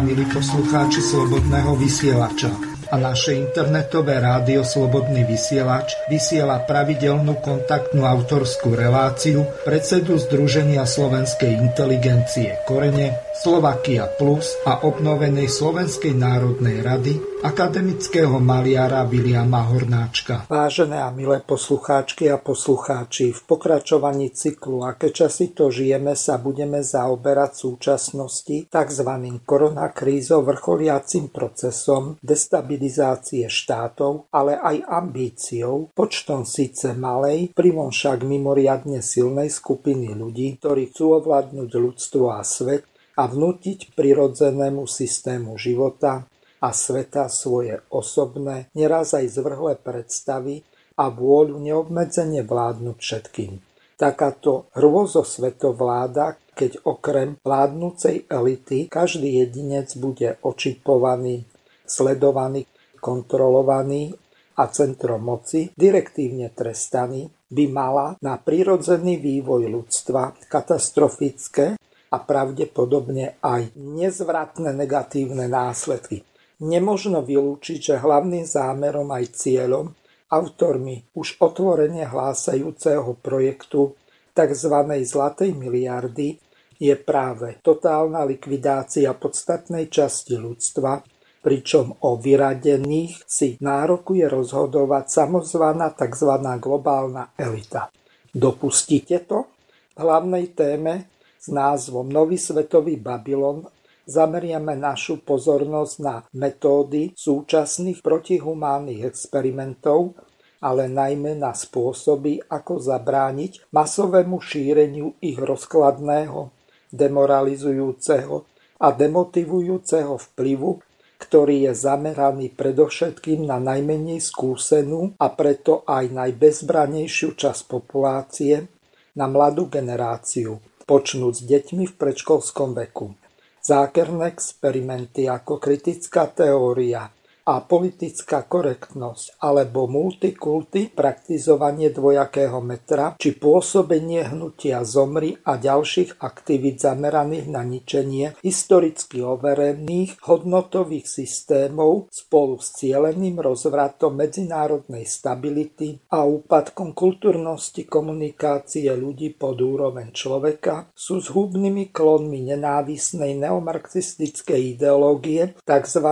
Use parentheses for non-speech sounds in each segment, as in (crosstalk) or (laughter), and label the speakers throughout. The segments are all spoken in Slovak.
Speaker 1: Vážení a milí poslucháči Slobodného vysielača. A naše internetové rádio Slobodný vysielač vysiela pravidelnú kontaktnú autorskú reláciu predsedu Združenia slovenskej inteligencie Korene, Slovakia Plus a obnovenej Slovenskej národnej rady akademického maliara Viliama Hornáčka.
Speaker 2: Vážené a milé poslucháčky a poslucháči, v pokračovaní cyklu Aké časy to žijeme sa budeme zaoberať súčasnosti tzv. koronakrízou vrcholiacim procesom destabilizácie štátov, ale aj ambíciou, počtom síce malej, privom však mimoriadne silnej skupiny ľudí, ktorí chcú ovládnuť ľudstvo a svet a vnútiť prirodzenému systému života a sveta svoje osobné, neraz aj zvrhlé predstavy a vôľu neobmedzene vládnuť všetkým. Takáto hrôzosvetovláda, keď okrem vládnúcej elity každý jedinec bude očipovaný, sledovaný, kontrolovaný a centrom moci direktívne trestaný, by mala na prírodzený vývoj ľudstva katastrofické a pravdepodobne aj nezvratné negatívne následky. Nemožno vylúčiť, že hlavným zámerom aj cieľom, autormi už otvorene hlásajúceho projektu tzv. zlatej miliardy je práve totálna likvidácia podstatnej časti ľudstva, pričom o vyradených si nárokuje rozhodovať samozvaná tzv. globálna elita. Dopustíte to? V hlavnej téme s názvom Nový svetový Babylon zameriame našu pozornosť na metódy súčasných protihumánnych experimentov, ale najmä na spôsoby, ako zabrániť masovému šíreniu ich rozkladného, demoralizujúceho a demotivujúceho vplyvu, ktorý je zameraný predovšetkým na najmenej skúsenú a preto aj najbezbranejšiu časť populácie, na mladú generáciu, počnúť s deťmi v predškolskom veku. Zákerné experimenty ako kritická teória a politická korektnosť alebo multikulty, praktizovanie dvojakého metra či pôsobenie hnutia zomri a ďalších aktivít zameraných na ničenie historicky overených hodnotových systémov spolu s cieleným rozvratom medzinárodnej stability a úpadkom kultúrnosti komunikácie ľudí pod úroveň človeka sú zhubnými klonmi nenávisnej neomarxistickej ideológie tzv.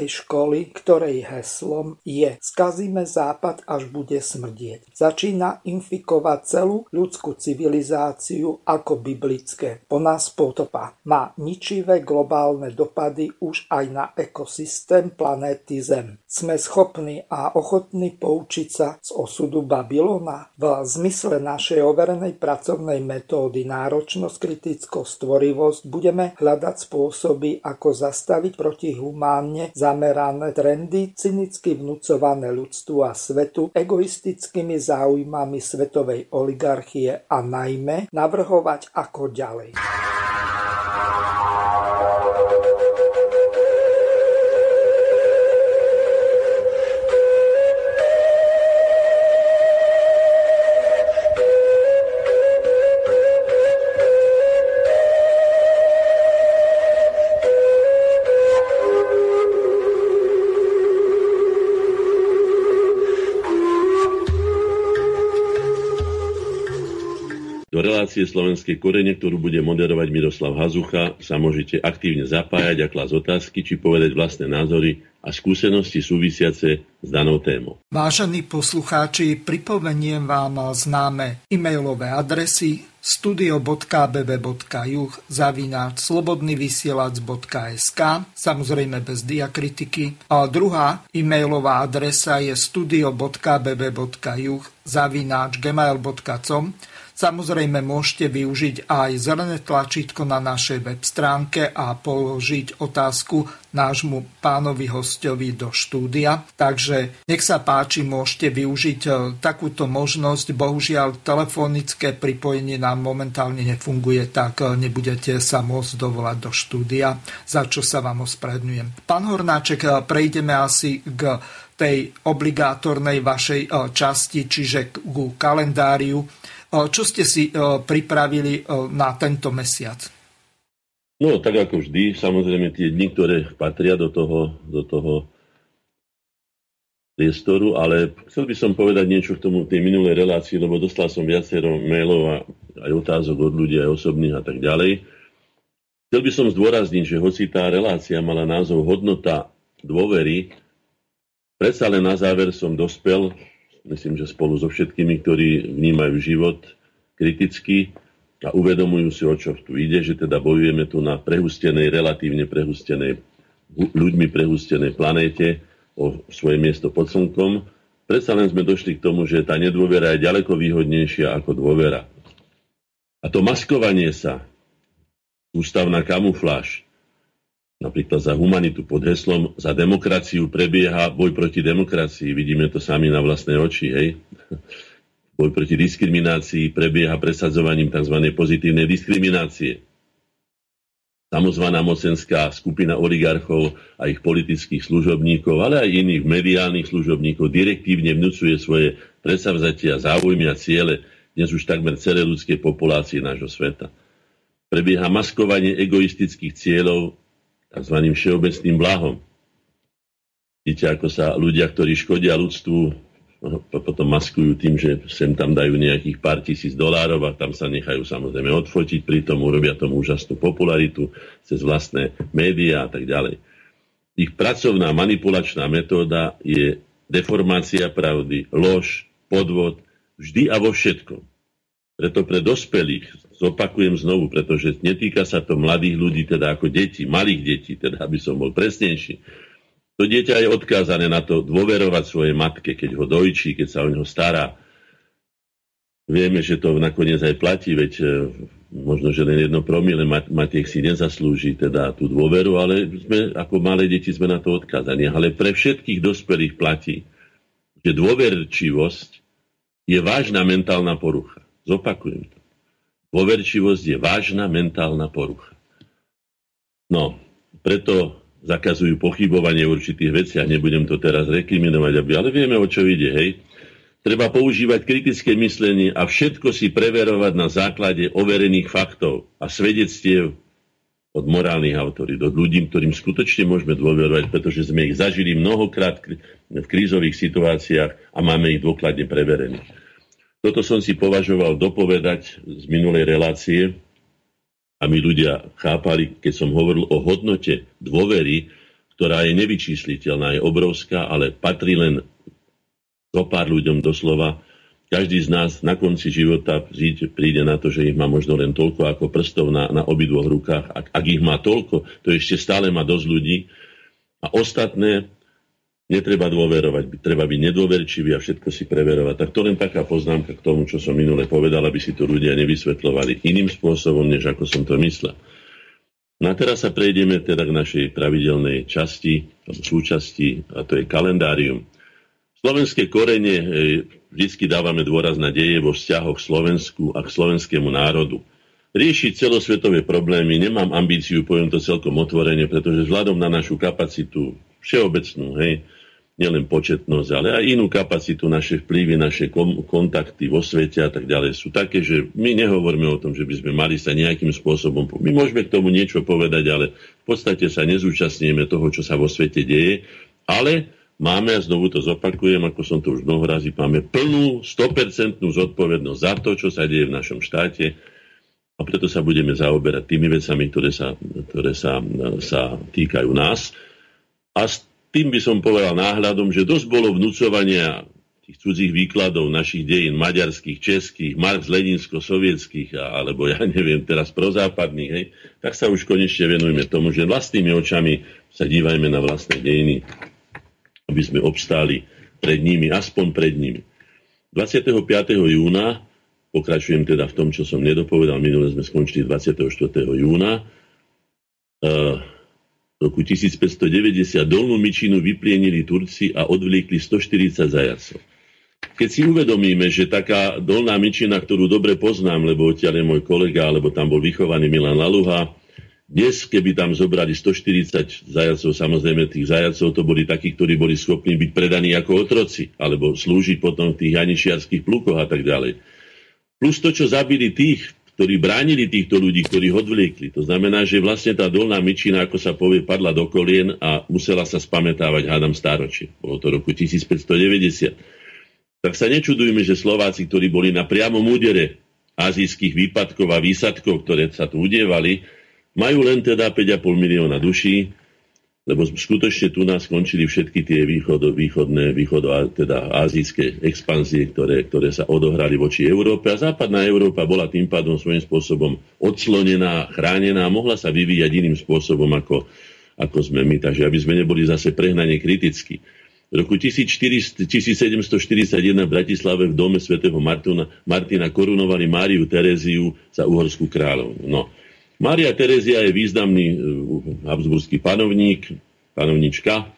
Speaker 2: Frankfurtskej školy, ktorej heslom je Skazíme západ, až bude smrdieť. Začína infikovať celú ľudskú civilizáciu ako biblické. Po nás potopa. Má ničivé globálne dopady už aj na ekosystém planéty Zem. Sme schopní a ochotní poučiť sa z osudu Babylona? V zmysle našej overenej pracovnej metódy náročnosť, kritickosť, stvorivosť budeme hľadať spôsoby, ako zastaviť protihumánne za zamerané trendy cynicky vnúcované ľudstvu a svetu egoistickými záujmami svetovej oligarchie a najmä navrhovať ako ďalej.
Speaker 3: Relácie Slovenskej korene, ktorú bude moderovať Miroslav Hazucha, sa môžete aktívne zapájať a klásť otázky, či povedať vlastné názory a skúsenosti súvisiace s danou témou.
Speaker 1: Vážení poslucháči, pripomeniem vám známe e-mailové adresy studio.bb.juh zavináč slobodnyvysielac.sk samozrejme bez diakritiky. A druhá e-mailová adresa je studio.bb.juh zavináč gmail.com Samozrejme môžete využiť aj zelené tlačítko na našej web stránke a položiť otázku nášmu pánovi hostovi do štúdia. Takže nech sa páči, môžete využiť e, takúto možnosť. Bohužiaľ, telefonické pripojenie nám momentálne nefunguje, tak e, nebudete sa môcť dovolať do štúdia, za čo sa vám ospravedňujem. Pán Hornáček, e, prejdeme asi k tej obligátornej vašej časti, čiže ku kalendáriu. Čo ste si pripravili na tento mesiac?
Speaker 3: No, tak ako vždy, samozrejme tie dni, ktoré patria do toho, do toho priestoru, ale chcel by som povedať niečo k tomu tej minulej relácii, lebo dostal som viacero mailov a aj otázok od ľudí, aj osobných a tak ďalej. Chcel by som zdôrazniť, že hoci tá relácia mala názov Hodnota dôvery, predsa len na záver som dospel, myslím, že spolu so všetkými, ktorí vnímajú život kriticky, a uvedomujú si, o čo tu ide, že teda bojujeme tu na prehustenej, relatívne prehustenej, ľuďmi prehustenej planéte o svoje miesto pod slnkom. Predsa len sme došli k tomu, že tá nedôvera je ďaleko výhodnejšia ako dôvera. A to maskovanie sa, ústavná kamufláž, napríklad za humanitu pod heslom za demokraciu prebieha boj proti demokracii. Vidíme to sami na vlastné oči, hej? (laughs) Boj proti diskriminácii prebieha presadzovaním tzv. pozitívnej diskriminácie. Samozvaná mocenská skupina oligarchov a ich politických služobníkov, ale aj iných mediálnych služobníkov direktívne vnúcuje svoje predsavzatia, záujmy a ciele dnes už takmer celé ľudskej populácie nášho sveta. Prebieha maskovanie egoistických cieľov tzv. všeobecným blahom. Vidíte, ako sa ľudia, ktorí škodia ľudstvu, potom maskujú tým, že sem tam dajú nejakých pár tisíc dolárov a tam sa nechajú samozrejme odfotiť, pritom urobia tomu úžasnú popularitu cez vlastné médiá a tak ďalej. Ich pracovná manipulačná metóda je deformácia pravdy, lož, podvod, vždy a vo všetkom. Preto pre dospelých, zopakujem znovu, pretože netýka sa to mladých ľudí, teda ako deti, malých detí, teda aby som bol presnejší, to dieťa je odkázané na to dôverovať svojej matke, keď ho dojčí, keď sa o neho stará. Vieme, že to nakoniec aj platí, veď e, možno, že len jedno promile matiek si nezaslúži teda tú dôveru, ale sme, ako malé deti sme na to odkázaní. Ale pre všetkých dospelých platí, že dôverčivosť je vážna mentálna porucha. Zopakujem to. Dôverčivosť je vážna mentálna porucha. No, preto zakazujú pochybovanie v určitých veciach, nebudem to teraz rekriminovať, aby, ale vieme, o čo ide, hej. Treba používať kritické myslenie a všetko si preverovať na základe overených faktov a svedectiev od morálnych autorít, od ľudí, ktorým skutočne môžeme dôverovať, pretože sme ich zažili mnohokrát v krízových situáciách a máme ich dôkladne preverených. Toto som si považoval dopovedať z minulej relácie, my ľudia chápali, keď som hovoril o hodnote dôvery, ktorá je nevyčísliteľná, je obrovská, ale patrí len zo pár ľuďom doslova. Každý z nás na konci života príde na to, že ich má možno len toľko ako prstov na, na obidvoch rukách. Ak, ak ich má toľko, to ešte stále má dosť ľudí. A ostatné netreba dôverovať, treba byť nedôverčivý a všetko si preverovať. Tak to len taká poznámka k tomu, čo som minule povedal, aby si to ľudia nevysvetľovali iným spôsobom, než ako som to myslel. No a teraz sa prejdeme teda k našej pravidelnej časti, alebo súčasti, a to je kalendárium. Slovenské korene e, vždy dávame dôraz na deje vo vzťahoch Slovensku a k slovenskému národu. Riešiť celosvetové problémy nemám ambíciu, poviem to celkom otvorene, pretože vzhľadom na našu kapacitu všeobecnú, hej, nielen početnosť, ale aj inú kapacitu, naše vplyvy, naše kom- kontakty vo svete a tak ďalej. Sú také, že my nehovoríme o tom, že by sme mali sa nejakým spôsobom... My môžeme k tomu niečo povedať, ale v podstate sa nezúčastníme toho, čo sa vo svete deje, ale máme, a znovu to zopakujem, ako som to už mnoho razy, máme plnú, 100% zodpovednosť za to, čo sa deje v našom štáte. A preto sa budeme zaoberať tými vecami, ktoré sa, ktoré sa, sa týkajú nás. A tým by som povedal náhľadom, že dosť bolo vnúcovania tých cudzích výkladov našich dejín, maďarských, českých, Marx, Leninsko, sovietských, alebo ja neviem, teraz prozápadných, hej, tak sa už konečne venujeme tomu, že vlastnými očami sa dívajme na vlastné dejiny, aby sme obstáli pred nimi, aspoň pred nimi. 25. júna, pokračujem teda v tom, čo som nedopovedal, minule sme skončili 24. júna, uh, roku 1590 dolnú myčinu vyplienili Turci a odvliekli 140 zajacov. Keď si uvedomíme, že taká dolná myčina, ktorú dobre poznám, lebo odtiaľ je môj kolega, alebo tam bol vychovaný Milan Laluha, dnes, keby tam zobrali 140 zajacov, samozrejme tých zajacov, to boli takí, ktorí boli schopní byť predaní ako otroci, alebo slúžiť potom v tých janišiarských plukoch a tak ďalej. Plus to, čo zabili tých, ktorí bránili týchto ľudí, ktorí ho odvliekli. To znamená, že vlastne tá dolná myčina, ako sa povie, padla do kolien a musela sa spamätávať, hádam, stáročie. Bolo to roku 1590. Tak sa nečudujme, že Slováci, ktorí boli na priamom údere azijských výpadkov a výsadkov, ktoré sa tu udievali, majú len teda 5,5 milióna duší, lebo skutočne tu nás skončili všetky tie východo, východné, východo, teda azijské expanzie, ktoré, ktoré sa odohrali voči Európe a západná Európa bola tým pádom svojím spôsobom odslonená, chránená a mohla sa vyvíjať iným spôsobom, ako, ako sme my. Takže aby sme neboli zase prehnane kritickí. V roku 1741 v Bratislave v dome svätého Martina, Martina korunovali Máriu Tereziu za uhorskú kráľovnu. No. Mária Terezia je významný e, habsburský panovník, panovnička.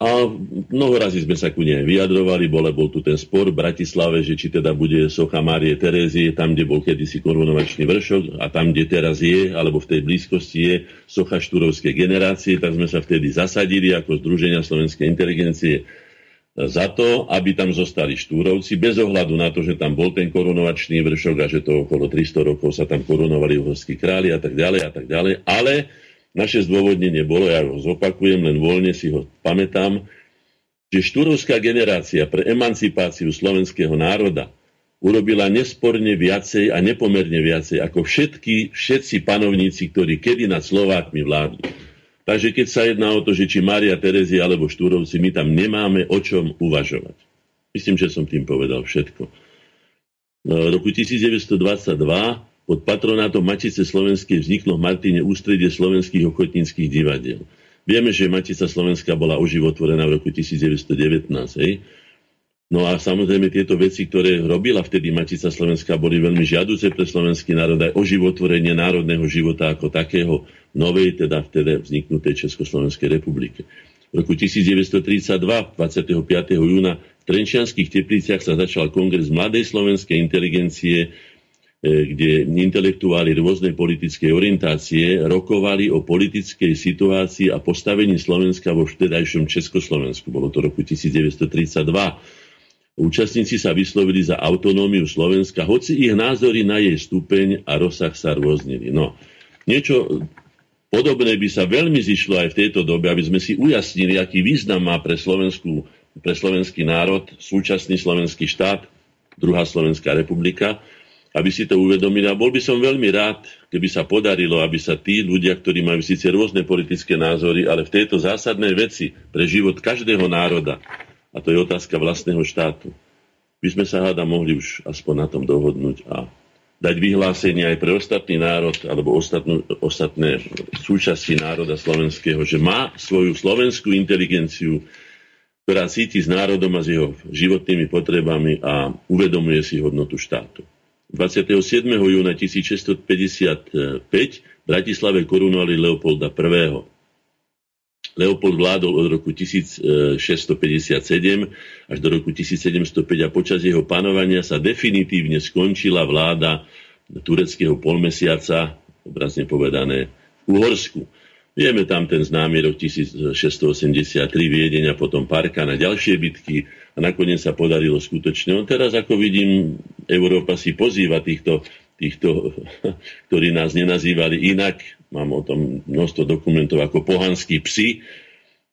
Speaker 3: A mnoho razy sme sa ku nej vyjadrovali, bole, bol tu ten spor v Bratislave, že či teda bude socha Márie Terezie tam, kde bol kedysi korunovačný vršok a tam, kde teraz je, alebo v tej blízkosti je socha štúrovskej generácie, tak sme sa vtedy zasadili ako Združenia slovenskej inteligencie za to, aby tam zostali štúrovci, bez ohľadu na to, že tam bol ten korunovačný vršok a že to okolo 300 rokov sa tam korunovali uhorskí králi a tak ďalej a tak ďalej. Ale naše zdôvodnenie bolo, ja ho zopakujem, len voľne si ho pamätám, že štúrovská generácia pre emancipáciu slovenského národa urobila nesporne viacej a nepomerne viacej ako všetky, všetci panovníci, ktorí kedy nad Slovákmi vládli. Takže keď sa jedná o to, že či Mária Terezia alebo Štúrovci, my tam nemáme o čom uvažovať. Myslím, že som tým povedal všetko. V roku 1922 pod patronátom Matice Slovenskej vzniklo v Martine ústredie slovenských ochotníckých divadiel. Vieme, že Matica Slovenská bola oživotvorená v roku 1919. Hej? No a samozrejme tieto veci, ktoré robila vtedy Matica Slovenská, boli veľmi žiaduce pre slovenský národ aj o životvorenie národného života ako takého novej, teda vtedy vzniknutej Československej republike. V roku 1932, 25. júna, v Trenčianských tepliciach sa začal kongres mladej slovenskej inteligencie, e, kde intelektuáli rôznej politickej orientácie rokovali o politickej situácii a postavení Slovenska vo vtedajšom Československu. Bolo to roku 1932 Účastníci sa vyslovili za autonómiu Slovenska, hoci ich názory na jej stupeň a rozsah sa rôznili. No, niečo podobné by sa veľmi zišlo aj v tejto dobe, aby sme si ujasnili, aký význam má pre, Slovensku, pre slovenský národ súčasný slovenský štát, druhá Slovenská republika, aby si to uvedomili. A bol by som veľmi rád, keby sa podarilo, aby sa tí ľudia, ktorí majú síce rôzne politické názory, ale v tejto zásadnej veci pre život každého národa, a to je otázka vlastného štátu. By sme sa háda mohli už aspoň na tom dohodnúť a dať vyhlásenie aj pre ostatný národ alebo ostatnú, ostatné súčasti národa slovenského, že má svoju slovenskú inteligenciu, ktorá cíti s národom a s jeho životnými potrebami a uvedomuje si hodnotu štátu. 27. júna 1655 v Bratislave korunovali Leopolda I. Leopold vládol od roku 1657 až do roku 1705 a počas jeho panovania sa definitívne skončila vláda tureckého polmesiaca, obrazne povedané, v Uhorsku. Vieme tam ten známy rok 1683 Viedeň a potom Parka na ďalšie bitky a nakoniec sa podarilo skutočne. No teraz, ako vidím, Európa si pozýva týchto, týchto ktorí nás nenazývali inak, Mám o tom množstvo dokumentov ako pohanskí psi.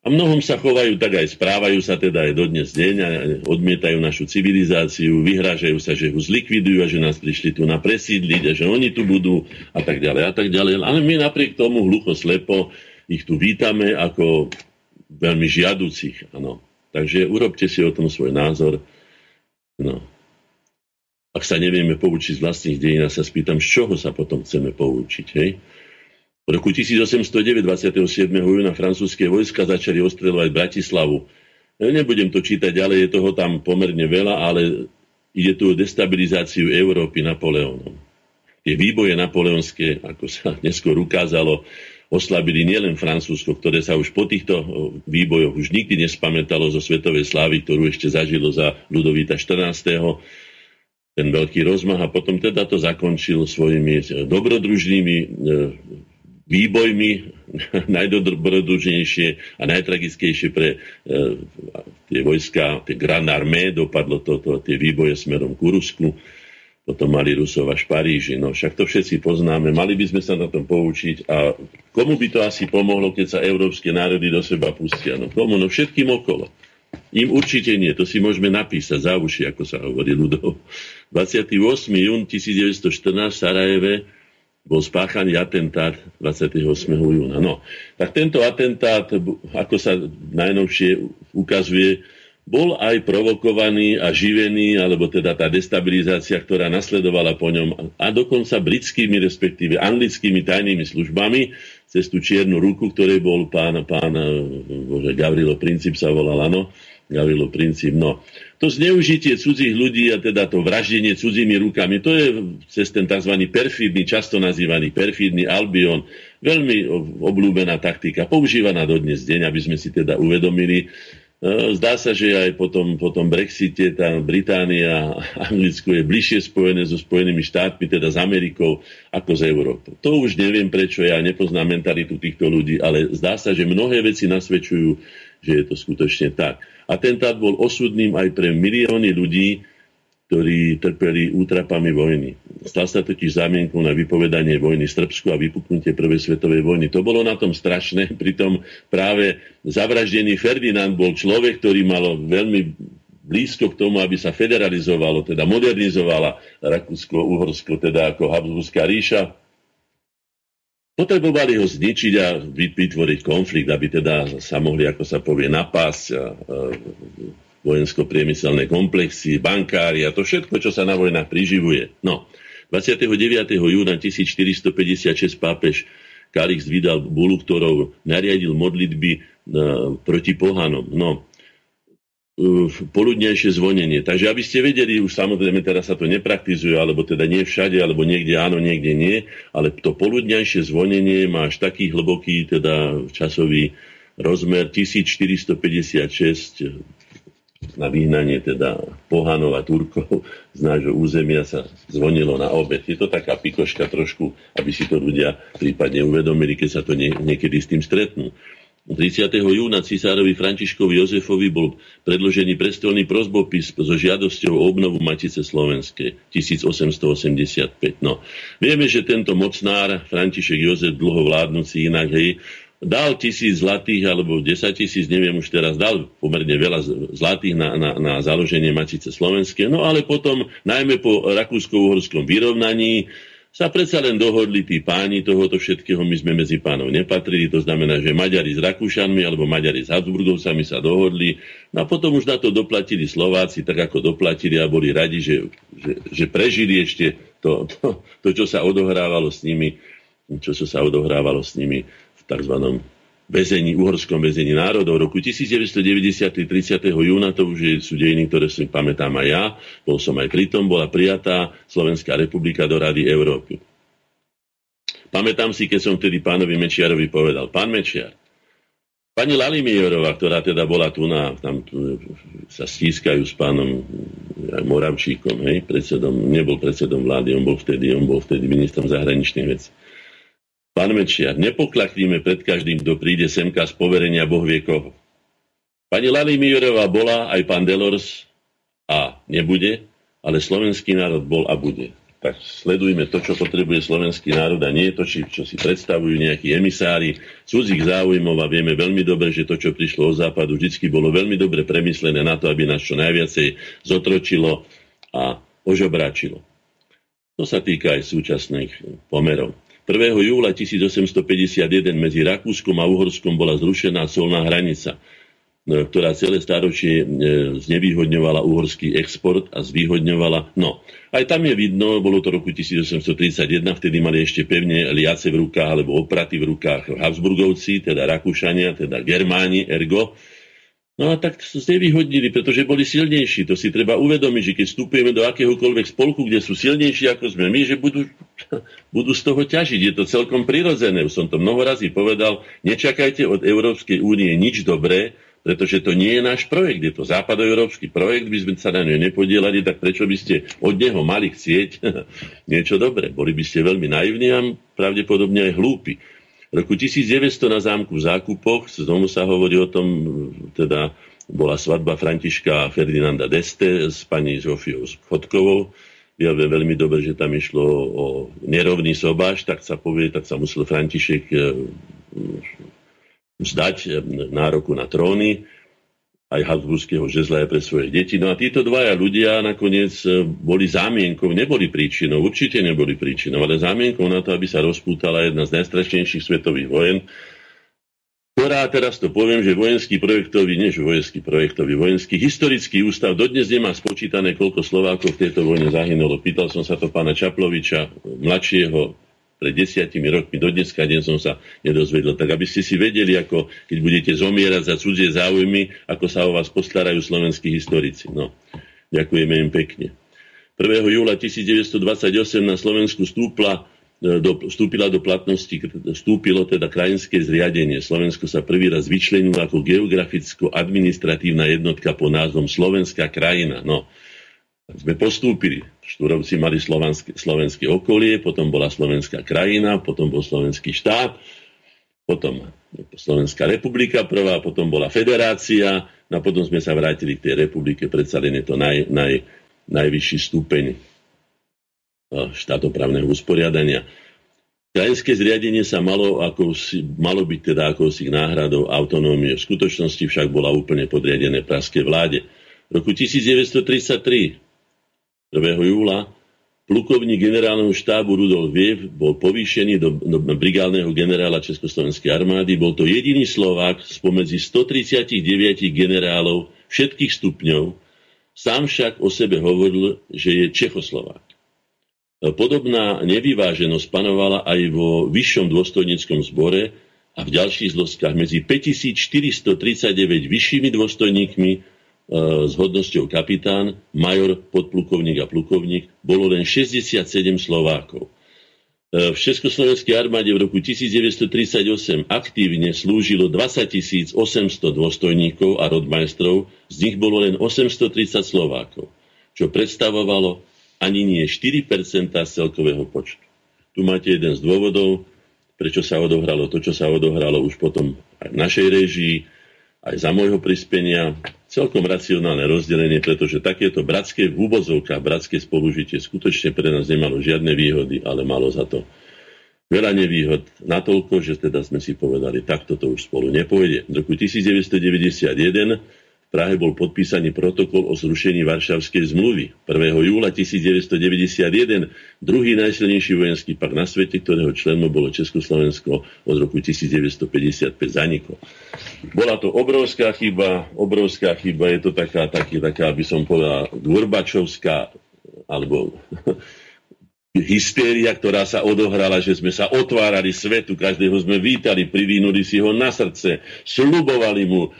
Speaker 3: A mnohom sa chovajú tak aj správajú sa teda aj dodnes deň a odmietajú našu civilizáciu, vyhrážajú sa, že ho zlikvidujú a že nás prišli tu na presídliť a že oni tu budú a tak ďalej a tak ďalej. Ale my napriek tomu hlucho slepo ich tu vítame ako veľmi žiaducich. Ano. Takže urobte si o tom svoj názor. No. Ak sa nevieme poučiť z vlastných dejín, sa spýtam, z čoho sa potom chceme poučiť. Hej? V roku 1809, 27. júna francúzske vojska začali ostreľovať Bratislavu. Nebudem to čítať ďalej, je toho tam pomerne veľa, ale ide tu o destabilizáciu Európy Napoleónom. Tie výboje napoleonské, ako sa (laughs) neskôr ukázalo, oslabili nielen Francúzsko, ktoré sa už po týchto výbojoch už nikdy nespamätalo zo svetovej slávy, ktorú ešte zažilo za Ludovíta 14 ten veľký rozmach a potom teda to zakončil svojimi dobrodružnými výbojmi (laughs) najdobrodružnejšie a najtragickejšie pre e, tie vojska, tie Grand Armée, dopadlo to, to, tie výboje smerom k Rusku. potom mali Rusov až Paríži. No však to všetci poznáme, mali by sme sa na tom poučiť a komu by to asi pomohlo, keď sa európske národy do seba pustia? No komu? No všetkým okolo. Im určite nie, to si môžeme napísať za uši, ako sa hovorí ľudov. 28. jún 1914 v Sarajeve bol spáchaný atentát 28. júna. No, tak tento atentát, ako sa najnovšie ukazuje, bol aj provokovaný a živený, alebo teda tá destabilizácia, ktorá nasledovala po ňom a dokonca britskými, respektíve anglickými tajnými službami cez tú čiernu ruku, ktorej bol pán, pán bože, Gavrilo Princip sa volal, áno, Gavrilo Princip, no. To zneužitie cudzích ľudí a teda to vraždenie cudzími rukami, to je cez ten tzv. perfídny, často nazývaný perfídny Albion, veľmi obľúbená taktika, používaná dodnes deň, aby sme si teda uvedomili, zdá sa, že aj po tom, po tom Brexite tá Británia a Anglicko je bližšie spojené so Spojenými štátmi, teda s Amerikou, ako s Európou. To už neviem prečo, ja nepoznám mentalitu týchto ľudí, ale zdá sa, že mnohé veci nasvedčujú, že je to skutočne tak. Atentát bol osudným aj pre milióny ľudí, ktorí trpeli útrapami vojny. Stal sa totiž zámienkou na vypovedanie vojny Srbsku a vypuknutie Prvej svetovej vojny. To bolo na tom strašné, (laughs) pritom práve zavraždený Ferdinand bol človek, ktorý mal veľmi blízko k tomu, aby sa federalizovalo, teda modernizovala Rakúsko-Uhorsko, teda ako Habsburská ríša. Potrebovali ho zničiť a vytvoriť konflikt, aby teda sa mohli, ako sa povie, napásť a, vojensko-priemyselné komplexy, bankári a to všetko, čo sa na vojnách priživuje. No, 29. júna 1456 pápež Kalix vydal bulu, ktorou nariadil modlitby uh, proti pohanom. No, uh, poludnejšie zvonenie. Takže aby ste vedeli, už samozrejme teraz sa to nepraktizuje, alebo teda nie všade, alebo niekde áno, niekde nie, ale to poludnejšie zvonenie má až taký hlboký teda časový rozmer 1456 na vyhnanie teda pohanov a Turkov (laughs) z nášho územia sa zvonilo na obed. Je to taká pikoška trošku, aby si to ľudia prípadne uvedomili, keď sa to nie, niekedy s tým stretnú. 30. júna cisárovi Františkovi Jozefovi bol predložený prestolný prozbopis so žiadosťou o obnovu Matice Slovenskej 1885. No, vieme, že tento mocnár František Jozef dlho vládnúci inak, hej, dal tisíc zlatých alebo 10 tisíc, neviem už teraz, dal pomerne veľa zlatých na, na, na založenie Matice Slovenskej. No ale potom, najmä po rakúsko-uhorskom vyrovnaní, sa predsa len dohodli tí páni tohoto všetkého, my sme medzi pánov nepatrili, to znamená, že Maďari s Rakúšanmi alebo Maďari s Habsburgovcami sa dohodli, no a potom už na to doplatili Slováci, tak ako doplatili a boli radi, že, že, že prežili ešte to, to, to, čo sa odohrávalo s nimi, čo sa odohrávalo s nimi tzv. väzení, uhorskom väzení národov. Roku 1990, 30. júna, to už sú dejiny, ktoré si pamätám aj ja, bol som aj pritom, bola prijatá Slovenská republika do Rady Európy. Pamätám si, keď som vtedy pánovi Mečiarovi povedal, pán Mečiar, Pani Lalimijerová, ktorá teda bola tu na, tam tu, sa stískajú s pánom Moravčíkom, hej, predsedom, nebol predsedom vlády, on bol vtedy, on bol vtedy ministrom zahraničných vecí. Pán Mečiar, nepoklakníme pred každým, kto príde semka z poverenia Boh vie koho. Pani Lali Mijorová bola, aj pán Delors a nebude, ale slovenský národ bol a bude. Tak sledujme to, čo potrebuje slovenský národ a nie to, čo si predstavujú nejakí emisári cudzích záujmov a vieme veľmi dobre, že to, čo prišlo od západu, vždy bolo veľmi dobre premyslené na to, aby nás čo najviacej zotročilo a ožobráčilo. To sa týka aj súčasných pomerov. 1. júla 1851 medzi Rakúskom a Uhorskom bola zrušená solná hranica, e, ktorá celé stáročie e, znevýhodňovala uhorský export a zvýhodňovala. No, aj tam je vidno, bolo to roku 1831, vtedy mali ešte pevne liace v rukách alebo opraty v rukách Habsburgovci, teda Rakúšania, teda Germáni, ergo No a tak sa znevýhodnili, pretože boli silnejší. To si treba uvedomiť, že keď vstupujeme do akéhokoľvek spolku, kde sú silnejší ako sme my, že budú, (laughs) budú z toho ťažiť. Je to celkom prirodzené. Už som to mnoho razy povedal. Nečakajte od Európskej únie nič dobré, pretože to nie je náš projekt. Je to západoeurópsky projekt, by sme sa na ňu nepodielali, tak prečo by ste od neho mali chcieť (laughs) niečo dobré? Boli by ste veľmi naivní a pravdepodobne aj hlúpi. V roku 1900 na zámku v Zákupoch, znovu sa hovorí o tom, teda bola svadba Františka Ferdinanda Deste s pani Zofiou Chodkovou, vieme veľmi dobre, že tam išlo o nerovný sobáš, tak sa povie, tak sa musel František e, vzdať e, nároku na tróny aj Habsburského žezla aj pre svoje deti. No a títo dvaja ľudia nakoniec e, boli zámienkou, neboli príčinou, určite neboli príčinou, ale zámienkou na to, aby sa rozpútala jedna z najstrašnejších svetových vojen, ktorá, teraz to poviem, že vojenský projektový, nie že vojenský projektový, vojenský historický ústav dodnes nemá spočítané, koľko Slovákov v tejto vojne zahynulo. Pýtal som sa to pána Čaploviča, mladšieho, pred desiatimi rokmi, do dneska deň som sa nedozvedel. Tak aby ste si vedeli, ako keď budete zomierať za cudzie záujmy, ako sa o vás postarajú slovenskí historici. No, ďakujeme im pekne. 1. júla 1928 na Slovensku stúpla E, do, vstúpila do platnosti, vstúpilo teda krajinské zriadenie. Slovensko sa prvý raz vyčlenilo ako geograficko-administratívna jednotka pod názvom Slovenská krajina. No, sme postúpili. Štúrovci mali slovenské, slovenské okolie, potom bola slovenská krajina, potom bol slovenský štát, potom Slovenská republika prvá, potom bola federácia, no a potom sme sa vrátili k tej republike, predsa len je to naj, naj, najvyšší stupeň štátoprávneho usporiadania. Krajinské zriadenie sa malo, ako si, malo byť teda akousi náhradou autonómie. V skutočnosti však bola úplne podriadené praskej vláde. V roku 1933, 1. júla, plukovník generálneho štábu Rudolf Viev bol povýšený do, do brigádneho generála Československej armády. Bol to jediný Slovák spomedzi 139 generálov všetkých stupňov. Sám však o sebe hovoril, že je Čechoslovák. Podobná nevyváženosť panovala aj vo vyššom dôstojníckom zbore a v ďalších zložkách medzi 5439 vyššími dôstojníkmi s hodnosťou kapitán, major, podplukovník a plukovník bolo len 67 Slovákov. E, v Československej armáde v roku 1938 aktívne slúžilo 20 800 dôstojníkov a rodmajstrov, z nich bolo len 830 Slovákov, čo predstavovalo ani nie 4% z celkového počtu. Tu máte jeden z dôvodov, prečo sa odohralo to, čo sa odohralo už potom aj v našej režii, aj za môjho prispenia. Celkom racionálne rozdelenie, pretože takéto bratské v úvozovkách, bratské spolužitie skutočne pre nás nemalo žiadne výhody, ale malo za to veľa nevýhod. Natoľko, že teda sme si povedali, takto to už spolu nepôjde. V roku 1991 Prahe bol podpísaný protokol o zrušení Varšavskej zmluvy 1. júla 1991, druhý najsilnejší vojenský pak na svete, ktorého členom bolo Československo od roku 1955 zaniklo. Bola to obrovská chyba, obrovská chyba, je to taká, taký, taká, aby som povedal, Gorbačovská alebo (laughs) hystéria, ktorá sa odohrala, že sme sa otvárali svetu, každého sme vítali, privínuli si ho na srdce, slubovali mu,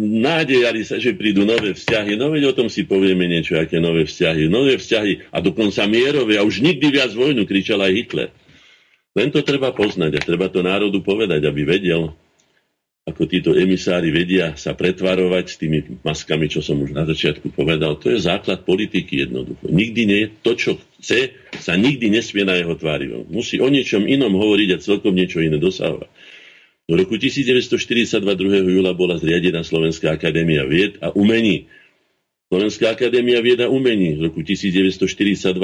Speaker 3: nádejali sa, že prídu nové vzťahy. No veď o tom si povieme niečo, aké nové vzťahy. Nové vzťahy a dokonca mierové a už nikdy viac vojnu, kričal aj Hitler. Len to treba poznať a treba to národu povedať, aby vedel, ako títo emisári vedia sa pretvarovať s tými maskami, čo som už na začiatku povedal. To je základ politiky jednoducho. Nikdy nie, to, čo chce, sa nikdy nesmie na jeho tvári. Musí o niečom inom hovoriť a celkom niečo iné dosahovať. V roku 1942 2. júla bola zriadená Slovenská akadémia vied a umení. Slovenská akadémia vieda umení v roku 1942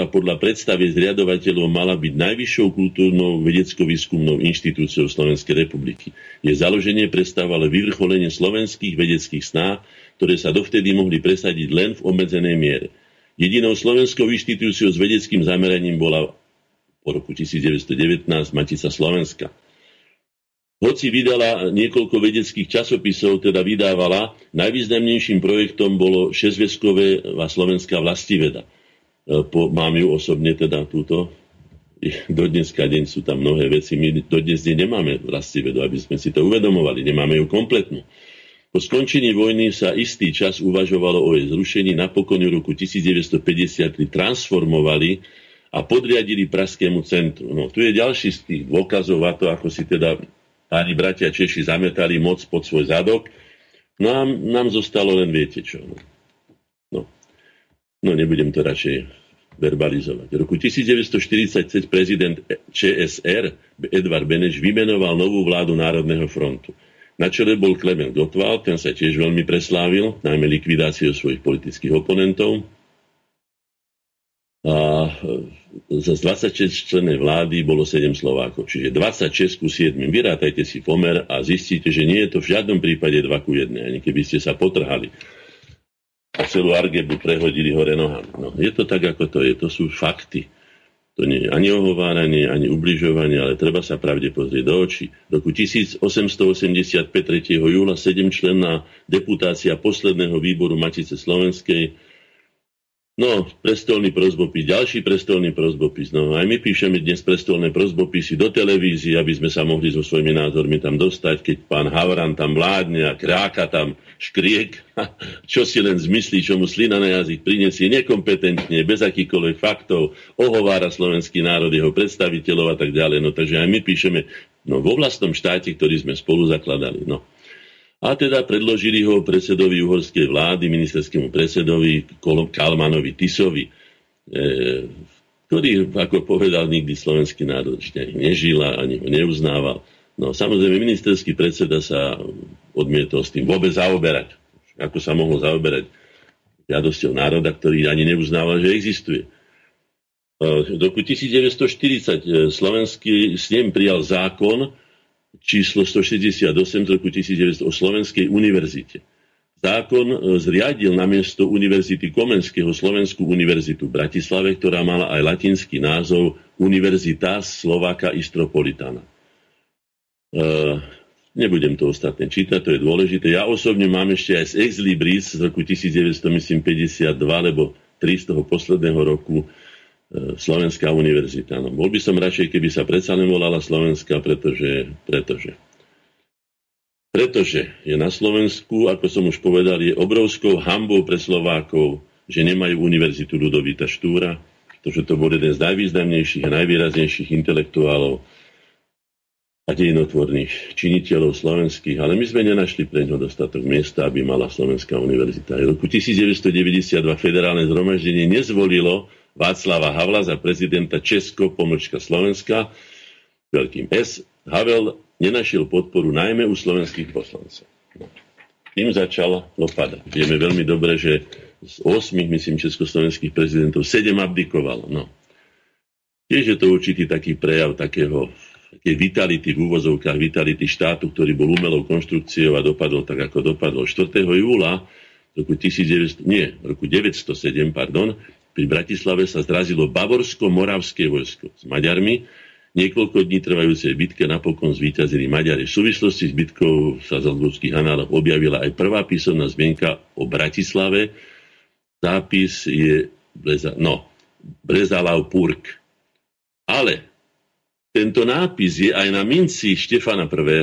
Speaker 3: podľa predstavy zriadovateľov mala byť najvyššou kultúrnou vedecko-výskumnou inštitúciou Slovenskej republiky. Je založenie predstavovalo vyvrcholenie slovenských vedeckých sná, ktoré sa dovtedy mohli presadiť len v obmedzenej miere. Jedinou slovenskou inštitúciou s vedeckým zameraním bola po roku 1919 Matica Slovenska. Hoci vydala niekoľko vedeckých časopisov, teda vydávala, najvýznamnejším projektom bolo šesťveskové slovenská vlastiveda. E, po, mám ju osobne teda túto. Do dneska deň sú tam mnohé veci. My do dnes deň nemáme vlastivedu, aby sme si to uvedomovali. Nemáme ju kompletnú. Po skončení vojny sa istý čas uvažovalo o jej zrušení. Napokon v roku 1953 transformovali a podriadili Pražskému centru. No, tu je ďalší z tých dôkazov a to, ako si teda páni bratia Češi zametali moc pod svoj zadok. No a nám zostalo len viete čo. No, no, no nebudem to radšej verbalizovať. V roku 1946 prezident ČSR Edvard Beneš vymenoval novú vládu Národného frontu. Na čele bol Klement Gottwald, ten sa tiež veľmi preslávil, najmä likvidáciou svojich politických oponentov. a z 26 člennej vlády bolo 7 Slovákov. Čiže 26 ku 7. Vyrátajte si pomer a zistíte, že nie je to v žiadnom prípade 2 ku 1, ani keby ste sa potrhali a celú argebu prehodili hore nohami. No, je to tak, ako to je. To sú fakty. To nie je ani ohováranie, ani ubližovanie, ale treba sa pravde pozrieť do očí. Roku 1885 3. júla 7 členná deputácia posledného výboru Matice Slovenskej No, prestolný prozbopis, ďalší prestolný prozbopis. No, aj my píšeme dnes prestolné prozbopisy do televízie, aby sme sa mohli so svojimi názormi tam dostať, keď pán Havran tam vládne a kráka tam škriek, (laughs) čo si len zmyslí, čo mu slina na jazyk prinesie nekompetentne, bez akýchkoľvek faktov, ohovára slovenský národ, jeho predstaviteľov a tak ďalej. No, takže aj my píšeme no, vo vlastnom štáte, ktorý sme spolu zakladali. No. A teda predložili ho predsedovi uhorskej vlády, ministerskému predsedovi Kalmanovi Tisovi, e, ktorý, ako povedal, nikdy slovenský národ ešte ani nežil a ani ho neuznával. No samozrejme, ministerský predseda sa odmietol s tým vôbec zaoberať. Ako sa mohol zaoberať žiadosťou národa, ktorý ani neuznával, že existuje. V roku 1940 e, slovenský snem prijal zákon, číslo 168 z roku 1900 o Slovenskej univerzite. Zákon e, zriadil na miesto Univerzity Komenského Slovenskú univerzitu v Bratislave, ktorá mala aj latinský názov Universitas Slováka Istropolitana. E, nebudem to ostatné čítať, to je dôležité. Ja osobne mám ešte aj z Ex Libris z roku 1952, lebo 3 z toho posledného roku Slovenská univerzita. No, bol by som radšej, keby sa predsa nevolala Slovenská, pretože, pretože pretože je na Slovensku, ako som už povedal, je obrovskou hambou pre Slovákov, že nemajú univerzitu Ludovita Štúra, pretože to bol jeden z najvýznamnejších a najvýraznejších intelektuálov a dejinotvorných činiteľov slovenských, ale my sme nenašli pre ňo dostatok miesta, aby mala Slovenská univerzita. V roku 1992 federálne zhromaždenie nezvolilo Václava Havla za prezidenta Česko, pomlčka Slovenska, veľkým S. Havel nenašiel podporu najmä u slovenských poslancov. Tým začala lopada. Vieme veľmi dobre, že z 8, myslím, československých prezidentov 7 abdikovalo. No. Tiež je to určitý taký prejav takého také vitality v úvozovkách, vitality štátu, ktorý bol umelou konštrukciou a dopadol tak, ako dopadol. 4. júla roku 1900, nie, roku 907, pardon, pri Bratislave sa zrazilo bavorsko-moravské vojsko s Maďarmi. Niekoľko dní trvajúcej bitke napokon zvíťazili Maďari. V súvislosti s bitkou sa z Albovských análoch objavila aj prvá písomná zmienka o Bratislave. Zápis je Breza, no, Brezalav Purk. Ale tento nápis je aj na minci Štefana I.,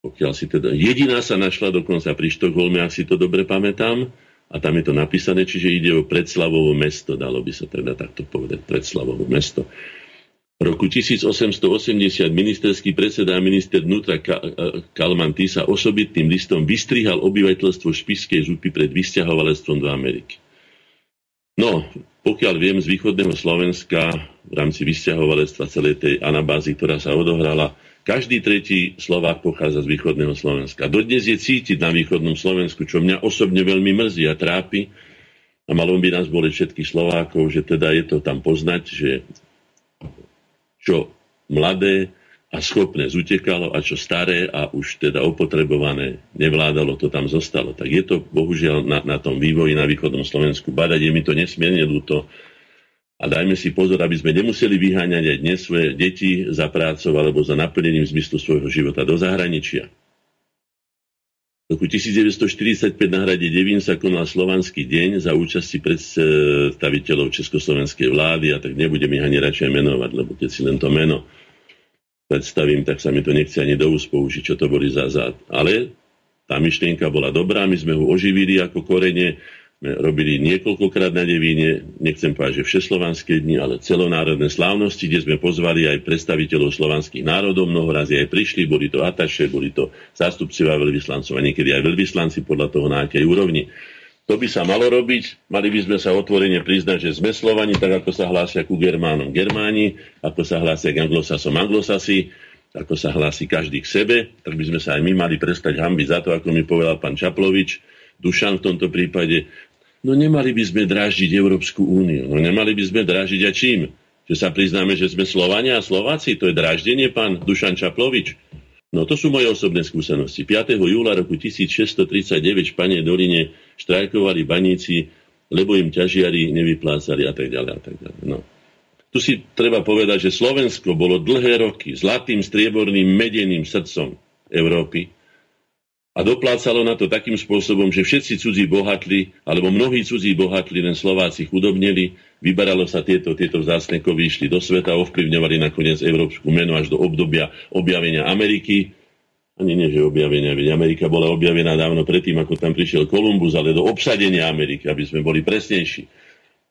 Speaker 3: pokiaľ si teda, jediná sa našla dokonca pri Štokholme, ak si to dobre pamätám, a tam je to napísané, čiže ide o predslavovo mesto, dalo by sa teda takto povedať, predslavovo mesto. V roku 1880 ministerský predseda a minister vnútra Kalman Tisa osobitným listom vystrihal obyvateľstvo Špiskej župy pred vysťahovalectvom do Ameriky. No, pokiaľ viem z východného Slovenska v rámci vysťahovalectva celej tej anabázy, ktorá sa odohrala, každý tretí Slovák pochádza z východného Slovenska. Dodnes je cítiť na východnom Slovensku, čo mňa osobne veľmi mrzí a trápi. A malo by nás boli všetkých Slovákov, že teda je to tam poznať, že čo mladé a schopné zutekalo a čo staré a už teda opotrebované nevládalo, to tam zostalo. Tak je to bohužiaľ na, na tom vývoji na východnom Slovensku badať. Je mi to nesmierne ľúto a dajme si pozor, aby sme nemuseli vyháňať aj dnes svoje deti za prácou alebo za naplnením zmyslu svojho života do zahraničia. V roku 1945 na hrade Devín sa konal Slovanský deň za účasti predstaviteľov Československej vlády a tak nebudem ich ani radšej menovať, lebo keď si len to meno predstavím, tak sa mi to nechce ani do úst použiť, čo to boli za zád. Ale tá myšlienka bola dobrá, my sme ho oživili ako korene robili niekoľkokrát na Devíne, nechcem povedať, že všeslovanské dni, ale celonárodné slávnosti, kde sme pozvali aj predstaviteľov slovanských národov, mnoho razy aj prišli, boli to ataše, boli to zástupcovia veľvyslancov a niekedy aj veľvyslanci podľa toho na akej úrovni. To by sa malo robiť, mali by sme sa otvorene priznať, že sme Slovani, tak ako sa hlásia ku Germánom Germáni, ako sa hlásia k Anglosasom Anglosasi, ako sa hlási každý k sebe, tak by sme sa aj my mali prestať hambiť za to, ako mi povedal pán Čaplovič, Dušan v tomto prípade, No nemali by sme dráždiť Európsku úniu. No nemali by sme dráždiť a čím? Že sa priznáme, že sme Slovania a Slováci? To je dráždenie, pán Dušan Čaplovič. No to sú moje osobné skúsenosti. 5. júla roku 1639 v Španej doline štrajkovali baníci, lebo im ťažiari nevyplácali a tak ďalej a tak ďalej. No. Tu si treba povedať, že Slovensko bolo dlhé roky zlatým, strieborným, medeným srdcom Európy a doplácalo na to takým spôsobom, že všetci cudzí bohatli, alebo mnohí cudzí bohatli, len Slováci chudobneli, vyberalo sa tieto, tieto vzácne kovy, išli do sveta, ovplyvňovali nakoniec európsku menu až do obdobia objavenia Ameriky. Ani nie, že objavenia, veď Amerika bola objavená dávno predtým, ako tam prišiel Kolumbus, ale do obsadenia Ameriky, aby sme boli presnejší.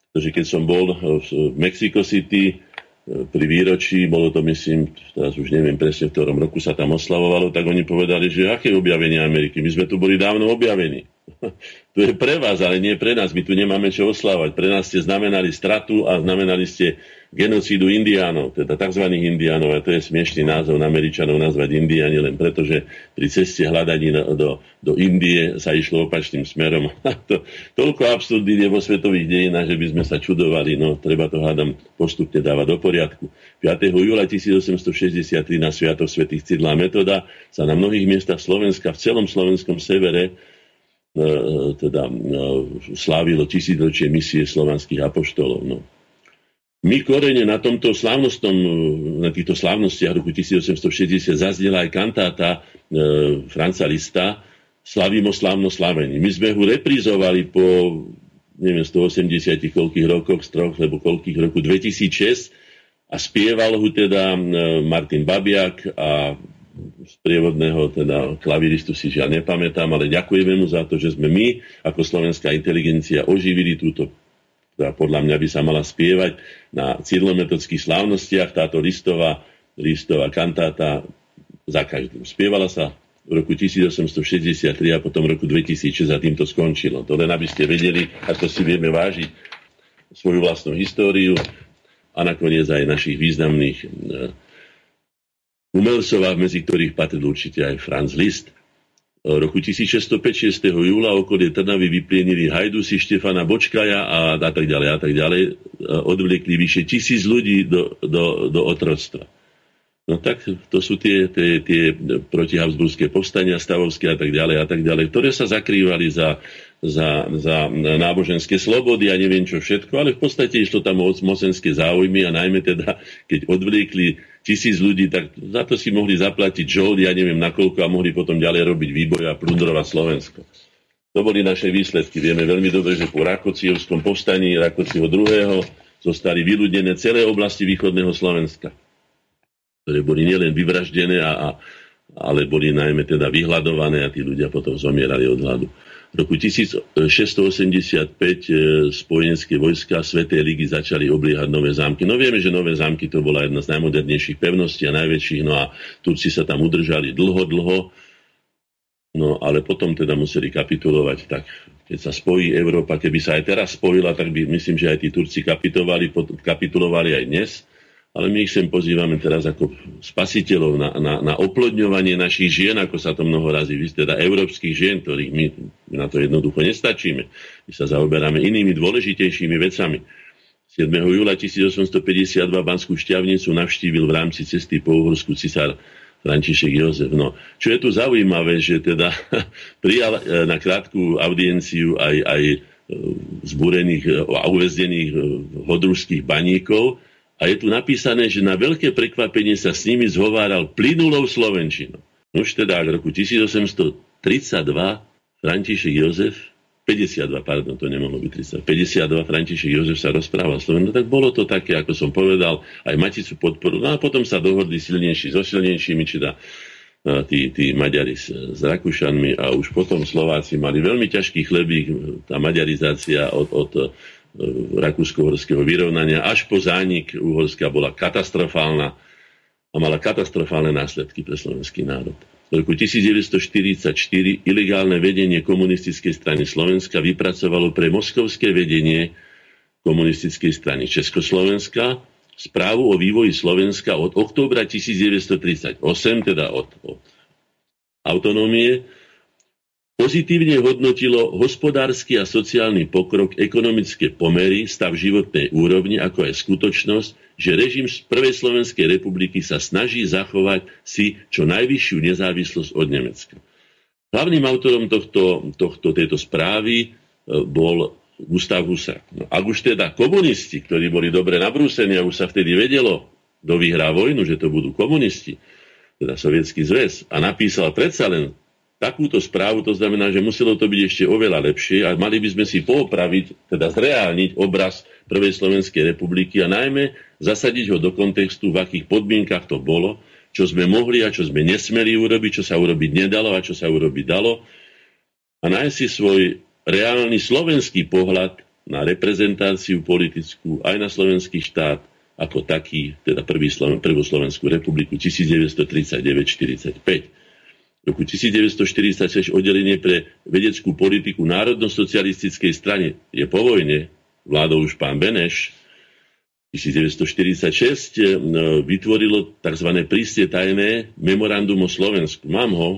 Speaker 3: Takže keď som bol v Mexico City, pri výročí, bolo to myslím, teraz už neviem presne, v ktorom roku sa tam oslavovalo, tak oni povedali, že aké objavenie Ameriky? My sme tu boli dávno objavení. (laughs) to je pre vás, ale nie pre nás. My tu nemáme čo oslávať. Pre nás ste znamenali stratu a znamenali ste genocídu indiánov, teda tzv. indiánov, a to je smiešný názov na Američanov nazvať indiáni, len preto, že pri ceste hľadaní do, do Indie sa išlo opačným smerom. (laughs) to, toľko absurdí je vo svetových dejinách, že by sme sa čudovali, no treba to hádam postupne dávať do poriadku. 5. júla 1863 na Sviatok svätých Cidla Metoda sa na mnohých miestach Slovenska, v celom slovenskom severe, e, teda e, slávilo tisícročie misie slovanských apoštolov. No. My korene na tomto slávnostom, na týchto slávnostiach roku 1860 zaznela aj kantáta e, Franca Lista Slavimo slávno slavení. My sme ho reprizovali po neviem, 180 koľkých rokoch, z troch, lebo koľkých roku 2006 a spieval ho teda e, Martin Babiak a z prievodného teda klaviristu si žiaľ nepamätám, ale ďakujeme mu za to, že sme my ako slovenská inteligencia oživili túto ktorá podľa mňa by sa mala spievať na cidlometodských slávnostiach. Táto listová, listová kantáta za každým. Spievala sa v roku 1863 a potom v roku 2006 a týmto skončilo. To len aby ste vedeli, ako si vieme vážiť svoju vlastnú históriu a nakoniec aj našich významných eh, umelcov, medzi ktorých patril určite aj Franz Liszt roku 1605 6. júla okolie Trnavy vyplienili Hajdusi Štefana Bočkaja a, tak ďalej a tak ďalej. Odvliekli vyše tisíc ľudí do, do, do otroctva. No tak to sú tie, tie, tie protihabsburské povstania stavovské a tak ďalej a tak ďalej, ktoré sa zakrývali za, za, za náboženské slobody a neviem čo všetko, ale v podstate išlo tam o mocenské záujmy a najmä teda, keď odvliekli tisíc ľudí, tak za to si mohli zaplatiť žold, ja neviem nakoľko a mohli potom ďalej robiť výboj a plundrovať Slovensko. To boli naše výsledky. Vieme veľmi dobre, že po Rakocievskom povstaní Rakocieho II. zostali vyľudené celé oblasti východného Slovenska, ktoré boli nielen vyvraždené, a, a, ale boli najmä teda vyhľadované a tí ľudia potom zomierali od hladu roku 1685 e, spojenské vojska Svetej ligy začali obliehať nové zámky. No vieme, že nové zámky to bola jedna z najmodernejších pevností a najväčších, no a Turci sa tam udržali dlho, dlho, no ale potom teda museli kapitulovať, tak keď sa spojí Európa, keby sa aj teraz spojila, tak by myslím, že aj tí Turci kapitulovali, kapitulovali aj dnes ale my ich sem pozývame teraz ako spasiteľov na, na, na oplodňovanie našich žien, ako sa to mnoho razy vy, teda európskych žien, ktorých my, na to jednoducho nestačíme. My sa zaoberáme inými dôležitejšími vecami. 7. júla 1852 Banskú šťavnicu navštívil v rámci cesty po Uhorsku cisár František Jozef. No, čo je tu zaujímavé, že teda (laughs) prijal e, na krátku audienciu aj, aj e, zbúrených e, a uväznených hodružských baníkov, a je tu napísané, že na veľké prekvapenie sa s nimi zhováral plynulou Slovenčinou. Už teda v roku 1832 František Jozef 52, pardon, to nemohlo byť 30. 52 František Jozef sa rozprával Slovenu, no tak bolo to také, ako som povedal, aj Maticu podporu. No a potom sa dohodli silnejší so silnejšími, či dá tí, tí Maďari s, s Rakúšanmi a už potom Slováci mali veľmi ťažký chlebík, tá maďarizácia od, od rakúsko-horského vyrovnania až po zánik Uhorska bola katastrofálna a mala katastrofálne následky pre slovenský národ. V roku 1944 ilegálne vedenie komunistickej strany Slovenska vypracovalo pre moskovské vedenie komunistickej strany Československa správu o vývoji Slovenska od októbra 1938, teda od, od autonómie, pozitívne hodnotilo hospodársky a sociálny pokrok, ekonomické pomery, stav životnej úrovni, ako aj skutočnosť, že režim z Prvej Slovenskej republiky sa snaží zachovať si čo najvyššiu nezávislosť od Nemecka. Hlavným autorom tohto, tohto, tejto správy e, bol Gustav Husák. No, ak už teda komunisti, ktorí boli dobre nabrúsení a už sa vtedy vedelo, kto vyhrá vojnu, že to budú komunisti, teda Sovietský zväz, a napísal predsa len takúto správu, to znamená, že muselo to byť ešte oveľa lepšie a mali by sme si poopraviť, teda zreálniť obraz Prvej Slovenskej republiky a najmä zasadiť ho do kontextu, v akých podmienkach to bolo, čo sme mohli a čo sme nesmeli urobiť, čo sa urobiť nedalo a čo sa urobiť dalo a nájsť si svoj reálny slovenský pohľad na reprezentáciu politickú aj na slovenský štát ako taký, teda prvý Sloven, prvú Slovenskú republiku 1939-45. Roku 1946 oddelenie pre vedeckú politiku Národno-socialistickej strane. Je po vojne, vládol už pán Beneš, 1946 eh, vytvorilo tzv. prístie tajné memorandum o Slovensku. Mám ho,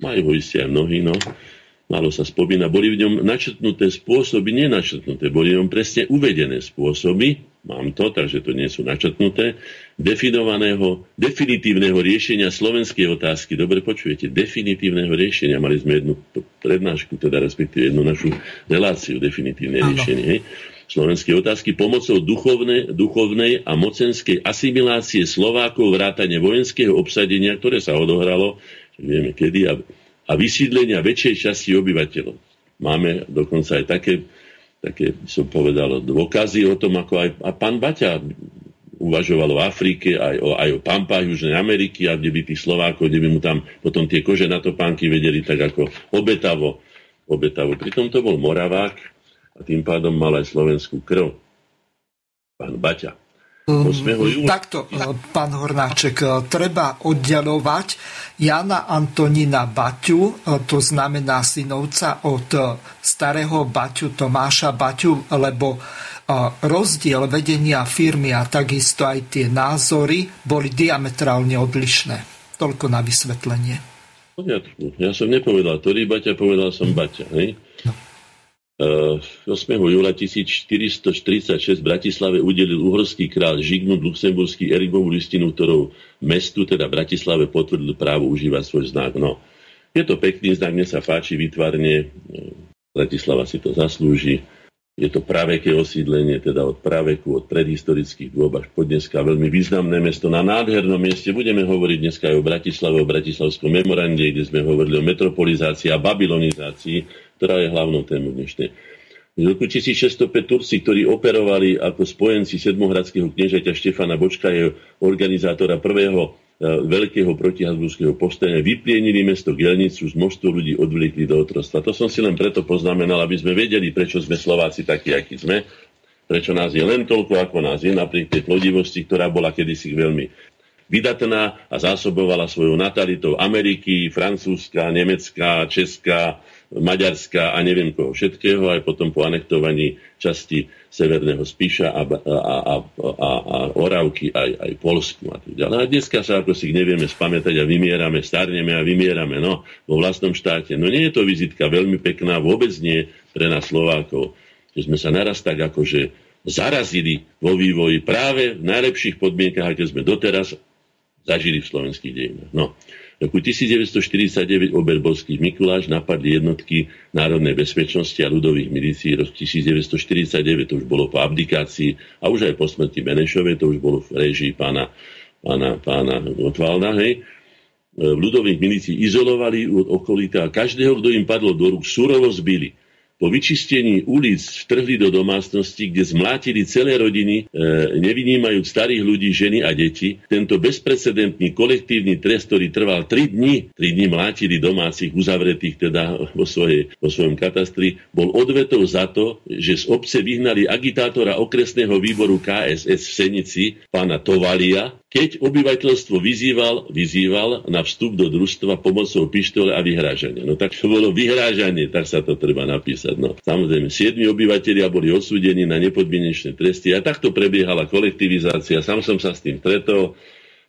Speaker 3: majú ho isté aj mnohí, no. Malo sa spomína, boli v ňom načrtnuté spôsoby, nenačrtnuté, boli v ňom presne uvedené spôsoby, mám to, takže to nie sú načrtnuté, definovaného, definitívneho riešenia slovenskej otázky. Dobre počujete, definitívneho riešenia. Mali sme jednu prednášku, teda respektíve jednu našu reláciu, definitívne riešenie. Hej slovenskej otázky pomocou duchovnej, duchovnej a mocenskej asimilácie Slovákov vrátane vojenského obsadenia, ktoré sa odohralo, vieme kedy, a, a vysídlenia väčšej časti obyvateľov. Máme dokonca aj také, také som povedal, dôkazy o tom, ako aj a pán Baťa uvažoval o Afrike, aj o, aj o pampách Južnej Ameriky a kde by tých Slovákov, kde by mu tam potom tie kože na topánky vedeli tak ako obetavo, obetavo. Pritom to bol Moravák, a tým pádom mal aj slovenskú krv. Pán Baťa.
Speaker 2: Um, takto, pán Hornáček, treba oddelovať Jana Antonína Baťu, to znamená synovca od starého Baťu Tomáša Baťu, lebo rozdiel vedenia firmy a takisto aj tie názory boli diametrálne odlišné. Toľko na vysvetlenie.
Speaker 3: Ja som nepovedal ktorý Baťa, povedal som Baťa. Hej? 8. júla 1446 v Bratislave udelil uhorský král Žigmund Luxemburský Erigovú listinu, ktorou mestu, teda Bratislave, potvrdil právo užívať svoj znak. No, je to pekný znak, mne sa páči vytvarne, Bratislava si to zaslúži. Je to praveké osídlenie, teda od praveku, od predhistorických dôb až po dneska veľmi významné mesto. Na nádhernom mieste budeme hovoriť dneska aj o Bratislave, o Bratislavskom memorande, kde sme hovorili o metropolizácii a babylonizácii ktorá je hlavnou témou dnešnej. V roku 1605 Turci, ktorí operovali ako spojenci sedmohradského kniežaťa Štefana Bočka, je organizátora prvého veľkého protihabsburského povstania, vyplienili mesto Gelnicu, z množstvo ľudí odvliekli do otrostva. To som si len preto poznamenal, aby sme vedeli, prečo sme Slováci takí, akí sme, prečo nás je len toľko, ako nás je, napriek tej plodivosti, ktorá bola kedysi veľmi vydatná a zásobovala svojou natalitou Ameriky, Francúzska, Nemecka, Česká, Maďarska a neviem koho všetkého, aj potom po anektovaní časti Severného Spíša a, a, a, a, a Oravky aj, aj Polsku a tak ďalej. A dneska sa ako si nevieme spamätať a vymierame, starneme a vymierame no, vo vlastnom štáte. No nie je to vizitka veľmi pekná, vôbec nie pre nás Slovákov, že sme sa naraz tak akože zarazili vo vývoji práve v najlepších podmienkach, aké sme doteraz zažili v slovenských dejinách. No. Roku 1949 oberbolský Mikuláš napadli jednotky národnej bezpečnosti a ľudových milícií. Rok 1949 to už bolo po abdikácii a už aj po smrti Benešovej, to už bolo v režii pána, pána, pána Gotvalda, hej v ľudových milícií izolovali od okolita a každého, kto im padlo do rúk, surovo zbili. Po vyčistení ulic vtrhli do domácnosti, kde zmlátili celé rodiny, e, nevynímajúc starých ľudí, ženy a deti. Tento bezprecedentný kolektívny trest, ktorý trval 3 dní, 3 dní mlátili domácich, uzavretých teda vo, svojej, vo svojom katastri, bol odvetou za to, že z obce vyhnali agitátora okresného výboru KSS v Senici, pána Tovalia, keď obyvateľstvo vyzýval, vyzýval na vstup do družstva pomocou pištole a vyhrážania. No tak to bolo vyhrážanie, tak sa to treba napísať. No, samozrejme, siedmi obyvateľia boli odsúdení na nepodmienečné tresty a takto prebiehala kolektivizácia. Sam som sa s tým stretol.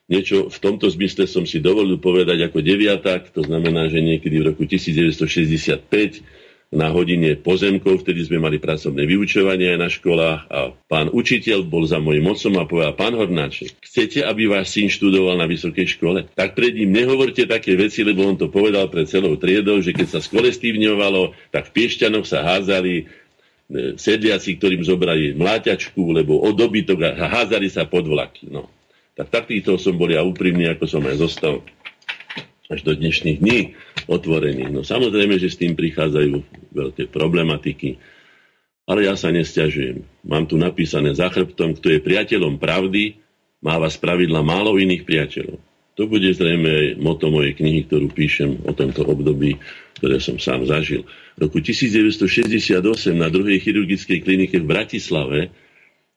Speaker 3: Niečo v tomto zmysle som si dovolil povedať ako deviatak, to znamená, že niekedy v roku 1965 na hodine pozemkov, vtedy sme mali pracovné vyučovanie aj na školách a pán učiteľ bol za mojim mocom a povedal, pán Hornáček, chcete, aby váš syn študoval na vysokej škole? Tak pred ním nehovorte také veci, lebo on to povedal pred celou triedou, že keď sa skolestívňovalo, tak v Piešťanoch sa házali e, sedliaci, ktorým zobrali mláťačku, lebo o dobytok a házali sa pod vlaky. No. Tak takýto som bol ja úprimný, ako som aj zostal až do dnešných dní otvorený. No samozrejme, že s tým prichádzajú veľké problematiky, ale ja sa nestiažujem. Mám tu napísané za chrbtom, kto je priateľom pravdy, máva z pravidla málo iných priateľov. To bude zrejme moto mojej knihy, ktorú píšem o tomto období, ktoré som sám zažil. V roku 1968 na druhej chirurgickej klinike v Bratislave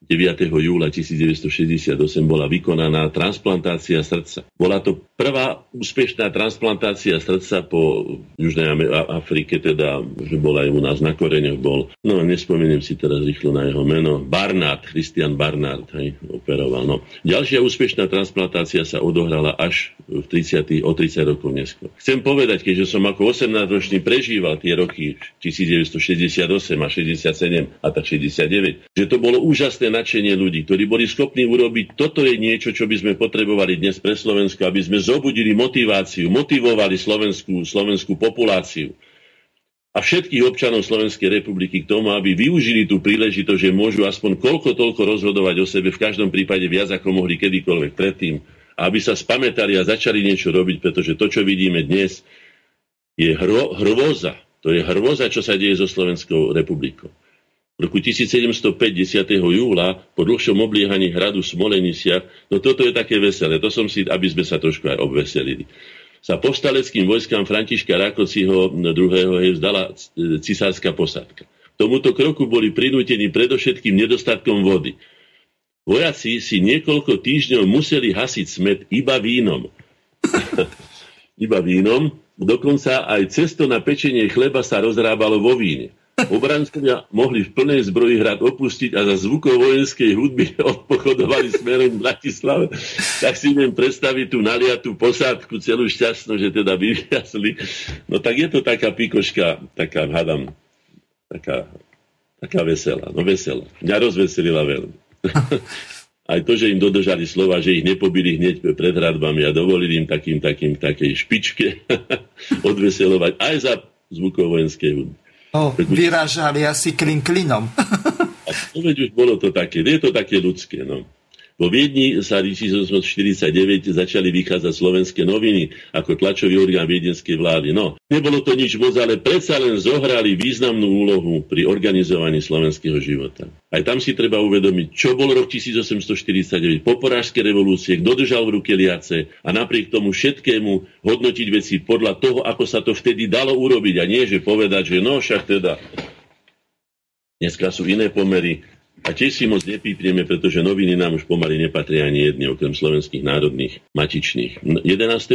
Speaker 3: 9. júla 1968 bola vykonaná transplantácia srdca. Bola to prvá úspešná transplantácia srdca po Južnej Afrike, teda, že bol aj u nás na koreňoch bol. No, nespomeniem si teraz rýchlo na jeho meno. Barnard, Christian Barnard, hej, operoval. No. Ďalšia úspešná transplantácia sa odohrala až v 30, o 30 rokov neskôr. Chcem povedať, keďže som ako 18-ročný prežíval tie roky 1968 a 67 a tak 69, že to bolo úžasné nadšenie ľudí, ktorí boli schopní urobiť, toto je niečo, čo by sme potrebovali dnes pre Slovensko, aby sme zobudili motiváciu, motivovali slovenskú, slovenskú populáciu a všetkých občanov Slovenskej republiky k tomu, aby využili tú príležitosť, že môžu aspoň koľko toľko rozhodovať o sebe, v každom prípade viac ako mohli kedykoľvek predtým, aby sa spamätali a začali niečo robiť, pretože to, čo vidíme dnes, je hro, hrôza. To je hrôza, čo sa deje so Slovenskou republikou. V roku 1705, 10. júla, po dlhšom obliehaní hradu Smolenisiach, no toto je také veselé, to som si, aby sme sa trošku aj obveselili. Sa povstaleckým vojskám Františka Rákociho II. jej vzdala cisárska posádka. Tomuto kroku boli prinútení predovšetkým nedostatkom vody. Vojaci si niekoľko týždňov museli hasiť smet iba vínom. (laughs) iba vínom, dokonca aj cesto na pečenie chleba sa rozrábalo vo víne. Obrancovia mohli v plnej zbroji hrad opustiť a za zvukov vojenskej hudby (laughs) odpochodovali smerom k Bratislave. Tak si viem predstaviť tú naliatú posádku celú šťastnú, že teda vyviazli. No tak je to taká pikoška, taká, hádam, taká, taká veselá. No veselá. Mňa rozveselila veľmi. (laughs) Aj to, že im dodržali slova, že ich nepobili hneď pred hradbami a dovolili im takým, takým, takej špičke (laughs) odveselovať aj za zvukov vojenskej hudby.
Speaker 2: Oh, vyrážali asi klin klinom.
Speaker 3: a to veď už bolo to také, je to také ľudské. No. Vo Viedni sa v 1849 začali vychádzať slovenské noviny ako tlačový orgán viedenskej vlády. No, nebolo to nič moc, ale predsa len zohrali významnú úlohu pri organizovaní slovenského života. Aj tam si treba uvedomiť, čo bol rok 1849, po porážskej revolúcie, kto držal v ruke liace a napriek tomu všetkému hodnotiť veci podľa toho, ako sa to vtedy dalo urobiť a nie, že povedať, že no však teda Dneska sú iné pomery, a tiež si moc nepíprieme, pretože noviny nám už pomaly nepatria ani jedne, okrem slovenských národných matičných. 11.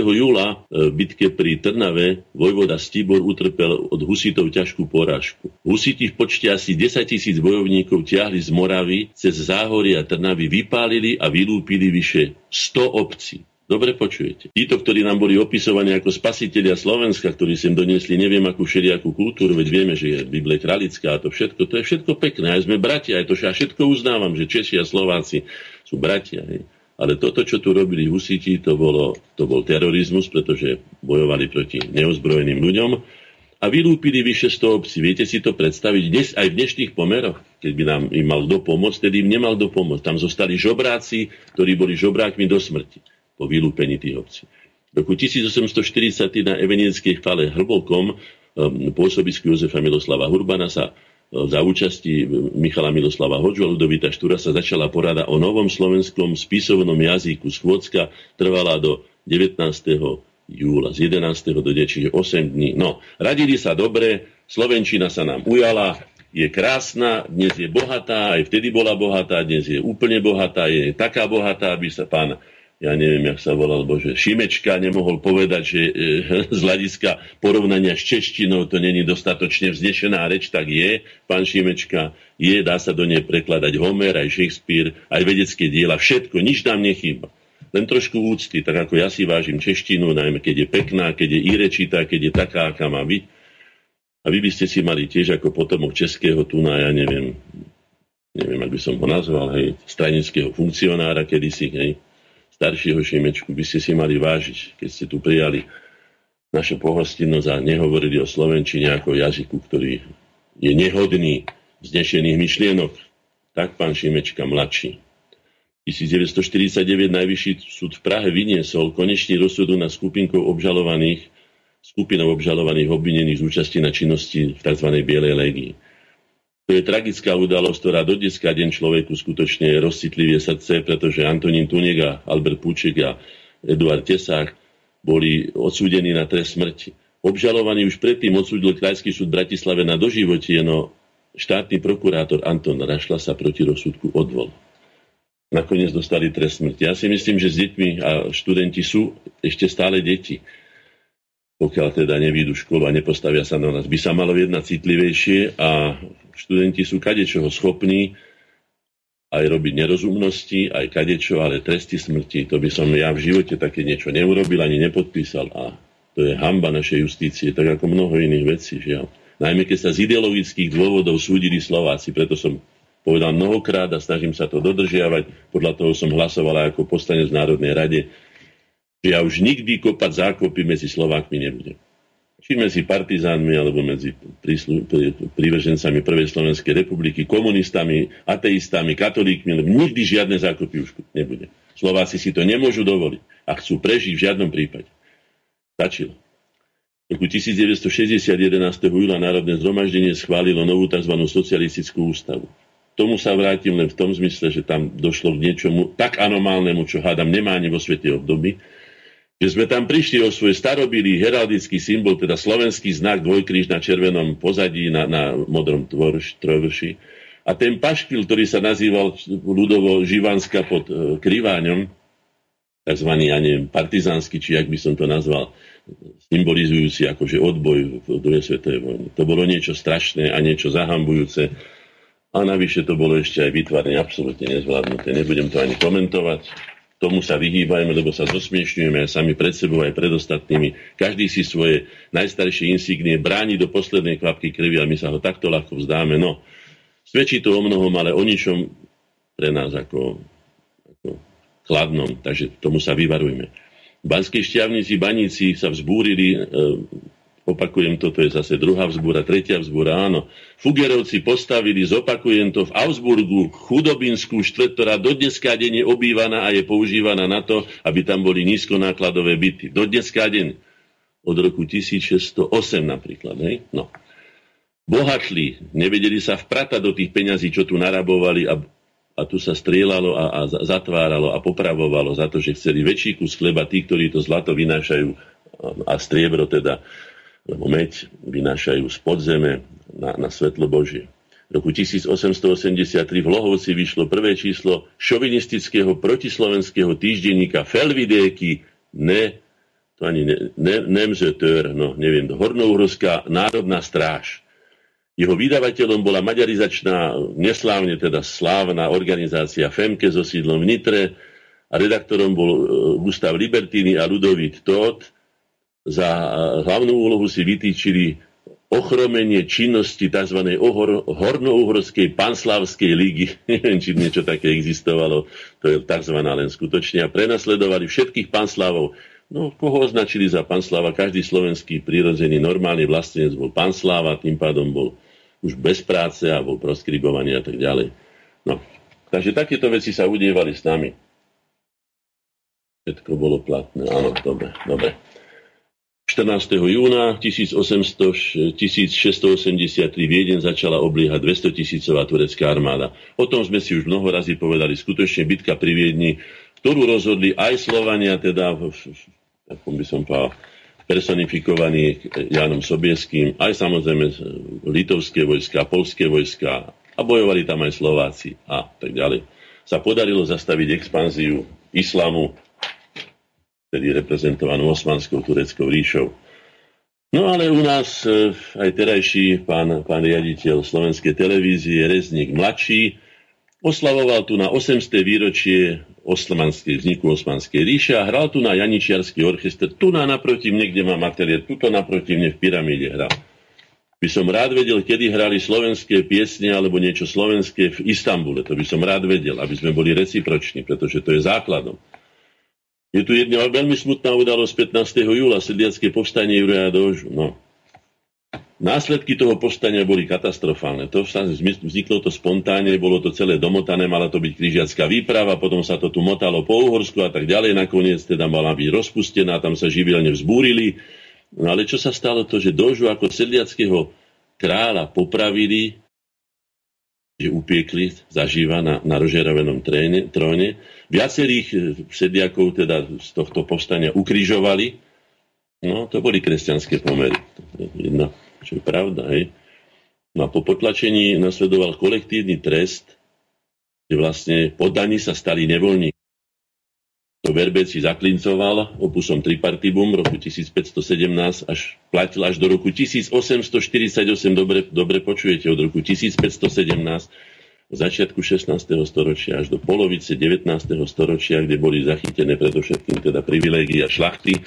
Speaker 3: júla e, v bitke pri Trnave vojvoda Stibor utrpel od husitov ťažkú porážku. Husiti v počte asi 10 tisíc bojovníkov ťahli z Moravy cez záhory a Trnavy, vypálili a vylúpili vyše 100 obcí. Dobre počujete. Títo, ktorí nám boli opisovaní ako spasitelia Slovenska, ktorí sem doniesli neviem akú všelijakú kultúru, veď vieme, že je Bible kralická a to všetko, to je všetko pekné. Aj sme bratia, aj to ja všetko uznávam, že Češi a Slováci sú bratia. Hej. Ale toto, čo tu robili husiti, to, bolo, to bol terorizmus, pretože bojovali proti neozbrojeným ľuďom a vylúpili vyše 100 obcí. Viete si to predstaviť? Dnes, aj v dnešných pomeroch, keď by nám im mal dopomôcť, tedy im nemal dopomôcť. Tam zostali žobráci, ktorí boli žobrákmi do smrti po vylúpení tých obcí. V roku 1840 na Evenieckej chvale Hlbokom um, pôsobisku Jozefa Miloslava Hurbana sa uh, za účasti Michala Miloslava Hoďu a Ludovita Štúra sa začala porada o novom slovenskom spisovnom jazyku. Schôdzka trvala do 19. júla, z 11. do 9, čiže 8 dní. No, radili sa dobre, Slovenčina sa nám ujala, je krásna, dnes je bohatá, aj vtedy bola bohatá, dnes je úplne bohatá, je taká bohatá, aby sa pán ja neviem, jak sa volal, bože, Šimečka nemohol povedať, že e, (laughs) z hľadiska porovnania s češtinou to není dostatočne vznešená reč, tak je, pán Šimečka, je, dá sa do nej prekladať Homer, aj Shakespeare, aj vedecké diela, všetko, nič nám nechýba. Len trošku úcty, tak ako ja si vážim češtinu, najmä keď je pekná, keď je irečitá, keď je taká, aká má byť. A vy by ste si mali tiež ako potomok českého tuna, ja neviem, neviem, ak by som ho nazval, hej, stranického funkcionára kedysi, hej, staršieho Šimečku by ste si mali vážiť, keď ste tu prijali naše pohostinnosť a nehovorili o Slovenčine ako jazyku, ktorý je nehodný vznešených myšlienok. Tak pán Šimečka mladší. 1949 Najvyšší súd v Prahe vyniesol konečný rozsudok na skupinkou obžalovaných, skupinou obžalovaných obvinených z účasti na činnosti v tzv. Bielej legii. To je tragická udalosť, ktorá do dneska deň človeku skutočne rozcitlivie srdce, pretože Antonín Tuniga, Albert Púček a Eduard Tesák boli odsúdení na trest smrti. Obžalovaný už predtým odsúdil Krajský súd Bratislave na doživotie, no štátny prokurátor Anton Rašla sa proti rozsudku odvol nakoniec dostali trest smrti. Ja si myslím, že s deťmi a študenti sú ešte stále deti. Pokiaľ teda nevídu školu a nepostavia sa na nás, by sa malo jednať citlivejšie a študenti sú kadečoho schopní aj robiť nerozumnosti, aj kadečo, ale tresty smrti, to by som ja v živote také niečo neurobil ani nepodpísal a to je hamba našej justície, tak ako mnoho iných vecí, žiaľ. Najmä keď sa z ideologických dôvodov súdili Slováci, preto som povedal mnohokrát a snažím sa to dodržiavať. Podľa toho som hlasoval ako poslanec v Národnej rade, že ja už nikdy kopať zákopy medzi Slovákmi nebudem. Či medzi partizánmi, alebo medzi príslu, prívržencami Prvej Slovenskej republiky, komunistami, ateistami, katolíkmi, lebo nikdy žiadne zákopy už nebude. Slováci si to nemôžu dovoliť a chcú prežiť v žiadnom prípade. Stačilo. Roku 1960 11. júla Národné zhromaždenie schválilo novú tzv. socialistickú ústavu tomu sa vrátim len v tom zmysle, že tam došlo k niečomu tak anomálnemu, čo hádam nemá ani vo svete obdoby, že sme tam prišli o svoj starobilý heraldický symbol, teda slovenský znak dvojkríž na červenom pozadí, na, na modrom tvorš, trojvrši. A ten paškil, ktorý sa nazýval ľudovo Živanska pod e, Kriváňom, takzvaný, ja neviem, partizánsky, či jak by som to nazval, symbolizujúci akože odboj v druhej svetovej vojne. To bolo niečo strašné a niečo zahambujúce a navyše to bolo ešte aj vytvarne absolútne nezvládnuté. Nebudem to ani komentovať. Tomu sa vyhýbajme, lebo sa zosmiešňujeme sami pred sebou, aj pred ostatnými. Každý si svoje najstaršie insignie bráni do poslednej kvapky krvi a my sa ho takto ľahko vzdáme. No, svedčí to o mnohom, ale o ničom pre nás ako, ako kladnom, takže tomu sa vyvarujme. V Banskej šťavnici baníci sa vzbúrili e, Opakujem to, to je zase druhá vzbúra, tretia vzbúra, áno. Fugerovci postavili, zopakujem to, v Augsburgu chudobinskú štvrť, ktorá do deň je obývaná a je používaná na to, aby tam boli nízkonákladové byty. Do dneska deň. Od roku 1608 napríklad. Hej? No. Bohatli, nevedeli sa vpratať do tých peňazí, čo tu narabovali a, a tu sa strieľalo a, a zatváralo a popravovalo za to, že chceli väčší kus chleba tí, ktorí to zlato vynášajú a striebro teda lebo meď vynášajú z podzeme na, na svetlo Božie. V roku 1883 v Lohovci vyšlo prvé číslo šovinistického protislovenského týždenníka Felvidéky ne, to ani ne, ne, Nemzetör, no neviem, Hornouhorská národná stráž. Jeho vydavateľom bola maďarizačná, neslávne teda slávna organizácia FEMKE so sídlom v Nitre a redaktorom bol e, Gustav Libertini a Ludovít Todt za hlavnú úlohu si vytýčili ochromenie činnosti tzv. hornouhorskej panslavskej lígy. (laughs) Neviem, či niečo také existovalo. To je tzv. len skutočne. A prenasledovali všetkých panslavov. No, koho označili za panslava? Každý slovenský prírodzený normálny vlastenec bol pansláva, tým pádom bol už bez práce a bol proskribovaný a tak ďalej. No, takže takéto veci sa udievali s nami. Všetko bolo platné. Áno, dobre, dobre. 14. júna 1800, 1683 Vieden začala obliehať 200 tisícová turecká armáda. O tom sme si už mnoho razy povedali. Skutočne bitka pri Viedni, ktorú rozhodli aj Slovania, teda, ako by som povedal, personifikovaní Jánom Sobieským, aj samozrejme litovské vojska, polské vojska a bojovali tam aj Slováci a tak ďalej. Sa podarilo zastaviť expanziu islamu tedy reprezentovanú osmanskou tureckou ríšou. No ale u nás e, aj terajší pán, pán riaditeľ slovenskej televízie Rezník mladší oslavoval tu na 800. výročie osmanskej, vzniku Osmanskej ríše a hral tu na Janičiarský orchester. Tu na naproti mne, kde má ateliér, tuto naproti mne v pyramíde hral. By som rád vedel, kedy hrali slovenské piesne alebo niečo slovenské v Istambule. To by som rád vedel, aby sme boli reciproční, pretože to je základom. Je tu jedna veľmi smutná udalosť 15. júla, sedliacké povstanie Juraja Dožu. No, Následky toho povstania boli katastrofálne. To vzniklo to spontánne, bolo to celé domotané, mala to byť križiacká výprava, potom sa to tu motalo po Uhorsku a tak ďalej. Nakoniec teda mala byť rozpustená, tam sa živelne vzbúrili. No ale čo sa stalo to, že dožu ako sedliackého kráľa popravili, že upiekli zažíva na, na rožeravenom tróne. Viacerých eh, sediakov teda z tohto povstania ukrižovali. No, to boli kresťanské pomery. Jedna čo je pravda. Hej. No a po potlačení nasledoval kolektívny trest, kde vlastne poddaní sa stali nevoľní. To Verbeci zaklincoval opusom Tripartibum roku 1517 až platil až do roku 1848, dobre, dobre počujete, od roku 1517 v začiatku 16. storočia až do polovice 19. storočia, kde boli zachytené predovšetkým teda privilégia šlachty,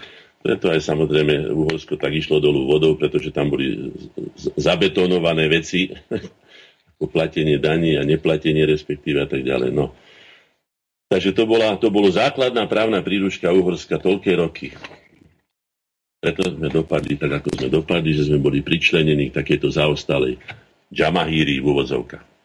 Speaker 3: preto aj samozrejme Uhorsko tak išlo dolu vodou, pretože tam boli zabetonované veci, (laughs) platenie daní a neplatenie respektíve a tak ďalej. No. Takže to, bola, to bolo základná právna príručka Uhorska toľké roky. Preto sme dopadli tak, ako sme dopadli, že sme boli pričlenení k takéto zaostalej džamahíri v úvodzovkách.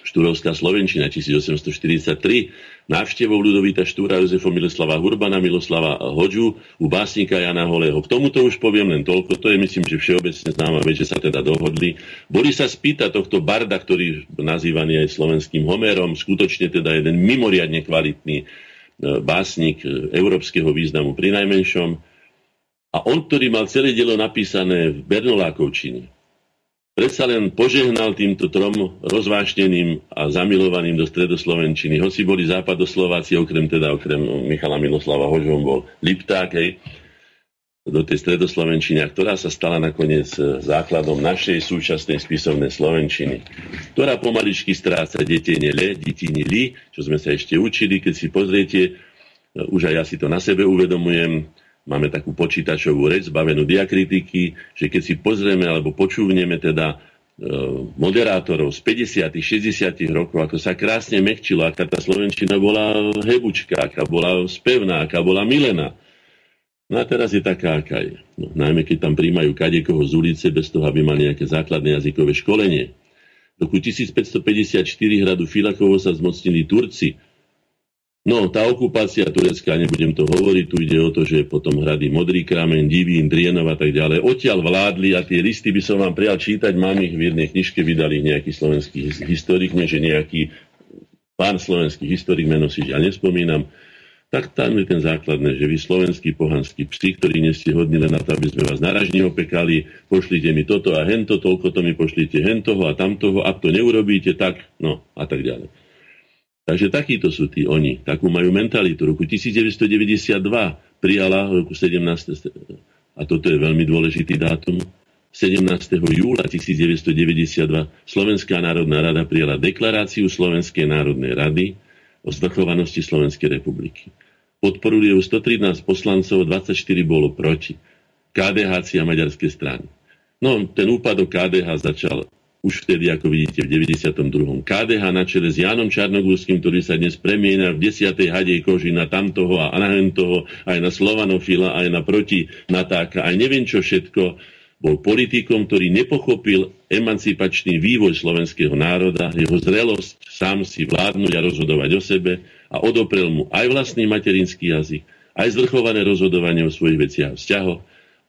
Speaker 3: Štúrovská Slovenčina 1843, návštevou Ludovita Štúra, Jozefa Miloslava Hurbana, Miloslava Hoďu, u básnika Jana Holého. K tomuto už poviem len toľko, to je myslím, že všeobecne známa vec, že sa teda dohodli. Boli sa spýtať tohto barda, ktorý nazývaný aj slovenským Homérom, skutočne teda jeden mimoriadne kvalitný e, básnik e, európskeho významu pri najmenšom. A on, ktorý mal celé dielo napísané v Bernolákovčine, predsa len požehnal týmto trom rozvášneným a zamilovaným do stredoslovenčiny. Hoci boli západoslováci, okrem teda, okrem Michala Miloslava Hožom bol Lipták, hej, do tej stredoslovenčiny, ktorá sa stala nakoniec e, základom našej súčasnej spisovnej slovenčiny, ktorá pomaličky stráca detine le, detine li, čo sme sa ešte učili, keď si pozriete, e, už aj ja si to na sebe uvedomujem, máme takú počítačovú reč, zbavenú diakritiky, že keď si pozrieme alebo počúvneme teda e, moderátorov z 50 60 rokov, ako sa krásne mekčilo, aká tá Slovenčina bola hebučka, aká bola spevná, aká bola milená. No a teraz je taká, aká je. No, najmä keď tam príjmajú kadekoho z ulice, bez toho, aby mali nejaké základné jazykové školenie. V roku 1554 hradu Filakovo sa zmocnili Turci, No, tá okupácia Turecka, nebudem to hovoriť, tu ide o to, že potom hrady Modrý kramen, Divín, Drienov a tak ďalej. Odtiaľ vládli a tie listy by som vám prijal čítať, mám ich v jednej knižke, vydali nejaký slovenský historik, nie že nejaký pán slovenský historik, meno si ja nespomínam, tak tam je ten základné, že vy slovenskí pohanskí psi, ktorí nie ste hodní len na to, aby sme vás naražne opekali, pošlite mi toto a hento, toľko to mi pošlite hentoho a tamtoho, ak to neurobíte, tak, no a tak ďalej. Takže takíto sú tí oni. Takú majú mentalitu. Roku 1992 prijala roku 17. A toto je veľmi dôležitý dátum. 17. júla 1992 Slovenská národná rada prijala deklaráciu Slovenskej národnej rady o zvrchovanosti Slovenskej republiky. Podporili ju 113 poslancov, 24 bolo proti. KDH a maďarské strany. No, ten úpadok KDH začal už vtedy, ako vidíte, v 92. KDH na čele s Jánom Čarnogórským, ktorý sa dnes premieňa v 10. hadej koži na tamtoho a na toho, aj na Slovanofila, aj na proti Natáka, aj neviem čo všetko, bol politikom, ktorý nepochopil emancipačný vývoj slovenského národa, jeho zrelosť sám si vládnuť a rozhodovať o sebe a odoprel mu aj vlastný materinský jazyk, aj zvrchované rozhodovanie o svojich veciach a vzťahoch,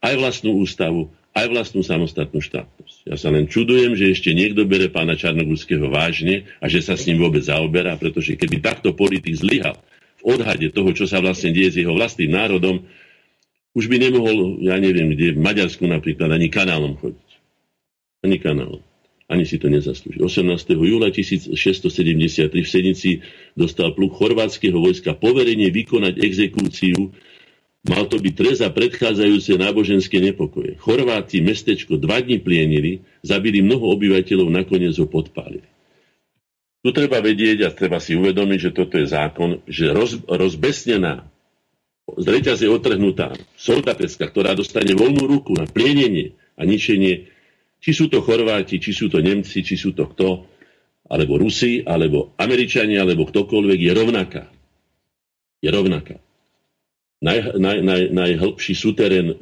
Speaker 3: aj vlastnú ústavu, aj vlastnú samostatnú štátnosť. Ja sa len čudujem, že ešte niekto bere pána Čarnogurského vážne a že sa s ním vôbec zaoberá, pretože keby takto politik zlyhal v odhade toho, čo sa vlastne deje s jeho vlastným národom, už by nemohol, ja neviem, kde v Maďarsku napríklad, ani kanálom chodiť. Ani kanálom. Ani si to nezaslúži. 18. júla 1673 v Senici dostal pluk chorvátskeho vojska poverenie vykonať exekúciu Mal to byť trest za predchádzajúce náboženské nepokoje. Chorváti mestečko dva dní plienili, zabili mnoho obyvateľov, nakoniec ho podpálili. Tu treba vedieť a treba si uvedomiť, že toto je zákon, že roz, rozbesnená, z reťaze otrhnutá soldatecka, ktorá dostane voľnú ruku na plienenie a ničenie, či sú to Chorváti, či sú to Nemci, či sú to kto, alebo Rusi, alebo Američania, alebo ktokoľvek, je rovnaká. Je rovnaká. Naj, naj, naj, najhlbší súterén,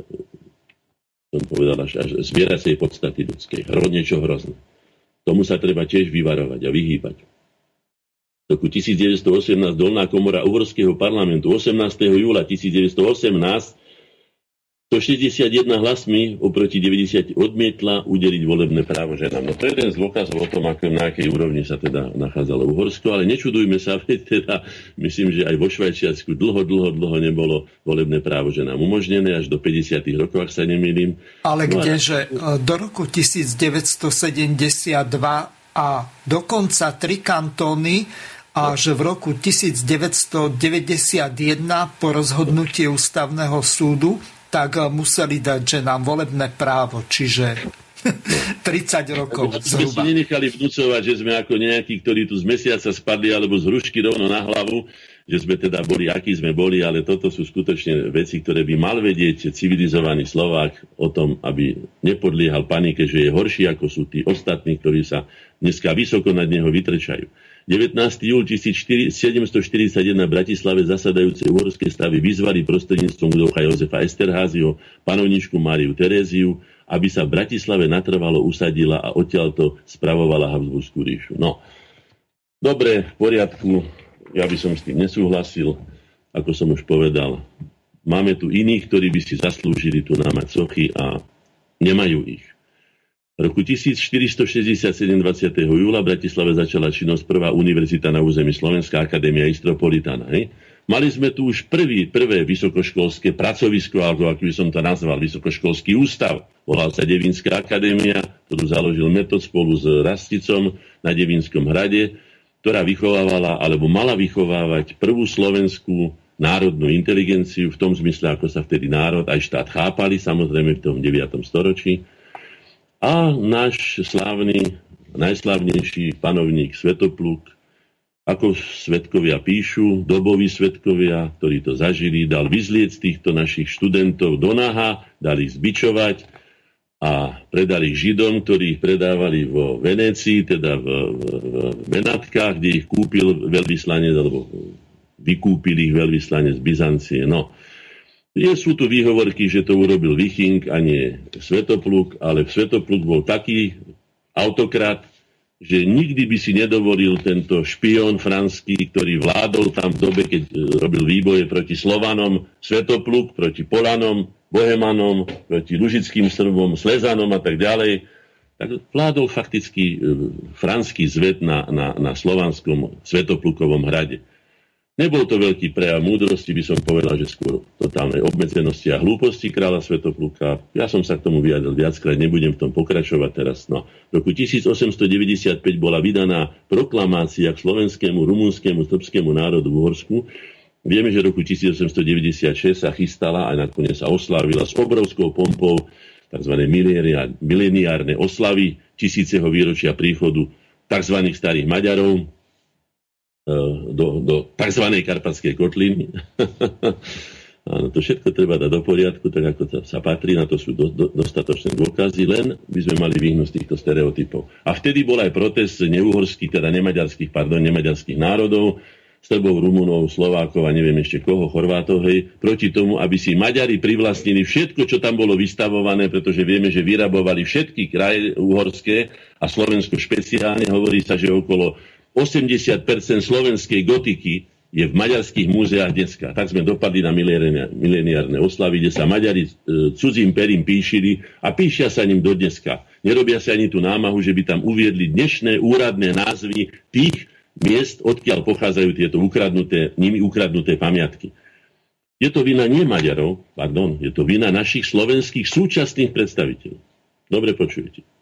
Speaker 3: som povedal, až, až zbieracej podstaty ľudskej. Hro, niečo hrozné. Tomu sa treba tiež vyvarovať a vyhýbať roku 1918 Dolná komora Uhorského parlamentu 18. júla 1918 161 hlasmi oproti 90 odmietla udeliť volebné právo ženám. No to je jeden z dôkazov o tom, ako na akej úrovni sa teda nachádzalo Uhorsko, ale nečudujme sa, (laughs) veď teda myslím, že aj vo Švajčiarsku dlho, dlho, dlho nebolo volebné právo ženám umožnené, až do 50. rokov, ak sa nemýlim.
Speaker 2: Ale no kdeže a... do roku 1972 a dokonca tri kantóny a že v roku 1991 po rozhodnutí ústavného súdu tak eh, museli dať že nám volebné právo, čiže (laughs) 30 rokov
Speaker 3: zhruba. Sme si nenechali vnúcovať, že sme ako nejakí, ktorí tu z mesiaca spadli alebo z hrušky rovno na hlavu, že sme teda boli, akí sme boli, ale toto sú skutočne veci, ktoré by mal vedieť civilizovaný Slovák o tom, aby nepodliehal panike, že je horší ako sú tí ostatní, ktorí sa dneska vysoko nad neho vytrčajú. 19. júl 1741 v Bratislave zasadajúce uhorské stavy vyzvali prostredníctvom ducha Jozefa Esterházio, panovničku Máriu Teréziu, aby sa v Bratislave natrvalo usadila a odtiaľto spravovala Habsburskú ríšu. No, dobre, v poriadku, ja by som s tým nesúhlasil, ako som už povedal. Máme tu iných, ktorí by si zaslúžili tu námať sochy a nemajú ich roku 1467 20. júla v Bratislave začala činnosť prvá univerzita na území Slovenská akadémia Istropolitana. Hej? Mali sme tu už prvý, prvé vysokoškolské pracovisko, alebo ako by som to nazval, vysokoškolský ústav. Volal sa Devinská akadémia, ktorú založil Metod spolu s Rasticom na Devinskom hrade, ktorá vychovávala, alebo mala vychovávať prvú slovenskú národnú inteligenciu v tom zmysle, ako sa vtedy národ aj štát chápali, samozrejme v tom 9. storočí a náš slávny, najslávnejší panovník Svetopluk, ako svetkovia píšu, doboví svetkovia, ktorí to zažili, dal vyzlieť týchto našich študentov do naha, dali ich zbičovať a predali ich Židom, ktorí ich predávali vo Venécii, teda v, v, v Benátkach, kde ich kúpil veľvyslanec, alebo vykúpil ich veľvyslanec z Byzancie. No, nie sú tu výhovorky, že to urobil Viching a nie Svetopluk, ale Svetopluk bol taký autokrat, že nikdy by si nedovolil tento špión franský, ktorý vládol tam v dobe, keď e, robil výboje proti Slovanom, Svetopluk, proti Polanom, Bohemanom, proti Lužickým Srbom, Slezanom a tak ďalej. Tak vládol fakticky e, franský zvet na, na, na slovanskom Svetoplukovom hrade. Nebol to veľký prejav múdrosti, by som povedal, že skôr totálnej obmedzenosti a hlúposti kráľa Svetopluka. Ja som sa k tomu vyjadril viackrát, nebudem v tom pokračovať teraz. No, v roku 1895 bola vydaná proklamácia k slovenskému, rumunskému, srbskému národu v Uhorsku. Vieme, že v roku 1896 sa chystala a nakoniec sa oslávila s obrovskou pompou tzv. mileniárne oslavy tisíceho výročia príchodu tzv. starých Maďarov, do, do tzv. karpatskej kotliny. (laughs) Áno, to všetko treba dať do poriadku, tak ako to sa patrí, na to sú do, do, dostatočné dôkazy, len by sme mali vyhnúť z týchto stereotypov. A vtedy bol aj protest neuhorských, teda nemaďarských, pardon, nemaďarských národov, Srbov, Rumunov, Slovákov a neviem ešte koho, Chorvátov, hej, proti tomu, aby si Maďari privlastnili všetko, čo tam bolo vystavované, pretože vieme, že vyrabovali všetky kraje uhorské a Slovensko špeciálne. Hovorí sa, že okolo 80% slovenskej gotiky je v maďarských múzeách dneska. Tak sme dopadli na mileniárne oslavy, kde sa Maďari e, cudzím perím píšili a píšia sa ním do dneska. Nerobia sa ani tú námahu, že by tam uviedli dnešné úradné názvy tých miest, odkiaľ pochádzajú tieto ukradnuté, nimi ukradnuté pamiatky. Je to vina nie Maďarov, pardon, je to vina našich slovenských súčasných predstaviteľov. Dobre počujete.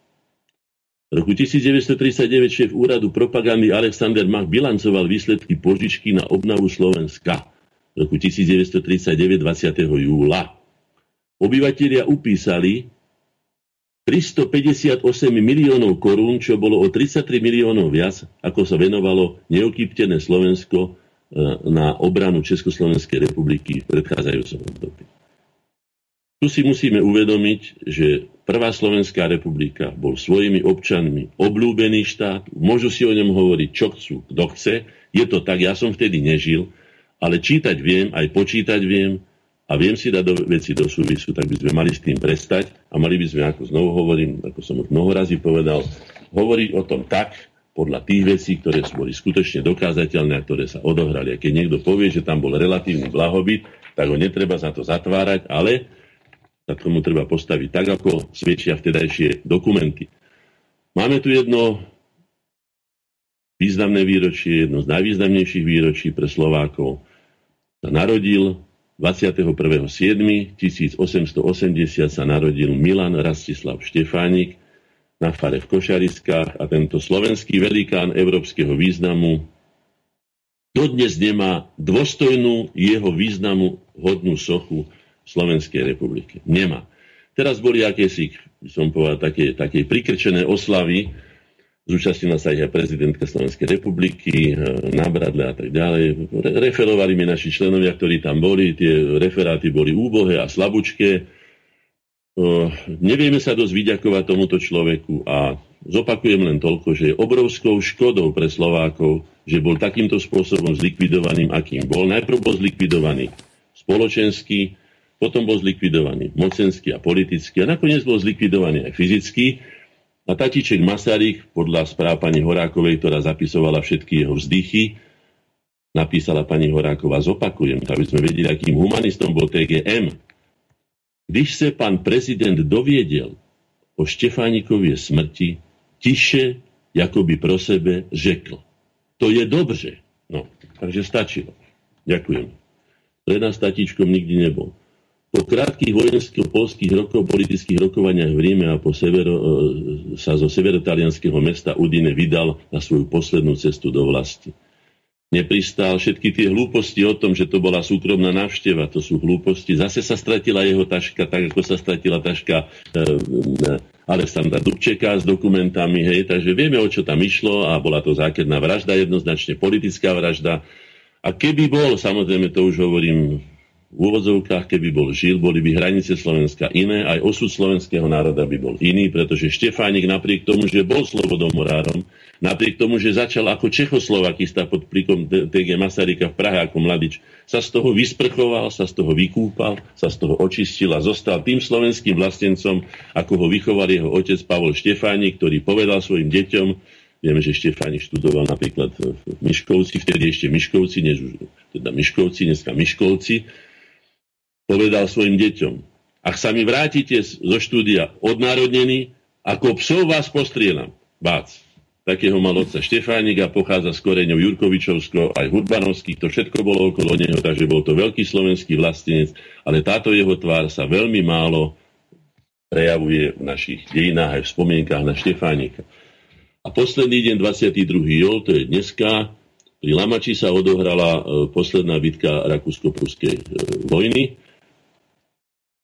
Speaker 3: V roku 1939 šéf úradu propagandy Alexander Mach bilancoval výsledky požičky na obnavu Slovenska v roku 1939 20. júla. Obyvatelia upísali 358 miliónov korún, čo bolo o 33 miliónov viac, ako sa venovalo neokýptené Slovensko e, na obranu Československej republiky v predchádzajúcom období. Tu si musíme uvedomiť, že Prvá Slovenská republika bol svojimi občanmi obľúbený štát, môžu si o ňom hovoriť, čo chcú, kto chce. Je to tak, ja som vtedy nežil, ale čítať viem, aj počítať viem a viem si dať do, veci do súvisu, tak by sme mali s tým prestať a mali by sme, ako znovu hovorím, ako som už mnoho razy povedal, hovoriť o tom tak, podľa tých vecí, ktoré boli skutočne dokázateľné a ktoré sa odohrali. A keď niekto povie, že tam bol relatívny blahobyt, tak ho netreba za to zatvárať, ale sa tomu treba postaviť tak, ako svedčia vtedajšie dokumenty. Máme tu jedno významné výročie, jedno z najvýznamnejších výročí pre Slovákov. Sa narodil 21.7.1880 sa narodil Milan Rastislav Štefánik na fare v Košariskách a tento slovenský velikán európskeho významu dodnes nemá dôstojnú jeho významu hodnú sochu Slovenskej republike. Nemá. Teraz boli akési, som povedal, také, také prikrčené oslavy, Zúčastnila sa aj prezidentka Slovenskej republiky, eh, na Bradle a tak ďalej. referovali mi naši členovia, ktorí tam boli, tie referáty boli úbohé a slabúčké. Uh, nevieme sa dosť vyďakovať tomuto človeku a zopakujem len toľko, že je obrovskou škodou pre Slovákov, že bol takýmto spôsobom zlikvidovaným, akým bol. Najprv bol zlikvidovaný spoločenský, potom bol zlikvidovaný mocenský a politický a nakoniec bol zlikvidovaný aj fyzicky. A tatíček Masaryk, podľa správ pani Horákovej, ktorá zapisovala všetky jeho vzdychy, napísala pani Horáková, zopakujem, aby sme vedeli, akým humanistom bol TGM. Když se pan prezident doviedel o Štefánikovie smrti, tiše, jakoby pro sebe, řekl. To je dobře. No, takže stačilo. Ďakujem. Pre nás tatíčkom nikdy nebol. Po krátkých vojensko-polských rokov, politických rokovaniach v Ríme a po severo, e, sa zo severotalianského mesta Udine vydal na svoju poslednú cestu do vlasti. Nepristál všetky tie hlúposti o tom, že to bola súkromná návšteva, to sú hlúposti. Zase sa stratila jeho taška, tak ako sa stratila taška e, e, Alexandra Dubčeka s dokumentami, hej, takže vieme, o čo tam išlo a bola to zákerná vražda, jednoznačne politická vražda. A keby bol, samozrejme to už hovorím v úvodzovkách, keby bol žil, boli by hranice Slovenska iné, aj osud slovenského národa by bol iný, pretože Štefánik napriek tomu, že bol slobodomorárom, napriek tomu, že začal ako Čechoslovakista pod príkom TG Masaryka v Prahe ako mladič, sa z toho vysprchoval, sa z toho vykúpal, sa z toho očistil a zostal tým slovenským vlastencom, ako ho vychoval jeho otec Pavol Štefánik, ktorý povedal svojim deťom, Vieme, že Štefánik študoval napríklad v Miškovci, vtedy ešte Miškovci, než už teda Miškovci, dneska Miškovci, povedal svojim deťom, ak sa mi vrátite zo štúdia odnárodnený, ako psov vás postrielam. Bác. Takého mal otca Štefánika, pochádza z koreňov Jurkovičovsko, aj Hurbanovských, to všetko bolo okolo neho, takže bol to veľký slovenský vlastenec, ale táto jeho tvár sa veľmi málo prejavuje v našich dejinách aj v spomienkách na Štefánika. A posledný deň, 22. jol, to je dneska, pri Lamači sa odohrala e, posledná bitka Rakúsko-Pruskej e, vojny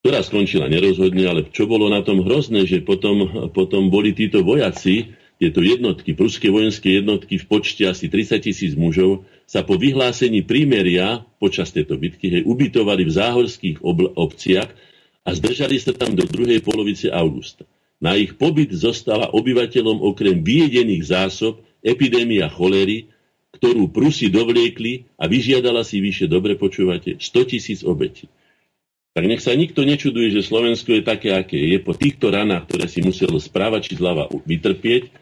Speaker 3: ktorá skončila nerozhodne, ale čo bolo na tom hrozné, že potom, potom boli títo vojaci, tieto jednotky, pruské vojenské jednotky v počte asi 30 tisíc mužov, sa po vyhlásení prímeria počas tejto bitky hej, ubytovali v záhorských obl- obciach a zdržali sa tam do druhej polovice augusta. Na ich pobyt zostala obyvateľom okrem vyjedených zásob epidémia cholery, ktorú Prusi dovliekli a vyžiadala si vyše, dobre počúvate, 100 tisíc obetí tak nech sa nikto nečuduje, že Slovensko je také, aké je. Po týchto ranách, ktoré si muselo správa či zľava vytrpieť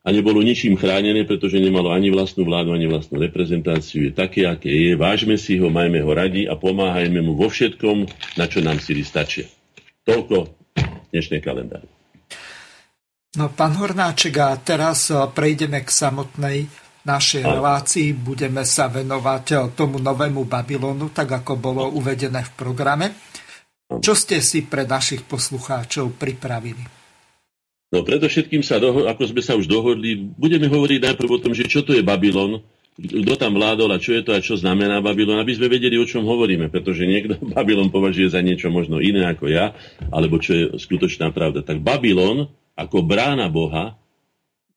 Speaker 3: a nebolo ničím chránené, pretože nemalo ani vlastnú vládu, ani vlastnú reprezentáciu, je také, aké je. Vážme si ho, majme ho radi a pomáhajme mu vo všetkom, na čo nám síly stačia. Toľko dnešné kalendáre.
Speaker 2: No, pán Hornáček, a teraz prejdeme k samotnej našej relácii budeme sa venovať eh, tomu novému Babylonu, tak ako bolo uvedené v programe. Čo ste si pre našich poslucháčov pripravili?
Speaker 3: No predovšetkým sa, doho- ako sme sa už dohodli, budeme hovoriť najprv o tom, že čo to je Babylon, kto tam vládol a čo je to a čo znamená Babylon, aby sme vedeli, o čom hovoríme, pretože niekto (laughs) Babylon považuje za niečo možno iné ako ja, alebo čo je skutočná pravda. Tak Babylon ako brána Boha,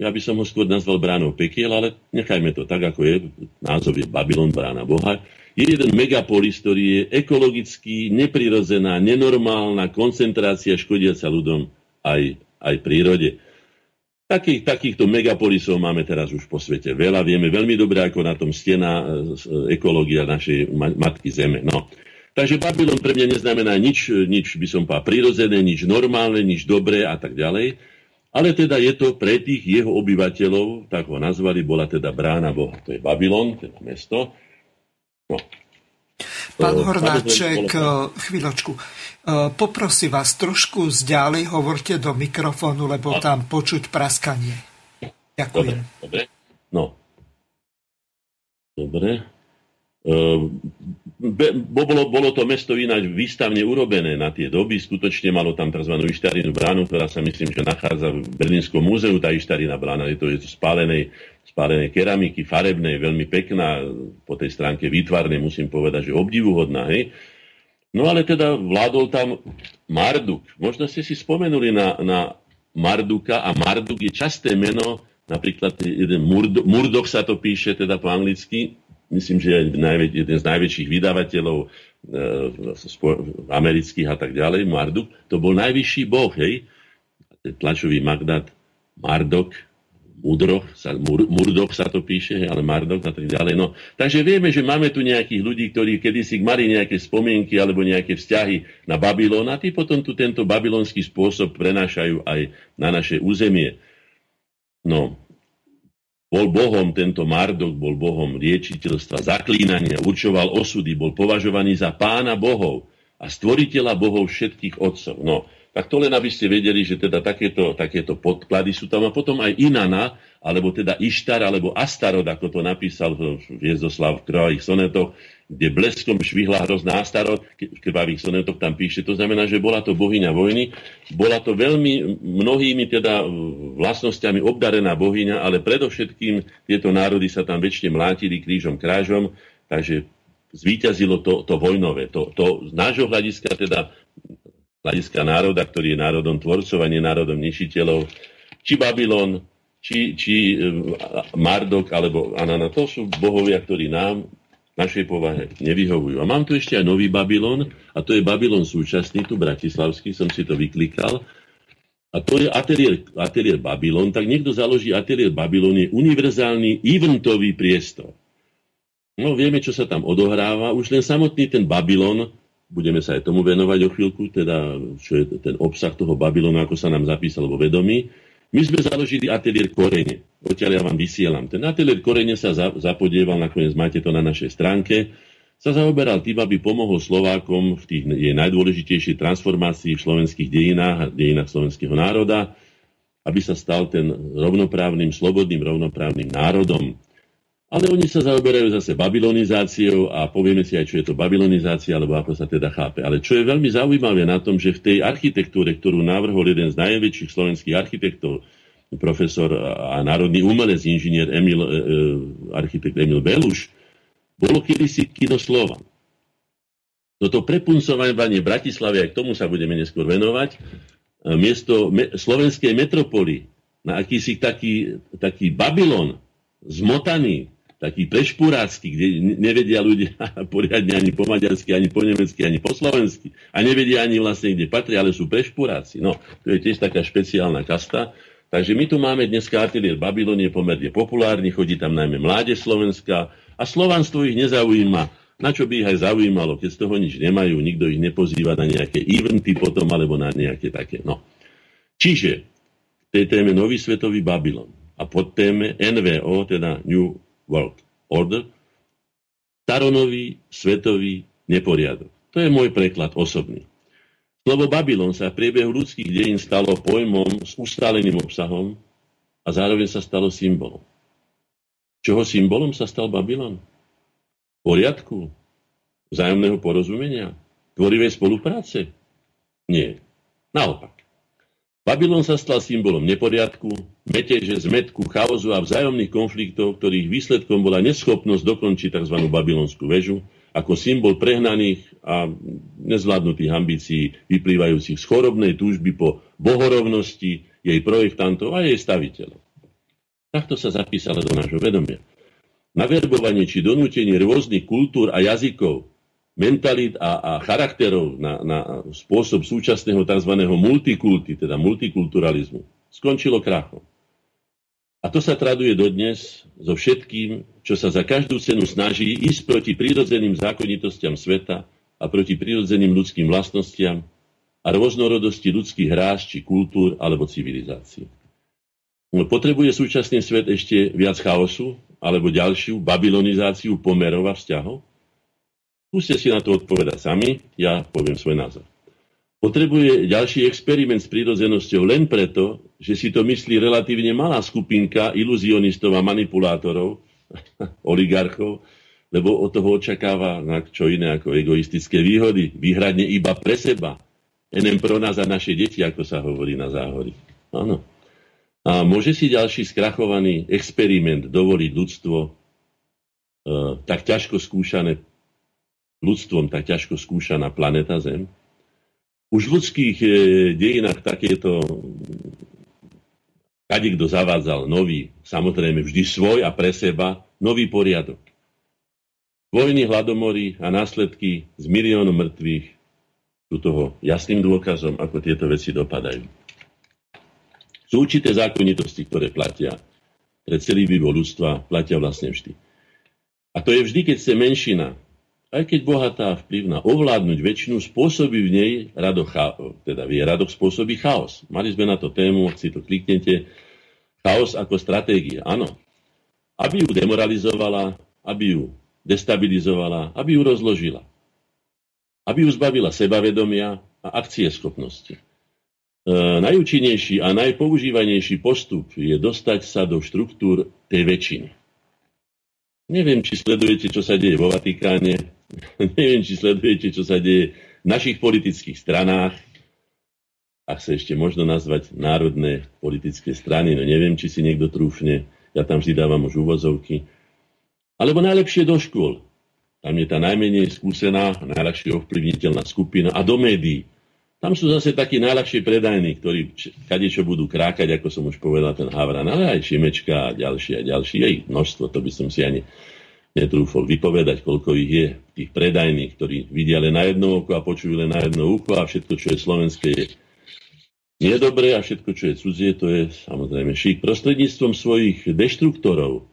Speaker 3: ja by som ho skôr nazval bránou pekiel, ale nechajme to tak, ako je. Názov je Babylon, brána Boha. Je jeden megapolis, ktorý je ekologicky neprirodzená, nenormálna koncentrácia škodiaca ľudom aj, aj prírode. Takých, takýchto megapolisov máme teraz už po svete veľa. Vieme veľmi dobre, ako na tom stená e, e, ekológia našej matky Zeme. No. Takže Babylon pre mňa neznamená nič, nič by som povedal, prirodzené, nič normálne, nič dobré a tak ďalej. Ale teda je to pre tých jeho obyvateľov, tak ho nazvali, bola teda brána Boha. To je Babylon, teda mesto. No.
Speaker 2: Pán Hornáček, chvíľočku. Poprosím vás, trošku zďalej hovorte do mikrofónu, lebo tam počuť praskanie. Ďakujem.
Speaker 3: Dobre, dobre. No. Dobre. Ehm, bolo, bolo to mesto ináč výstavne urobené na tie doby. Skutočne malo tam tzv. ištarinu bránu, ktorá sa myslím, že nachádza v Berlínskom múzeu. Tá ištarina brána je to, je to spálenej, spálenej keramiky, farebnej, veľmi pekná. Po tej stránke výtvarnej musím povedať, že obdivuhodná. Hej? No ale teda vládol tam Marduk. Možno ste si spomenuli na, na Marduka a Marduk je časté meno, napríklad jeden Murdo, Murdoch sa to píše teda po anglicky, myslím, že je jeden z najväčších vydavateľov e, amerických a tak ďalej, Marduk, to bol najvyšší boh, hej, tlačový Magdad Mardok, Mudroch, sa, Mur, Murdoch sa to píše, ale Mardok a tak ďalej. No, takže vieme, že máme tu nejakých ľudí, ktorí kedysi mali nejaké spomienky alebo nejaké vzťahy na Babylon a tí potom tu tento babylonský spôsob prenášajú aj na naše územie. No, bol bohom tento Mardok, bol bohom liečiteľstva, zaklínania, určoval osudy, bol považovaný za pána bohov a stvoriteľa bohov všetkých otcov. No, tak to len aby ste vedeli, že teda takéto, takéto podklady sú tam. A potom aj Inana, alebo teda Ištar, alebo Astarot, ako to napísal Viezoslav v krvavých sonetoch, kde bleskom švihla hrozná Astarot, v krvavých sonetoch tam píše. To znamená, že bola to bohyňa vojny. Bola to veľmi mnohými teda vlastnosťami obdarená bohyňa, ale predovšetkým tieto národy sa tam väčšine mlátili krížom krážom, takže zvíťazilo to, to vojnové. To, to z nášho hľadiska teda hľadiska národa, ktorý je národom tvorcov a nie národom ničiteľov, či Babylon, či, či Mardok alebo Anana, to sú bohovia, ktorí nám našej povahe nevyhovujú. A mám tu ešte aj nový Babylon, a to je Babylon súčasný, tu bratislavský, som si to vyklikal. A to je ateliér, ateliér Babylon, tak niekto založí ateliér Babylon, je univerzálny eventový priestor. No vieme, čo sa tam odohráva. Už len samotný ten Babylon budeme sa aj tomu venovať o chvíľku, teda čo je ten obsah toho Babylonu, ako sa nám zapísal vo vedomí. My sme založili ateliér Korene. Odtiaľ ja vám vysielam. Ten ateliér Korene sa zapodieval, nakoniec máte to na našej stránke, sa zaoberal tým, aby pomohol Slovákom v tých jej najdôležitejšej transformácii v slovenských dejinách a dejinách slovenského národa, aby sa stal ten rovnoprávnym, slobodným, rovnoprávnym národom. Ale oni sa zaoberajú zase babylonizáciou a povieme si aj, čo je to babylonizácia, alebo ako sa teda chápe. Ale čo je veľmi zaujímavé na tom, že v tej architektúre, ktorú navrhol jeden z najväčších slovenských architektov, profesor a národný umelec, inžinier Emil, e, e architekt Emil Beluš, bolo kedysi kino Slova. Toto prepuncovanie Bratislavy, aj k tomu sa budeme neskôr venovať, e, miesto me, slovenskej metropoly na akýsi taký, taký Babylon, zmotaný, taký prešpurácky, kde nevedia ľudia (laughs) poriadne ani po maďarsky, ani po nemecky, ani po slovensky a nevedia ani vlastne, kde patria, ale sú prešpuráci. No, to je tiež taká špeciálna kasta. Takže my tu máme dneska ateliér Babylon, je pomerne populárny, chodí tam najmä mládež Slovenska a slovanstvo ich nezaujíma. Na čo by ich aj zaujímalo, keď z toho nič nemajú, nikto ich nepozýva na nejaké eventy potom alebo na nejaké také. No. Čiže tej téme Nový svetový Babylon a pod téme NVO, teda New World Order, staronový svetový neporiadok. To je môj preklad osobný. Slovo Babylon sa v priebehu ľudských dejín stalo pojmom s ustáleným obsahom a zároveň sa stalo symbolom. Čoho symbolom sa stal Babylon? Poriadku? Vzájomného porozumenia? Tvorivej spolupráce? Nie. Naopak. Babylon sa stal symbolom neporiadku, meteže, zmetku, chaosu a vzájomných konfliktov, ktorých výsledkom bola neschopnosť dokončiť tzv. babylonskú väžu ako symbol prehnaných a nezvládnutých ambícií vyplývajúcich z chorobnej túžby po bohorovnosti jej projektantov a jej staviteľov. Takto sa zapísalo do nášho vedomia. Naverbovanie či donútenie rôznych kultúr a jazykov mentalít a, a charakterov na, na spôsob súčasného tzv. multikulty, teda multikulturalizmu, skončilo krachom. A to sa traduje dodnes so všetkým, čo sa za každú cenu snaží ísť proti prírodzeným zákonitostiam sveta a proti prírodzeným ľudským vlastnostiam a rôznorodosti ľudských hráš či kultúr alebo civilizácií. No, potrebuje súčasný svet ešte viac chaosu alebo ďalšiu babylonizáciu pomerov a vzťahov? Skúste si na to odpovedať sami, ja poviem svoj názor. Potrebuje ďalší experiment s prírodzenosťou len preto, že si to myslí relatívne malá skupinka iluzionistov a manipulátorov, (laughs) oligarchov, lebo od toho očakáva čo iné ako egoistické výhody, výhradne iba pre seba. Enem pro nás a naše deti, ako sa hovorí na záhori. Áno. A môže si ďalší skrachovaný experiment dovoliť ľudstvo e, tak ťažko skúšané ľudstvom tak ťažko skúšaná planeta Zem. Už v ľudských e, dejinách takéto kade kto zavádzal nový, samozrejme vždy svoj a pre seba, nový poriadok. Vojny, hladomory a následky z miliónov mŕtvych sú toho jasným dôkazom, ako tieto veci dopadajú. Sú určité zákonitosti, ktoré platia pre celý vývoj ľudstva, platia vlastne vždy. A to je vždy, keď ste menšina, aj keď bohatá a vplyvná, ovládnuť väčšinu spôsobí v nej radoch, teda vie radoch spôsobí chaos. Mali sme na to tému, ak si to kliknete, chaos ako stratégia. Áno. Aby ju demoralizovala, aby ju destabilizovala, aby ju rozložila. Aby ju zbavila sebavedomia a akcie schopnosti. E, najúčinnejší a najpoužívanejší postup je dostať sa do štruktúr tej väčšiny. Neviem, či sledujete, čo sa deje vo Vatikáne, (laughs) neviem, či sledujete, čo sa deje v našich politických stranách, ak sa ešte možno nazvať národné politické strany, no neviem, či si niekto trúfne, ja tam vždy dávam už úvozovky. Alebo najlepšie do škôl. Tam je tá najmenej skúsená, najľahšie ovplyvniteľná skupina. A do médií. Tam sú zase takí najľahšie predajní, ktorí kadečo budú krákať, ako som už povedal, ten Havran, ale aj Šimečka a ďalší a ďalší. Je ich množstvo, to by som si ani netrúfol vypovedať, koľko ich je, tých predajných, ktorí vidia len na jedno oko a počujú len na jedno ucho a všetko, čo je slovenské, je nie dobré a všetko, čo je cudzie, to je samozrejme šík. Prostredníctvom svojich deštruktorov,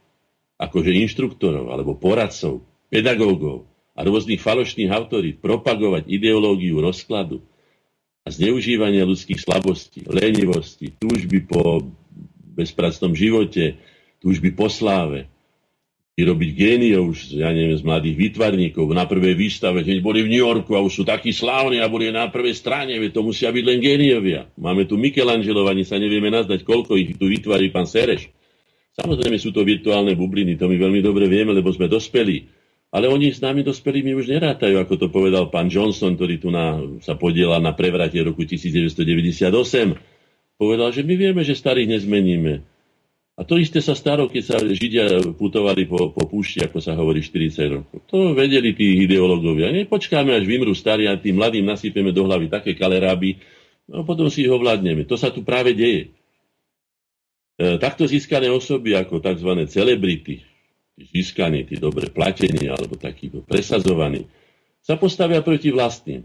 Speaker 3: akože inštruktorov alebo poradcov, pedagógov a rôznych falošných autorít propagovať ideológiu rozkladu a zneužívania ľudských slabostí, lenivosti, túžby po bezpracnom živote, túžby po sláve, vyrobiť géniov ja neviem, z mladých výtvarníkov na prvej výstave, keď boli v New Yorku a už sú takí slávni a boli na prvej strane, veď to musia byť len géniovia. Máme tu Michelangelov, ani sa nevieme nazdať, koľko ich tu vytvári pán Sereš. Samozrejme sú to virtuálne bubliny, to my veľmi dobre vieme, lebo sme dospeli. Ale oni s nami dospelými už nerátajú, ako to povedal pán Johnson, ktorý tu na, sa podiela na prevrate roku 1998. Povedal, že my vieme, že starých nezmeníme. A to isté sa staro, keď sa Židia putovali po, po púšti, ako sa hovorí, 40 rokov. To vedeli tí ideológovia. Nepočkáme, až vymrú starí a tým mladým nasypeme do hlavy také kaleráby, no potom si ich ovládneme. To sa tu práve deje. E, takto získané osoby ako tzv. celebrity, získaní, tí dobre platení alebo takíto presazovaní, sa postavia proti vlastným.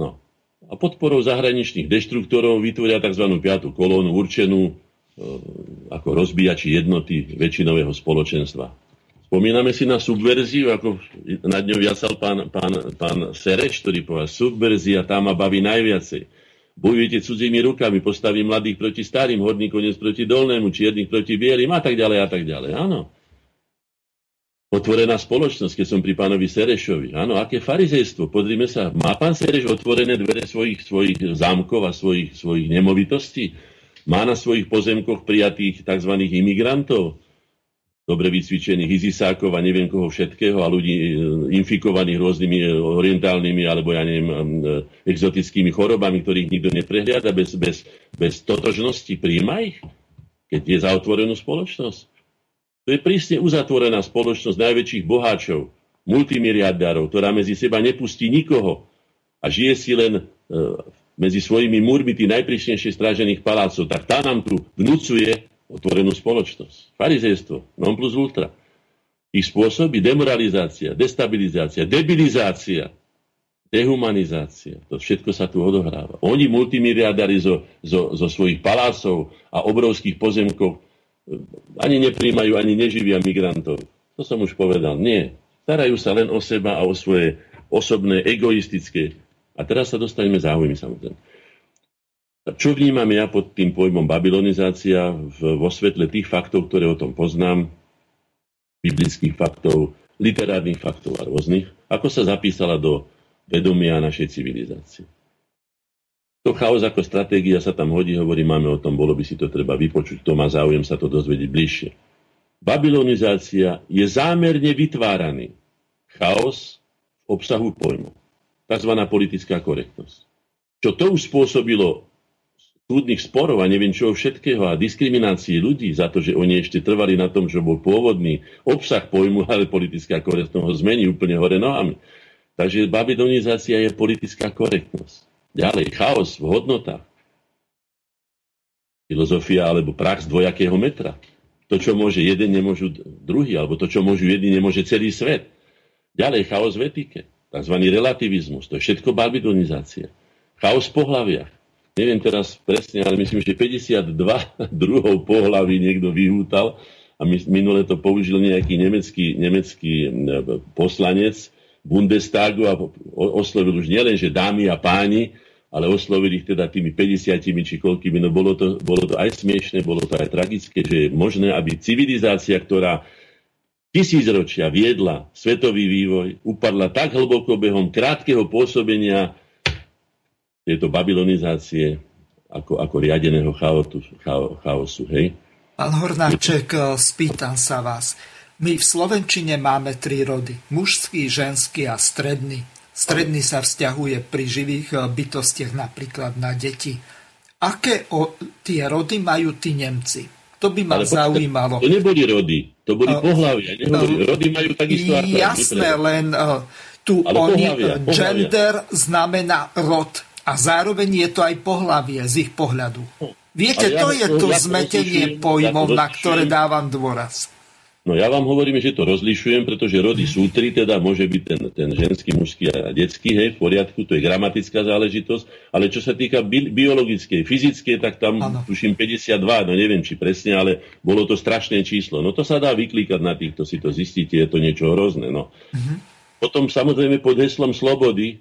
Speaker 3: No. A podporou zahraničných deštruktorov vytvoria tzv. piatú kolónu určenú E, ako rozbíjači jednoty väčšinového spoločenstva. Spomíname si na subverziu, ako nad ňou jasal pán, pán, pán Sereš, ktorý povedal, subverzia tá ma baví najviacej. Bojujete cudzími rukami, postaví mladých proti starým, hodný koniec proti dolnému, čiernych proti bielým a tak ďalej a tak ďalej. Áno. Otvorená spoločnosť, keď som pri pánovi Serešovi. Áno, aké farizejstvo. Podrime sa, má pán Sereš otvorené dvere svojich, svojich zámkov a svojich, svojich nemovitostí? Má na svojich pozemkoch prijatých tzv. imigrantov? dobre vycvičených izisákov a neviem koho všetkého a ľudí e, infikovaných rôznymi e, orientálnymi alebo ja neviem, e, exotickými chorobami, ktorých nikto neprehliada bez, bez, bez totožnosti, príjma ich, keď je za otvorenú spoločnosť. To je prísne uzatvorená spoločnosť najväčších boháčov, multimiliardárov, ktorá medzi seba nepustí nikoho a žije si len medzi svojimi múrmi tých najprísnejšie strážených palácov, tak tá nám tu vnúcuje otvorenú spoločnosť. Farizejstvo, non plus ultra. Ich spôsobí demoralizácia, destabilizácia, debilizácia, dehumanizácia. To všetko sa tu odohráva. Oni multimiliardári zo, zo, zo svojich palácov a obrovských pozemkov ani nepríjmajú, ani neživia migrantov. To som už povedal. Nie. Starajú sa len o seba a o svoje osobné, egoistické. A teraz sa dostaneme záujmy samozrejme. Čo vnímam ja pod tým pojmom babylonizácia vo svetle tých faktov, ktoré o tom poznám, biblických faktov, literárnych faktov a rôznych, ako sa zapísala do vedomia našej civilizácie. To chaos ako stratégia sa tam hodí, hovorí, máme o tom, bolo by si to treba vypočuť, to má záujem sa to dozvedieť bližšie. Babylonizácia je zámerne vytváraný chaos v obsahu pojmu. Takzvaná politická korektnosť. Čo to už spôsobilo súdnych sporov a neviem čoho všetkého a diskriminácii ľudí za to, že oni ešte trvali na tom, že bol pôvodný obsah pojmu, ale politická korektnosť ho zmení úplne hore nohami. Takže babylonizácia je politická korektnosť. Ďalej, chaos v hodnotách. Filozofia alebo prax dvojakého metra. To, čo môže jeden, nemôžu druhý, alebo to, čo môžu jedni, nemôže celý svet. Ďalej, chaos v etike, tzv. relativizmus, to je všetko babylonizácia. Chaos v pohľaviach neviem teraz presne, ale myslím, že 52 (laughs) druhov pohlaví niekto vyhútal a minule to použil nejaký nemecký, nemecký poslanec Bundestagu a oslovil už nielen, že dámy a páni, ale oslovil ich teda tými 50 či koľkými, no bolo to, bolo to aj smiešne, bolo to aj tragické, že je možné, aby civilizácia, ktorá tisícročia viedla svetový vývoj, upadla tak hlboko behom krátkeho pôsobenia tejto babylonizácie ako, ako riadeného chaotu, chaosu. Hej?
Speaker 2: Pán Hornáček, spýtam sa vás. My v Slovenčine máme tri rody. Mužský, ženský a stredný. Stredný sa vzťahuje pri živých eh, bytostiach napríklad na deti. Aké o, tie rody majú tí Nemci? To by ma Ale zaujímalo.
Speaker 3: To neboli rody, to boli uh, pohľavia. Neboli, uh, rody majú takisto...
Speaker 2: Jasné, len uh, tu Ale oni, pohľavia, pohľavia. gender znamená rod a zároveň je to aj pohlavie z ich pohľadu. Viete, ja, to je to zmetenie pojmov, na ktoré dávam dôraz.
Speaker 3: No ja vám hovorím, že to rozlišujem, pretože rody sú tri, teda môže byť ten, ten ženský, mužský a detský, hej, v poriadku, to je gramatická záležitosť, ale čo sa týka bi- biologickej, fyzickej, tak tam ano. tuším 52, no neviem či presne, ale bolo to strašné číslo. No to sa dá vyklíkať na týchto, si to zistíte, je to niečo hrozné. No. Uh-huh. Potom samozrejme pod heslom slobody,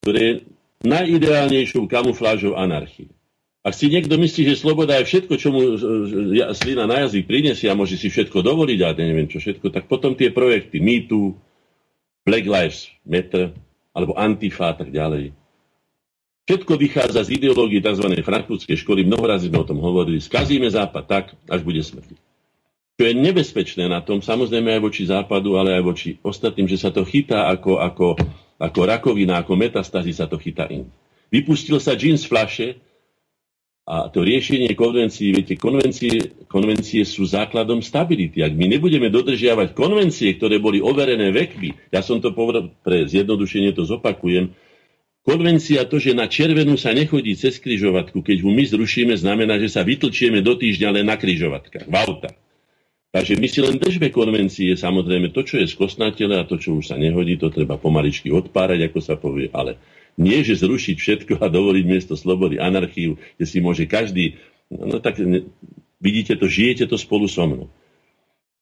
Speaker 3: ktoré najideálnejšou kamuflážou anarchie. Ak si niekto myslí, že sloboda je všetko, čo mu slina na jazyk prinesie a môže si všetko dovoliť a neviem čo všetko, tak potom tie projekty MeToo, Black Lives Matter alebo Antifa a tak ďalej. Všetko vychádza z ideológie tzv. frankfurtskej školy. Mnoho razy sme o tom hovorili. Skazíme Západ tak, až bude smrť. Čo je nebezpečné na tom, samozrejme aj voči Západu, ale aj voči ostatným, že sa to chytá ako, ako ako rakovina, ako metastázy sa to chytá in. Vypustil sa džín z flaše a to riešenie konvencií, viete, konvencie, konvencie sú základom stability. Ak my nebudeme dodržiavať konvencie, ktoré boli overené vekmi, ja som to povedal, pre zjednodušenie to zopakujem, Konvencia to, že na červenú sa nechodí cez kryžovatku, keď ju my zrušíme, znamená, že sa vytlčieme do týždňa len na kryžovatkách, v autách. Takže my si len držme konvencie, samozrejme to, čo je skosnatele a to, čo už sa nehodí, to treba pomaličky odpárať, ako sa povie, ale nie, že zrušiť všetko a dovoliť miesto slobody anarchiu, kde si môže každý, no tak vidíte to, žijete to spolu so mnou.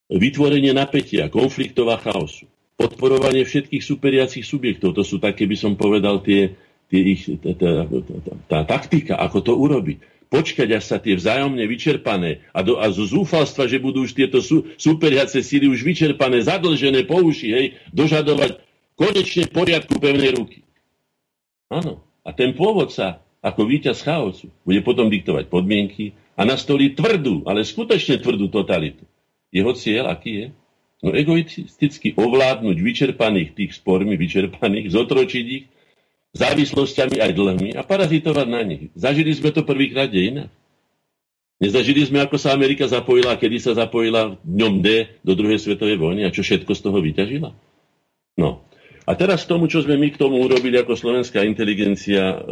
Speaker 3: Vytvorenie napätia, konfliktov a chaosu. Podporovanie všetkých superiacich subjektov, to sú také, by som povedal, tie, tie ich, tá, tá, tá, tá taktika, ako to urobiť počkať, až sa tie vzájomne vyčerpané a, do, a zo zúfalstva, že budú už tieto sú, superiace síly už vyčerpané, zadlžené po uši, hej, dožadovať konečne poriadku pevnej ruky. Áno. A ten pôvodca, ako víťaz chaosu, bude potom diktovať podmienky a nastolí tvrdú, ale skutočne tvrdú totalitu. Jeho cieľ aký je? No egoisticky ovládnuť vyčerpaných tých spormi, vyčerpaných, zotročiť ich závislosťami aj dlhmi a parazitovať na nich. Zažili sme to prvýkrát dejina. Nezažili sme, ako sa Amerika zapojila, kedy sa zapojila v dňom D do druhej svetovej vojny a čo všetko z toho vyťažila. No. A teraz k tomu, čo sme my k tomu urobili ako slovenská inteligencia,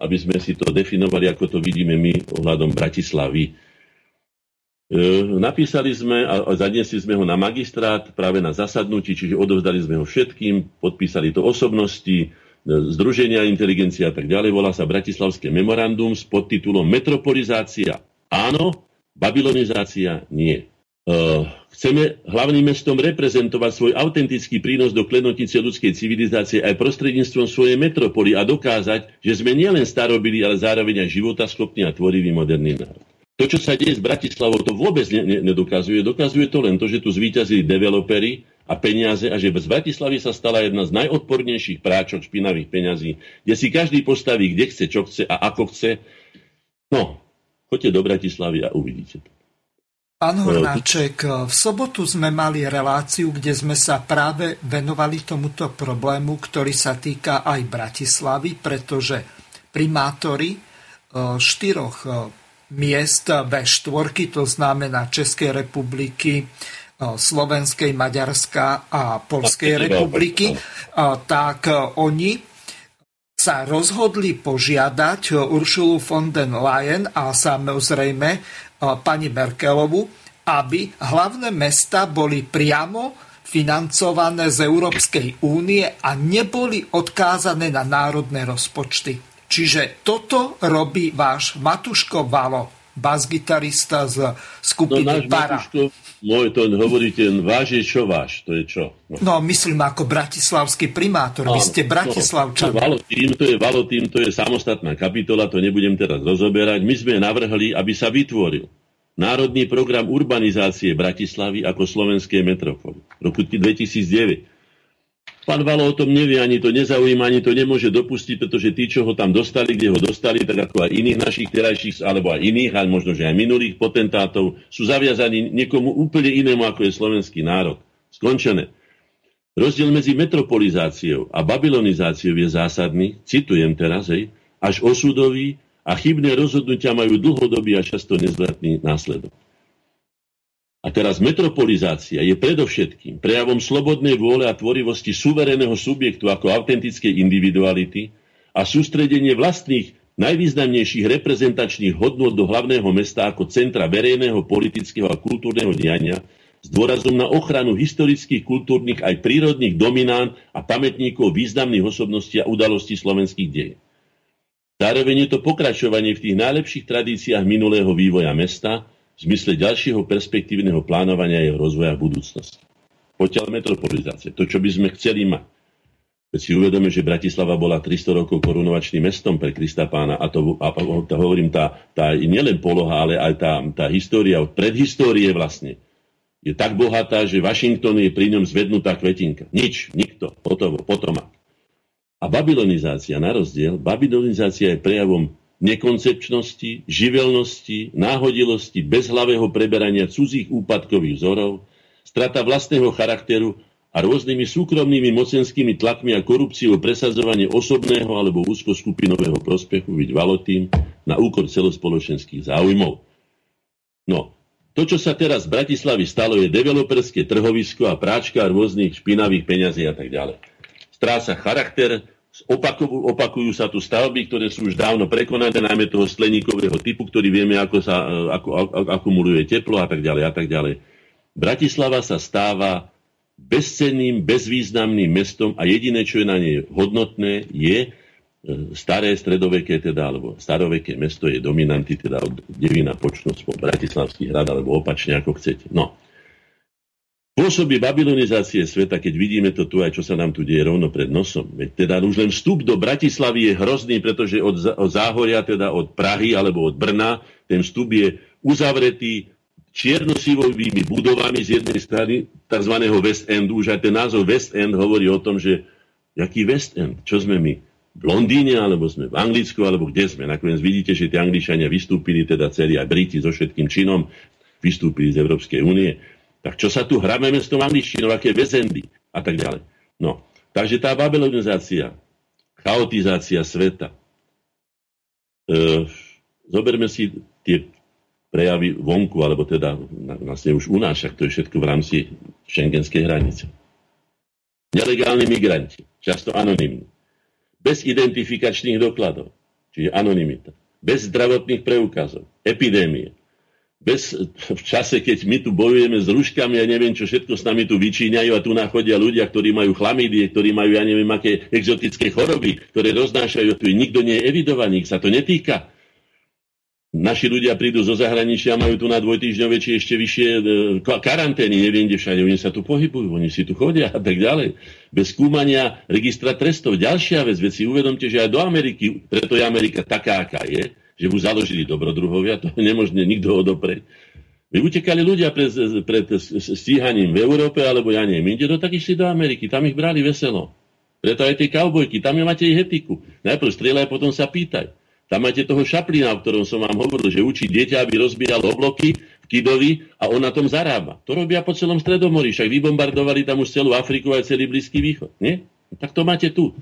Speaker 3: aby sme si to definovali, ako to vidíme my ohľadom Bratislavy. E, napísali sme a zadnesli sme ho na magistrát práve na zasadnutí, čiže odovzdali sme ho všetkým, podpísali to osobnosti, Združenia inteligencia a tak ďalej. Volá sa Bratislavské memorandum s podtitulom Metropolizácia áno, babylonizácia nie. Uh, chceme hlavným mestom reprezentovať svoj autentický prínos do klenotnice ľudskej civilizácie aj prostredníctvom svojej metropoly a dokázať, že sme nielen starobili, ale zároveň aj životaschopný a tvorivý moderný národ. To, čo sa deje s Bratislavou, to vôbec ne, ne, nedokazuje. Dokazuje to len to, že tu zvíťazili developery, a peniaze a že z Bratislavy sa stala jedna z najodpornejších práčok špinavých peňazí, kde si každý postaví, kde chce, čo chce a ako chce. No, choďte do Bratislavy a uvidíte to.
Speaker 2: Pán Hornáček, v sobotu sme mali reláciu, kde sme sa práve venovali tomuto problému, ktorý sa týka aj Bratislavy, pretože primátori e, štyroch e, miest V4, to znamená Českej republiky, Slovenskej, Maďarska a Polskej republiky, tak oni sa rozhodli požiadať Uršulu von den Leyen a samozrejme pani Merkelovu, aby hlavné mesta boli priamo financované z Európskej únie a neboli odkázané na národné rozpočty. Čiže toto robí váš Matuško Valo basgitarista z skupiny no, Para. Matuško,
Speaker 3: môj, to hovoríte, váš je čo váš, to je čo?
Speaker 2: No, no myslím ako bratislavský primátor, Áno, vy ste Bratislavčan.
Speaker 3: No, tým, to je Valotým, to je samostatná kapitola, to nebudem teraz rozoberať. My sme navrhli, aby sa vytvoril Národný program urbanizácie Bratislavy ako slovenskej metropoly roku 2009 Pán Valo o tom nevie, ani to nezaujíma, ani to nemôže dopustiť, pretože tí, čo ho tam dostali, kde ho dostali, tak ako aj iných našich terajších, alebo aj iných, ale možno, že aj minulých potentátov, sú zaviazaní niekomu úplne inému, ako je slovenský národ. Skončené. Rozdiel medzi metropolizáciou a babylonizáciou je zásadný, citujem teraz, hej, až osudový a chybné rozhodnutia majú dlhodobý a často nezvratný následok. A teraz metropolizácia je predovšetkým prejavom slobodnej vôle a tvorivosti suverénneho subjektu ako autentickej individuality a sústredenie vlastných najvýznamnejších reprezentačných hodnot do hlavného mesta ako centra verejného, politického a kultúrneho diania s dôrazom na ochranu historických, kultúrnych aj prírodných dominán a pamätníkov významných osobností a udalostí slovenských dej. Zároveň je to pokračovanie v tých najlepších tradíciách minulého vývoja mesta, v zmysle ďalšieho perspektívneho plánovania jeho rozvoja v budúcnosti. Potiaľ metropolizácie, to, čo by sme chceli mať. Keď si uvedome, že Bratislava bola 300 rokov korunovačným mestom pre Krista pána, a to, a, to hovorím, tá, tá nielen poloha, ale aj tá, tá história, od predhistórie vlastne, je tak bohatá, že Washington je pri ňom zvednutá kvetinka. Nič, nikto, potom, potom. A babylonizácia, na rozdiel, babylonizácia je prejavom nekoncepčnosti, živelnosti, náhodilosti, bezhlavého preberania cudzích úpadkových vzorov, strata vlastného charakteru a rôznymi súkromnými mocenskými tlakmi a korupciou presadzovanie osobného alebo úzkoskupinového prospechu byť valotým na úkor celospoločenských záujmov. No, to, čo sa teraz v Bratislavi stalo, je developerské trhovisko a práčka rôznych špinavých peňazí a tak ďalej. Stráca charakter, Opakujú, opakujú sa tu stavby, ktoré sú už dávno prekonané, najmä toho skleníkového typu, ktorý vieme, ako sa e, ako, ako, akumuluje teplo a tak ďalej a tak ďalej. Bratislava sa stáva bezcenným, bezvýznamným mestom a jediné, čo je na nej hodnotné, je e, staré stredoveké, teda, alebo staroveké mesto je dominanty, teda od devina počnúť po Bratislavský hrad, alebo opačne, ako chcete. No. Pôsobí babylonizácie sveta, keď vidíme to tu aj, čo sa nám tu deje rovno pred nosom. Veď teda už len vstup do Bratislavy je hrozný, pretože od, od Záhoria, teda od Prahy alebo od Brna, ten vstup je uzavretý čiernosivovými budovami z jednej strany tzv. West Endu. Už aj ten názov West End hovorí o tom, že jaký West End? Čo sme my? V Londýne, alebo sme v Anglicku, alebo kde sme? Nakoniec vidíte, že tie Angličania vystúpili, teda celý aj Briti so všetkým činom, vystúpili z Európskej únie. Tak čo sa tu hráme s tou angličtinou, aké vezendy a tak ďalej. No, takže tá babylonizácia, chaotizácia sveta. E, zoberme si tie prejavy vonku, alebo teda vlastne už u nás, to je všetko v rámci šengenskej hranice. Nelegálni migranti, často anonimní, bez identifikačných dokladov, čiže anonimita, bez zdravotných preukazov, epidémie, bez, v čase, keď my tu bojujeme s ruškami a neviem, čo všetko s nami tu vyčíňajú a tu nachodia ľudia, ktorí majú chlamídie, ktorí majú, ja neviem, aké exotické choroby, ktoré roznášajú, tu nikto nie je evidovaný, sa to netýka. Naši ľudia prídu zo zahraničia, majú tu na dvojtýždňové či ešte vyššie e, karantény, neviem, kde všade, oni sa tu pohybujú, oni si tu chodia a tak ďalej. Bez skúmania registra trestov. Ďalšia vec, veci uvedomte, že aj do Ameriky, preto je Amerika taká, aká je, že mu založili dobrodruhovia, to nemožné nikto odopreť. Vy utekali ľudia pred, pred stíhaním v Európe, alebo ja neviem, ide do tak išli do Ameriky, tam ich brali veselo. Preto aj tie kaubojky, tam máte ich etiku. Najprv strieľaj, potom sa pýtaj. Tam máte toho šaplina, o ktorom som vám hovoril, že učí dieťa, aby rozbíjalo obloky v Kidovi a on na tom zarába. To robia po celom Stredomorí, však vybombardovali tam už celú Afriku a celý Blízky východ. Nie? Tak to máte tu.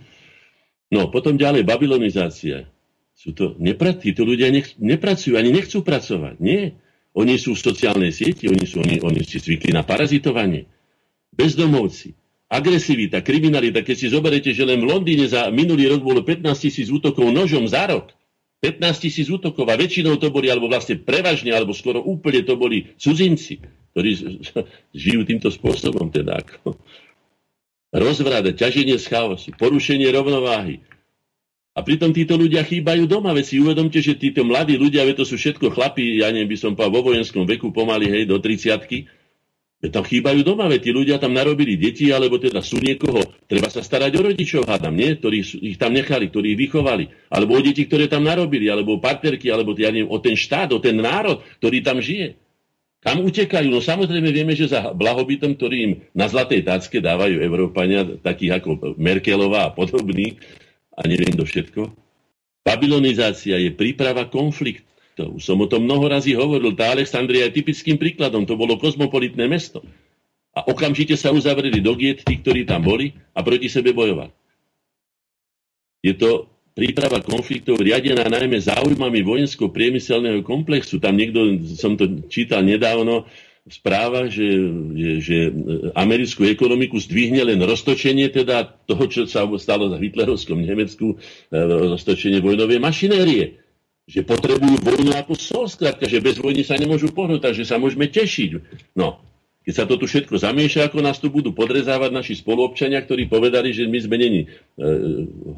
Speaker 3: No, potom ďalej, babylonizácia. Sú to nepra- títo ľudia nech, nepracujú, ani nechcú pracovať. Nie. Oni sú v sociálnej sieti, oni, sú, oni, oni si zvykli na parazitovanie. Bezdomovci, agresivita, kriminalita. Keď si zoberete, že len v Londýne za minulý rok bolo 15 tisíc útokov nožom za rok, 15 tisíc útokov a väčšinou to boli, alebo vlastne prevažne, alebo skoro úplne to boli cudzinci, ktorí žijú týmto spôsobom. Teda ako rozvrada, ťaženie z chaosu, porušenie rovnováhy, a pritom títo ľudia chýbajú doma. Veď si uvedomte, že títo mladí ľudia, veď to sú všetko chlapí, ja neviem, by som povedal, vo vojenskom veku pomaly, hej, do 30 Veď tam chýbajú doma, veď tí ľudia tam narobili deti, alebo teda sú niekoho, treba sa starať o rodičov, hádam, nie? Ktorí ich tam nechali, ktorí ich vychovali. Alebo o deti, ktoré tam narobili, alebo o partnerky, alebo ja neviem, o ten štát, o ten národ, ktorý tam žije. Kam utekajú? No samozrejme vieme, že za blahobytom, ktorým na zlatej tácke dávajú Európania, takých ako Merkelová a podobní, a neviem do všetko. Babylonizácia je príprava konfliktov. Som o tom mnoho razy hovoril. Tá Alexandria je typickým príkladom. To bolo kozmopolitné mesto. A okamžite sa uzavreli do giet tí, ktorí tam boli a proti sebe bojovali. Je to príprava konfliktov riadená najmä záujmami vojensko-priemyselného komplexu. Tam niekto, som to čítal nedávno, správa, že, že, že americkú ekonomiku zdvihne len roztočenie teda toho, čo sa stalo v hitlerovskom Nemecku, e, roztočenie vojnovej mašinérie. Že potrebujú vojnu ako sol, skrátka, že bez vojny sa nemôžu pohnúť, takže sa môžeme tešiť. No, keď sa to tu všetko zamieša, ako nás tu budú podrezávať naši spoluobčania, ktorí povedali, že my sme není e,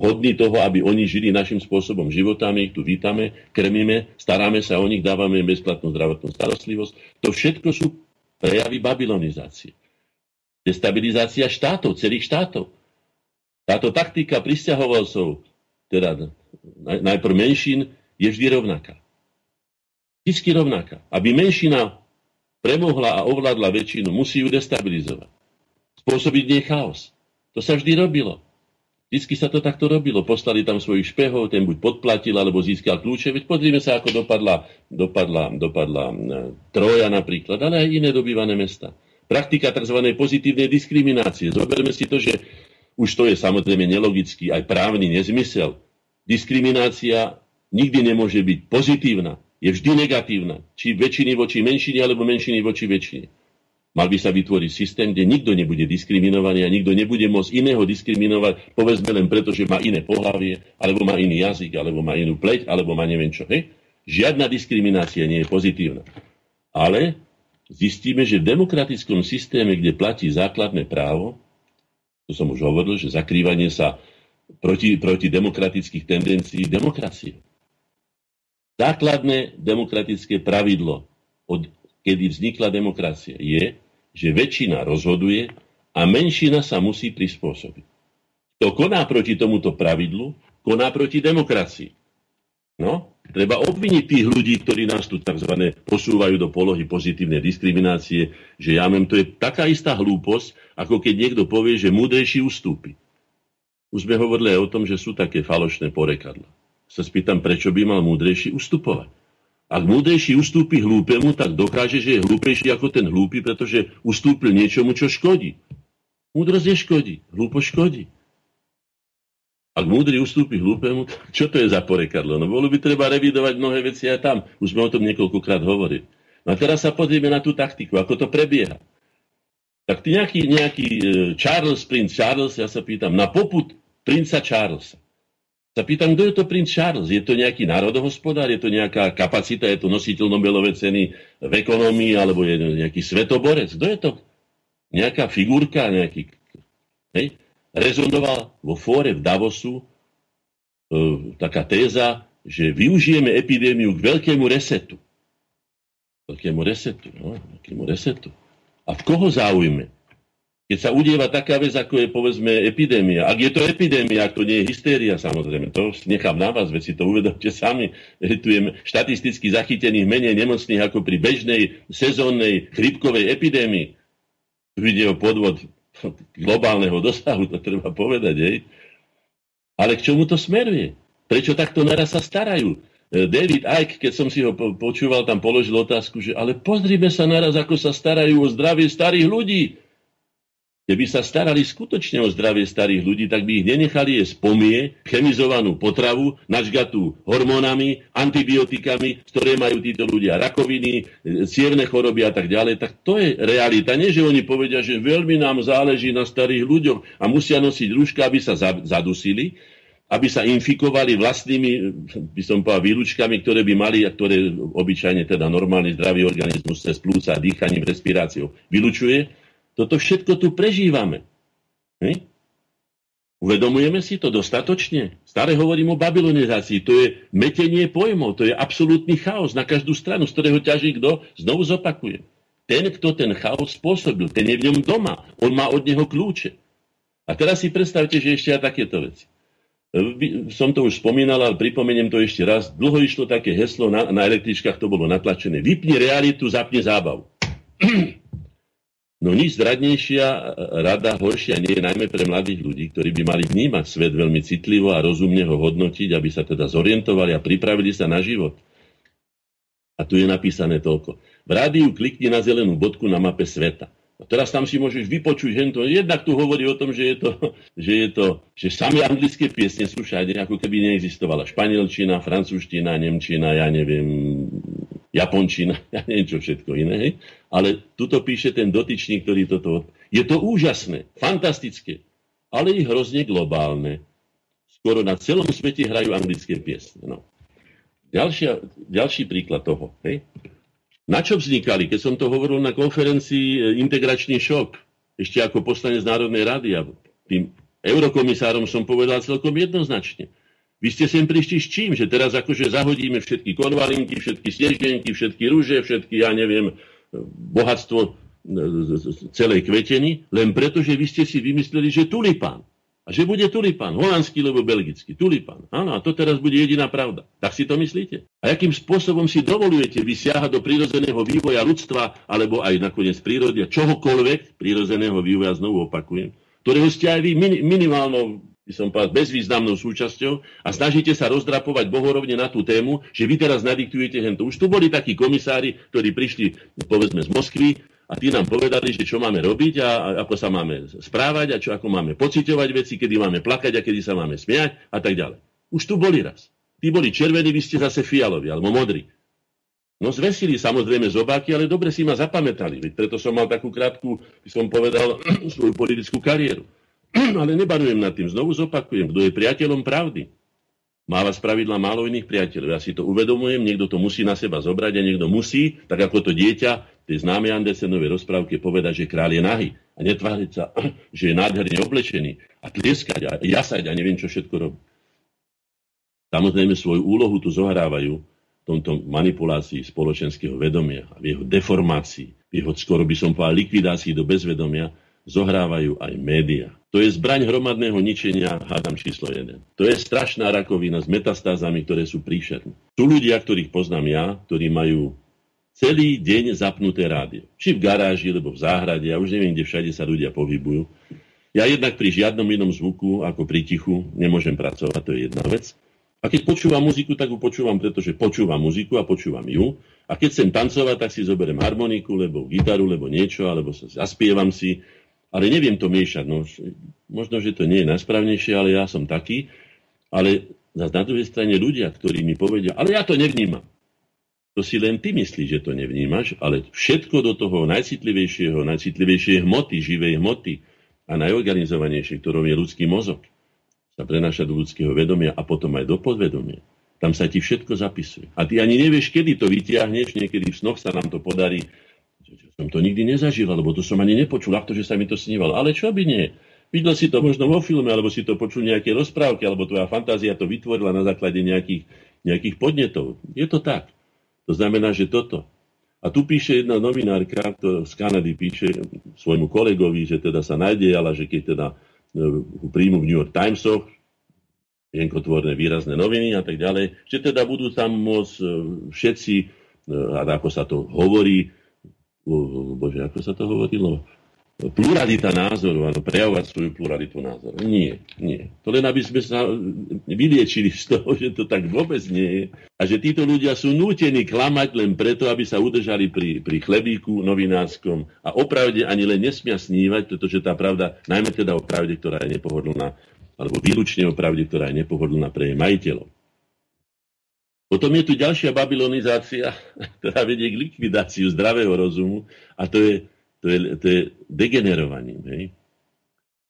Speaker 3: hodní toho, aby oni žili našim spôsobom života, my ich tu vítame, krmíme, staráme sa o nich, dávame im bezplatnú zdravotnú starostlivosť. To všetko sú prejavy babylonizácie. Destabilizácia štátov, celých štátov. Táto taktika pristahovalcov, teda najprv menšín, je vždy rovnaká. Vždy rovnaká. Aby menšina premohla a ovládla väčšinu, musí ju destabilizovať. Spôsobiť nej chaos. To sa vždy robilo. Vždy sa to takto robilo. Poslali tam svojich špehov, ten buď podplatil, alebo získal kľúče. Veď pozrime sa, ako dopadla, dopadla, dopadla e, Troja napríklad, ale aj iné dobývané mesta. Praktika tzv. pozitívnej diskriminácie. Zoberme si to, že už to je samozrejme nelogický, aj právny nezmysel. Diskriminácia nikdy nemôže byť pozitívna je vždy negatívna. Či väčšiny voči menšine, alebo menšiny voči väčšine. Mal by sa vytvoriť systém, kde nikto nebude diskriminovaný a nikto nebude môcť iného diskriminovať, povedzme len preto, že má iné pohlavie, alebo má iný jazyk, alebo má inú pleť, alebo má neviem čo. Hej? Žiadna diskriminácia nie je pozitívna. Ale zistíme, že v demokratickom systéme, kde platí základné právo, to som už hovoril, že zakrývanie sa proti, proti demokratických tendencií demokracie. Základné demokratické pravidlo, od kedy vznikla demokracia, je, že väčšina rozhoduje a menšina sa musí prispôsobiť. Kto koná proti tomuto pravidlu, koná proti demokracii. No, treba obviniť tých ľudí, ktorí nás tu tzv. posúvajú do polohy pozitívnej diskriminácie, že ja viem, to je taká istá hlúposť, ako keď niekto povie, že múdrejší ustúpi. Už sme hovorili aj o tom, že sú také falošné porekadla sa spýtam, prečo by mal múdrejší ustupovať. Ak múdrejší ustúpi hlúpemu, tak dokáže, že je hlúpejší ako ten hlúpy, pretože ustúpil niečomu, čo škodí. Múdrosť neškodí, hlúpo škodí. Ak múdry ustúpi hlúpemu, čo to je za porekadlo? No bolo by treba revidovať mnohé veci aj tam. Už sme o tom niekoľkokrát hovorili. No a teraz sa pozrieme na tú taktiku, ako to prebieha. Tak ty nejaký, nejaký e, Charles, princ Charles, ja sa pýtam, na poput princa Charlesa sa pýtam, kto je to princ Charles? Je to nejaký národohospodár? Je to nejaká kapacita? Je to nositeľ Nobelovej ceny v ekonomii? Alebo je nejaký svetoborec? Kto je to? Nejaká figurka? Nejaký... Hej? Rezonoval vo fóre v Davosu e, taká téza, že využijeme epidémiu k veľkému resetu. Veľkému resetu. No, veľkému resetu. A v koho záujme? Keď sa udieva taká vec, ako je povedzme epidémia. Ak je to epidémia, ak to nie je hystéria, samozrejme, to nechám na vás, veci to uvedomte sami. Tu štatisticky zachytených menej nemocných ako pri bežnej sezónnej chrypkovej epidémii. Tu ide o podvod globálneho dosahu, to treba povedať. Hej. Ale k čomu to smeruje? Prečo takto naraz sa starajú? E, David Icke, keď som si ho počúval, tam položil otázku, že ale pozrime sa naraz, ako sa starajú o zdravie starých ľudí. Keby sa starali skutočne o zdravie starých ľudí, tak by ich nenechali jesť pomie, chemizovanú potravu, nažgatú hormónami, antibiotikami, ktoré majú títo ľudia rakoviny, cievne choroby a tak ďalej. Tak to je realita. Nie, že oni povedia, že veľmi nám záleží na starých ľuďoch a musia nosiť rúška, aby sa zadusili, aby sa infikovali vlastnými, by som povedal, výlučkami, ktoré by mali a ktoré obyčajne teda normálny zdravý organizmus cez plúca, dýchaním, respiráciou vylučuje toto všetko tu prežívame. Hej? Uvedomujeme si to dostatočne? Stále hovorím o babylonizácii. To je metenie pojmov, to je absolútny chaos na každú stranu, z ktorého ťaží kto? Znovu zopakujem. Ten, kto ten chaos spôsobil, ten je v ňom doma. On má od neho kľúče. A teraz si predstavte, že ešte aj takéto veci. Som to už spomínal, ale pripomeniem to ešte raz. Dlho išlo také heslo, na, na električkách to bolo natlačené. Vypni realitu, zapni zábavu. (clears throat) No nič zradnejšia rada, horšia nie je najmä pre mladých ľudí, ktorí by mali vnímať svet veľmi citlivo a rozumne ho hodnotiť, aby sa teda zorientovali a pripravili sa na život. A tu je napísané toľko. V rádiu klikni na zelenú bodku na mape sveta. A teraz tam si môžeš vypočuť hento. Jednak tu hovorí o tom, že je to, (laughs) že je to, že sami anglické piesne sú všade, ako keby neexistovala španielčina, francúzština, nemčina, ja neviem, japončina, (laughs) ja neviem čo všetko iné. Hej? Ale tuto píše ten dotyčný, ktorý toto... Je to úžasné, fantastické, ale i hrozne globálne. Skoro na celom svete hrajú anglické piesne. No. Ďalšia, ďalší príklad toho. Hej? Na čo vznikali? Keď som to hovoril na konferencii e, Integračný šok, ešte ako poslanec Národnej rady a tým eurokomisárom som povedal celkom jednoznačne. Vy ste sem prišli s čím? Že teraz akože zahodíme všetky konvalinky, všetky sneždenky, všetky rúže, všetky, ja neviem, bohatstvo e, celej kveteny, len preto, že vy ste si vymysleli, že tulipán. A že bude tulipán, holandský alebo belgický, tulipán. Áno, a to teraz bude jediná pravda. Tak si to myslíte? A akým spôsobom si dovolujete vysiahať do prírodzeného vývoja ľudstva, alebo aj nakoniec prírody, čohokoľvek prírodzeného vývoja, znovu opakujem, ktorého ste aj vy minimálnou by som povedal, bezvýznamnou súčasťou a snažíte sa rozdrapovať bohorovne na tú tému, že vy teraz nadiktujete hento. Už tu boli takí komisári, ktorí prišli, povedzme, z Moskvy a tí nám povedali, že čo máme robiť a, a ako sa máme správať a čo ako máme pociťovať veci, kedy máme plakať a kedy sa máme smiať a tak ďalej. Už tu boli raz. Tí boli červení, vy ste zase fialovi alebo modrí. No zvesili samozrejme zobáky, ale dobre si ma zapamätali. Preto som mal takú krátku, by som povedal, (clears throat) svoju politickú kariéru. (clears throat) Ale nebarujem nad tým. Znovu zopakujem, kto je priateľom pravdy. Máva z pravidla málo iných priateľov. Ja si to uvedomujem, niekto to musí na seba zobrať a niekto musí, tak ako to dieťa tej známej Andersenovej rozprávke povedať, že král je nahý a netváriť sa, (clears throat) že je nádherne oblečený a tlieskať a jasať a neviem, čo všetko robí. Samozrejme svoju úlohu tu zohrávajú v tomto manipulácii spoločenského vedomia a v jeho deformácii, v jeho skoro by som povedal likvidácii do bezvedomia, zohrávajú aj média. To je zbraň hromadného ničenia, hádam číslo 1. To je strašná rakovina s metastázami, ktoré sú príšerné. Sú ľudia, ktorých poznám ja, ktorí majú celý deň zapnuté rádio. Či v garáži, alebo v záhrade, ja už neviem, kde všade sa ľudia pohybujú. Ja jednak pri žiadnom inom zvuku, ako pri tichu, nemôžem pracovať, to je jedna vec. A keď počúvam muziku, tak ju počúvam, pretože počúvam muziku a počúvam ju. A keď chcem tancovať, tak si zoberiem harmoniku, lebo gitaru, lebo niečo, alebo sa zaspievam si. Ale neviem to miešať. No, možno, že to nie je najsprávnejšie, ale ja som taký. Ale na druhej strane ľudia, ktorí mi povedia, ale ja to nevnímam. To si len ty myslíš, že to nevnímaš, ale všetko do toho najcitlivejšieho, najcitlivejšej hmoty, živej hmoty a najorganizovanejšie, ktorou je ľudský mozog, sa prenáša do ľudského vedomia a potom aj do podvedomia. Tam sa ti všetko zapisuje. A ty ani nevieš, kedy to vytiahneš, niekedy v snoch sa nám to podarí. Som to nikdy nezažil, lebo to som ani nepočul, ak to, že sa mi to snívalo. Ale čo by nie? Videl si to možno vo filme, alebo si to počul nejaké rozprávky, alebo tvoja fantázia to vytvorila na základe nejakých, nejakých podnetov. Je to tak. To znamená, že toto. A tu píše jedna novinárka, z Kanady píše svojmu kolegovi, že teda sa ale že keď teda E, príjmu v New York Timesoch, vienkotvorné výrazné noviny a tak ďalej, že teda budú tam môcť e, všetci, e, ako sa to hovorí, bože, ako sa to hovorilo, pluralita názorov, áno, prejavovať svoju pluralitu názorov. Nie, nie. To len aby sme sa vyliečili z toho, že to tak vôbec nie je. A že títo ľudia sú nútení klamať len preto, aby sa udržali pri, pri chlebíku novinárskom a opravde ani len nesmia snívať, pretože tá pravda, najmä teda o pravde, ktorá je nepohodlná, alebo výlučne o pravde, ktorá je nepohodlná pre jej majiteľov. Potom je tu ďalšia babylonizácia, (laughs) ktorá vedie k likvidáciu zdravého rozumu a to je to je, to je degenerovaním. Hej?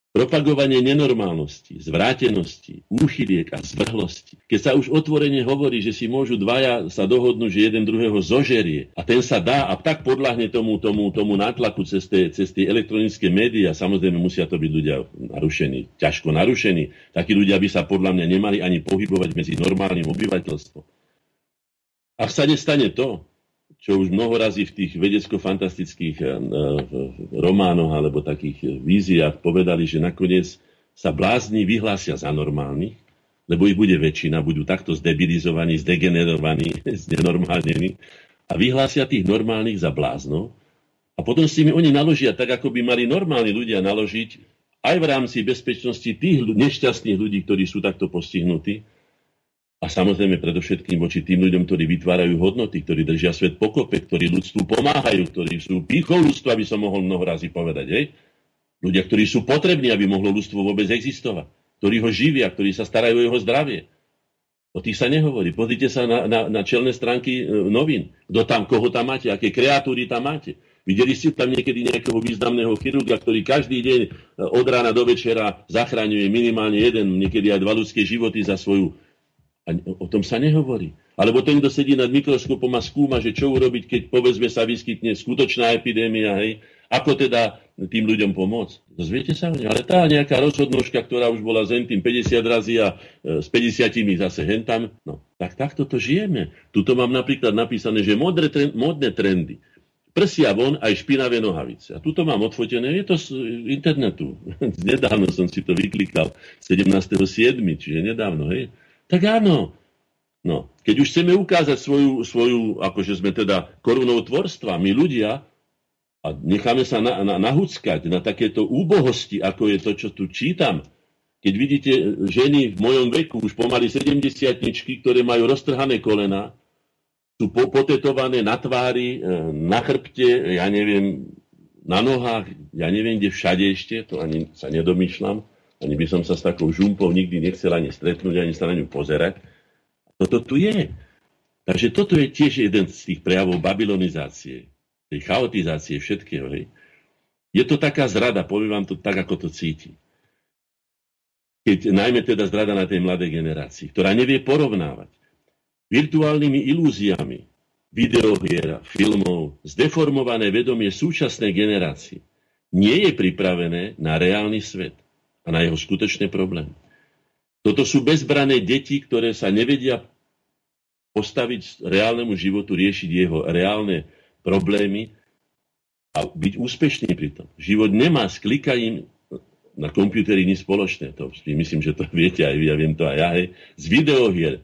Speaker 3: Propagovanie nenormálnosti, zvrátenosti, úchyliek a zvrhlosti. Keď sa už otvorene hovorí, že si môžu dvaja sa dohodnúť, že jeden druhého zožerie a ten sa dá a tak podľahne tomu, tomu, tomu nátlaku cez tie, cez tie elektronické médiá, samozrejme musia to byť ľudia narušení, ťažko narušení. Takí ľudia by sa podľa mňa nemali ani pohybovať medzi normálnym obyvateľstvom. Ak sa nestane to, čo už mnoho razy v tých vedecko-fantastických eh, románoch alebo takých víziách povedali, že nakoniec sa blázni vyhlásia za normálnych, lebo ich bude väčšina, budú takto zdebilizovaní, zdegenerovaní, (laughs) znenormálnení a vyhlásia tých normálnych za bláznov a potom s nimi oni naložia tak, ako by mali normálni ľudia naložiť aj v rámci bezpečnosti tých nešťastných ľudí, ktorí sú takto postihnutí, a samozrejme predovšetkým voči tým ľuďom, ktorí vytvárajú hodnoty, ktorí držia svet pokope, ktorí ľudstvu pomáhajú, ktorí sú pýchou ľudstva, aby som mohol mnoho razy povedať. Hej? Ľudia, ktorí sú potrební, aby mohlo ľudstvo vôbec existovať. Ktorí ho živia, ktorí sa starajú o jeho zdravie. O tých sa nehovorí. Pozrite sa na, na, na čelné stránky e, novín. Kto tam, koho tam máte, aké kreatúry tam máte. Videli ste tam niekedy nejakého významného chirurga, ktorý každý deň e, od rána do večera zachraňuje minimálne jeden, niekedy aj dva ľudské životy za svoju a o tom sa nehovorí. Alebo ten, kto sedí nad mikroskopom a skúma, že čo urobiť, keď povedzme sa vyskytne skutočná epidémia, hej, ako teda tým ľuďom pomôcť. Dozviete sa o Ale tá nejaká rozhodnožka, ktorá už bola z tým 50 razy a e, s 50 zase hentam, no tak takto to žijeme. Tuto mám napríklad napísané, že modré, trend, modné trendy. Prsia von aj špinavé nohavice. A tuto mám odfotené, je to z internetu. (laughs) Nedávno som si to vyklikal, 17.7., čiže nedávno, hej. Tak áno. No, keď už chceme ukázať svoju, svoju akože sme teda korunou tvorstva, my ľudia, a necháme sa na, na, nahúckať na takéto úbohosti, ako je to, čo tu čítam, keď vidíte ženy v mojom veku, už pomaly 70 ktoré majú roztrhané kolena, sú potetované na tvári, e, na chrbte, ja neviem, na nohách, ja neviem, kde všade ešte, to ani sa nedomýšľam. Ani by som sa s takou žumpou nikdy nechcel ani stretnúť, ani sa na ňu pozerať. Toto tu je. Takže toto je tiež jeden z tých prejavov babylonizácie, tej chaotizácie všetkého. Hej. Je to taká zrada, poviem vám to tak, ako to cíti. Keď najmä teda zrada na tej mladej generácii, ktorá nevie porovnávať virtuálnymi ilúziami videohier, filmov, zdeformované vedomie súčasnej generácie nie je pripravené na reálny svet a na jeho skutočné problémy. Toto sú bezbrané deti, ktoré sa nevedia postaviť reálnemu životu, riešiť jeho reálne problémy a byť úspešný pri tom. Život nemá s klikaním na počítači nič spoločné. To myslím, že to (laughs) viete aj vy, ja viem to aj ja. Hej. Z videohier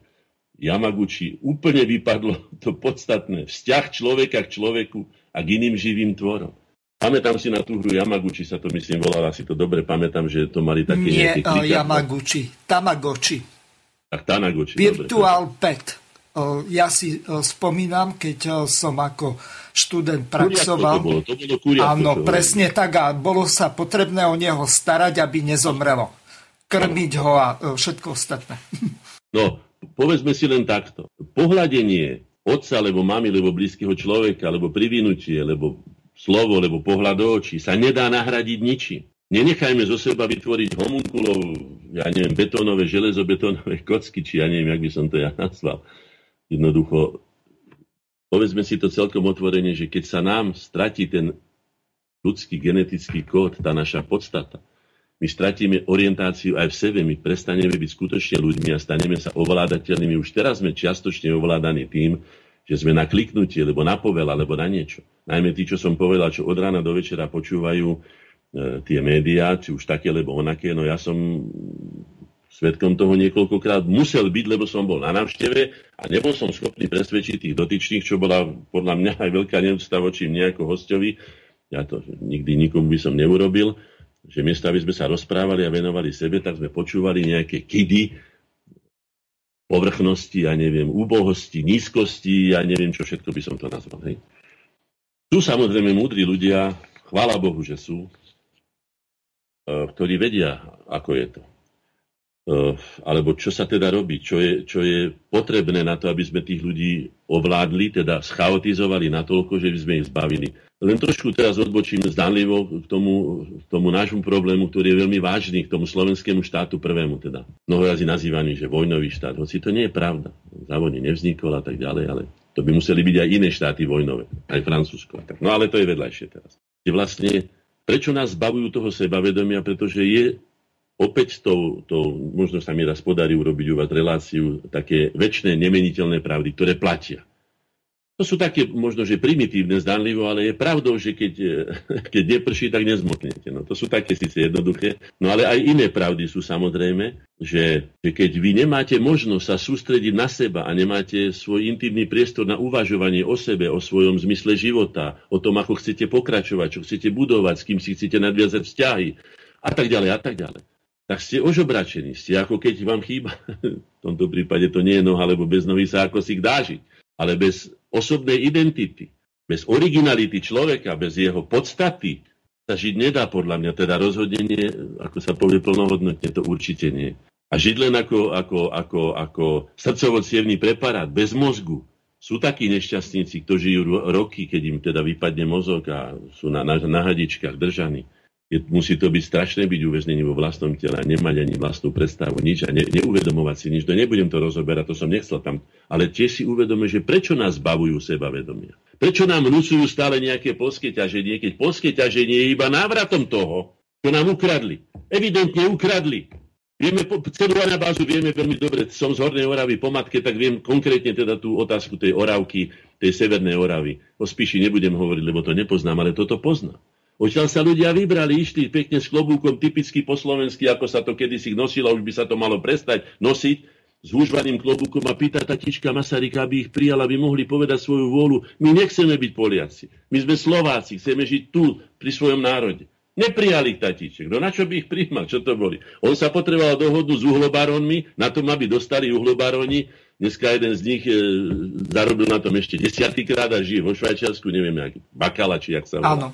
Speaker 3: Yamaguchi úplne vypadlo (laughs) to podstatné. Vzťah človeka k človeku a k iným živým tvorom. Pamätám si na tú hru Yamaguchi, sa to myslím volala, si to dobre pamätám, že to mali také
Speaker 2: Nie, nejaké uh, Yamaguchi, Tamagotchi.
Speaker 3: Tak Tanagoči.
Speaker 2: Virtual dobre. pet. Ja si spomínam, keď som ako študent praxoval.
Speaker 3: To bolo, to bolo
Speaker 2: Áno, to presne tak a bolo sa potrebné o neho starať, aby nezomrelo. Krmiť ho a všetko ostatné. (laughs)
Speaker 3: No, povedzme si len takto. Pohľadenie otca, alebo mamy, alebo blízkeho človeka, alebo privinutie, alebo slovo, alebo pohľad do očí sa nedá nahradiť ničím. Nenechajme zo seba vytvoriť homunkulov, ja neviem, betónové, železobetónové (laughs) kocky, či ja neviem, jak by som to ja nazval. Jednoducho, povedzme si to celkom otvorene, že keď sa nám stratí ten ľudský genetický kód, tá naša podstata, my stratíme orientáciu aj v sebe, my prestaneme byť skutočne ľuďmi a staneme sa ovládateľnými. Už teraz sme čiastočne ovládaní tým, že sme na kliknutie, alebo na povel, alebo na niečo. Najmä tí, čo som povedal, čo od rána do večera počúvajú E, tie médiá, či už také, lebo onaké. No ja som svetkom toho niekoľkokrát musel byť, lebo som bol na návšteve a nebol som schopný presvedčiť tých dotyčných, čo bola podľa mňa aj veľká neúcta voči mne ako hostovi. Ja to nikdy nikomu by som neurobil, že miesto, aby sme sa rozprávali a venovali sebe, tak sme počúvali nejaké kidy, povrchnosti, ja neviem, úbohosti, nízkosti, ja neviem, čo všetko by som to nazval. Hej. Tu samozrejme múdri ľudia, chvála Bohu, že sú, Eh, ktorí vedia, ako je to. Eh, alebo čo sa teda robí, čo je, čo je potrebné na to, aby sme tých ľudí ovládli, teda schaotizovali natoľko, že by sme ich zbavili. Len trošku teraz odbočím zdanlivo k tomu, k tomu nášmu problému, ktorý je veľmi vážny, k tomu slovenskému štátu prvému, teda mnohorazí nazývaný, že vojnový štát. Hoci to nie je pravda. Za vojny nevznikol a tak ďalej, ale to by museli byť aj iné štáty vojnové, aj Francúzsko. No ale to je vedľajšie teraz. Vlastne Prečo nás zbavujú toho sebavedomia? Pretože je opäť to, to možno sa mi raz podarí urobiť u vás reláciu, také väčšie nemeniteľné pravdy, ktoré platia. To sú také možno, že primitívne, zdanlivo, ale je pravdou, že keď, (laughs) keď neprší, tak nezmoknete. No, to sú také síce jednoduché. No ale aj iné pravdy sú samozrejme, že, že keď vy nemáte možnosť sa sústrediť na seba a nemáte svoj intimný priestor na uvažovanie o sebe, o svojom zmysle života, o tom, ako chcete pokračovať, čo chcete budovať, s kým si chcete nadviazať vzťahy a tak ďalej a tak ďalej tak ste ožobračení. Ste ako keď vám chýba, (laughs) v tomto prípade to nie je noha, lebo bez nohy sa ako si dážiť, ale bez osobnej identity, bez originality človeka, bez jeho podstaty sa žiť nedá podľa mňa. Teda rozhodenie, ako sa povie plnohodnotne, to určite nie. A žiť len ako, ako, ako, ako srdcovo preparát, bez mozgu. Sú takí nešťastníci, ktorí žijú roky, keď im teda vypadne mozog a sú na, na, na hadičkách držaní je, musí to byť strašné byť uväznený vo vlastnom tele a nemať ani vlastnú predstavu, nič a ne, neuvedomovať si nič. To nebudem to rozoberať, to som nechcel tam. Ale tiež si uvedome, že prečo nás bavujú sebavedomia. Prečo nám nucujú stále nejaké polské ťaženie, keď polské ťaženie je iba návratom toho, čo nám ukradli. Evidentne ukradli. Vieme, celú anabázu vieme veľmi dobre, som z Hornej Oravy po matke, tak viem konkrétne teda tú otázku tej Oravky, tej Severnej Oravy. O Spíši nebudem hovoriť, lebo to nepoznám, ale toto poznám. Odtiaľ sa ľudia vybrali, išli pekne s klobúkom, typicky po slovensky, ako sa to kedysi nosilo, už by sa to malo prestať nosiť, s húžvaným klobúkom a pýta tatička Masaryka, aby ich prijala, aby mohli povedať svoju vôľu. My nechceme byť Poliaci. My sme Slováci, chceme žiť tu, pri svojom národe. Neprijali ich tatiček. No na čo by ich prijímal? Čo to boli? On sa potreboval dohodnúť s uhlobarónmi, na tom, aby dostali uhlobaróni. Dneska jeden z nich e, zarobil na tom ešte desiatýkrát a žije vo Švajčiarsku, neviem, jak, Bakala, či jak sa volá. Áno.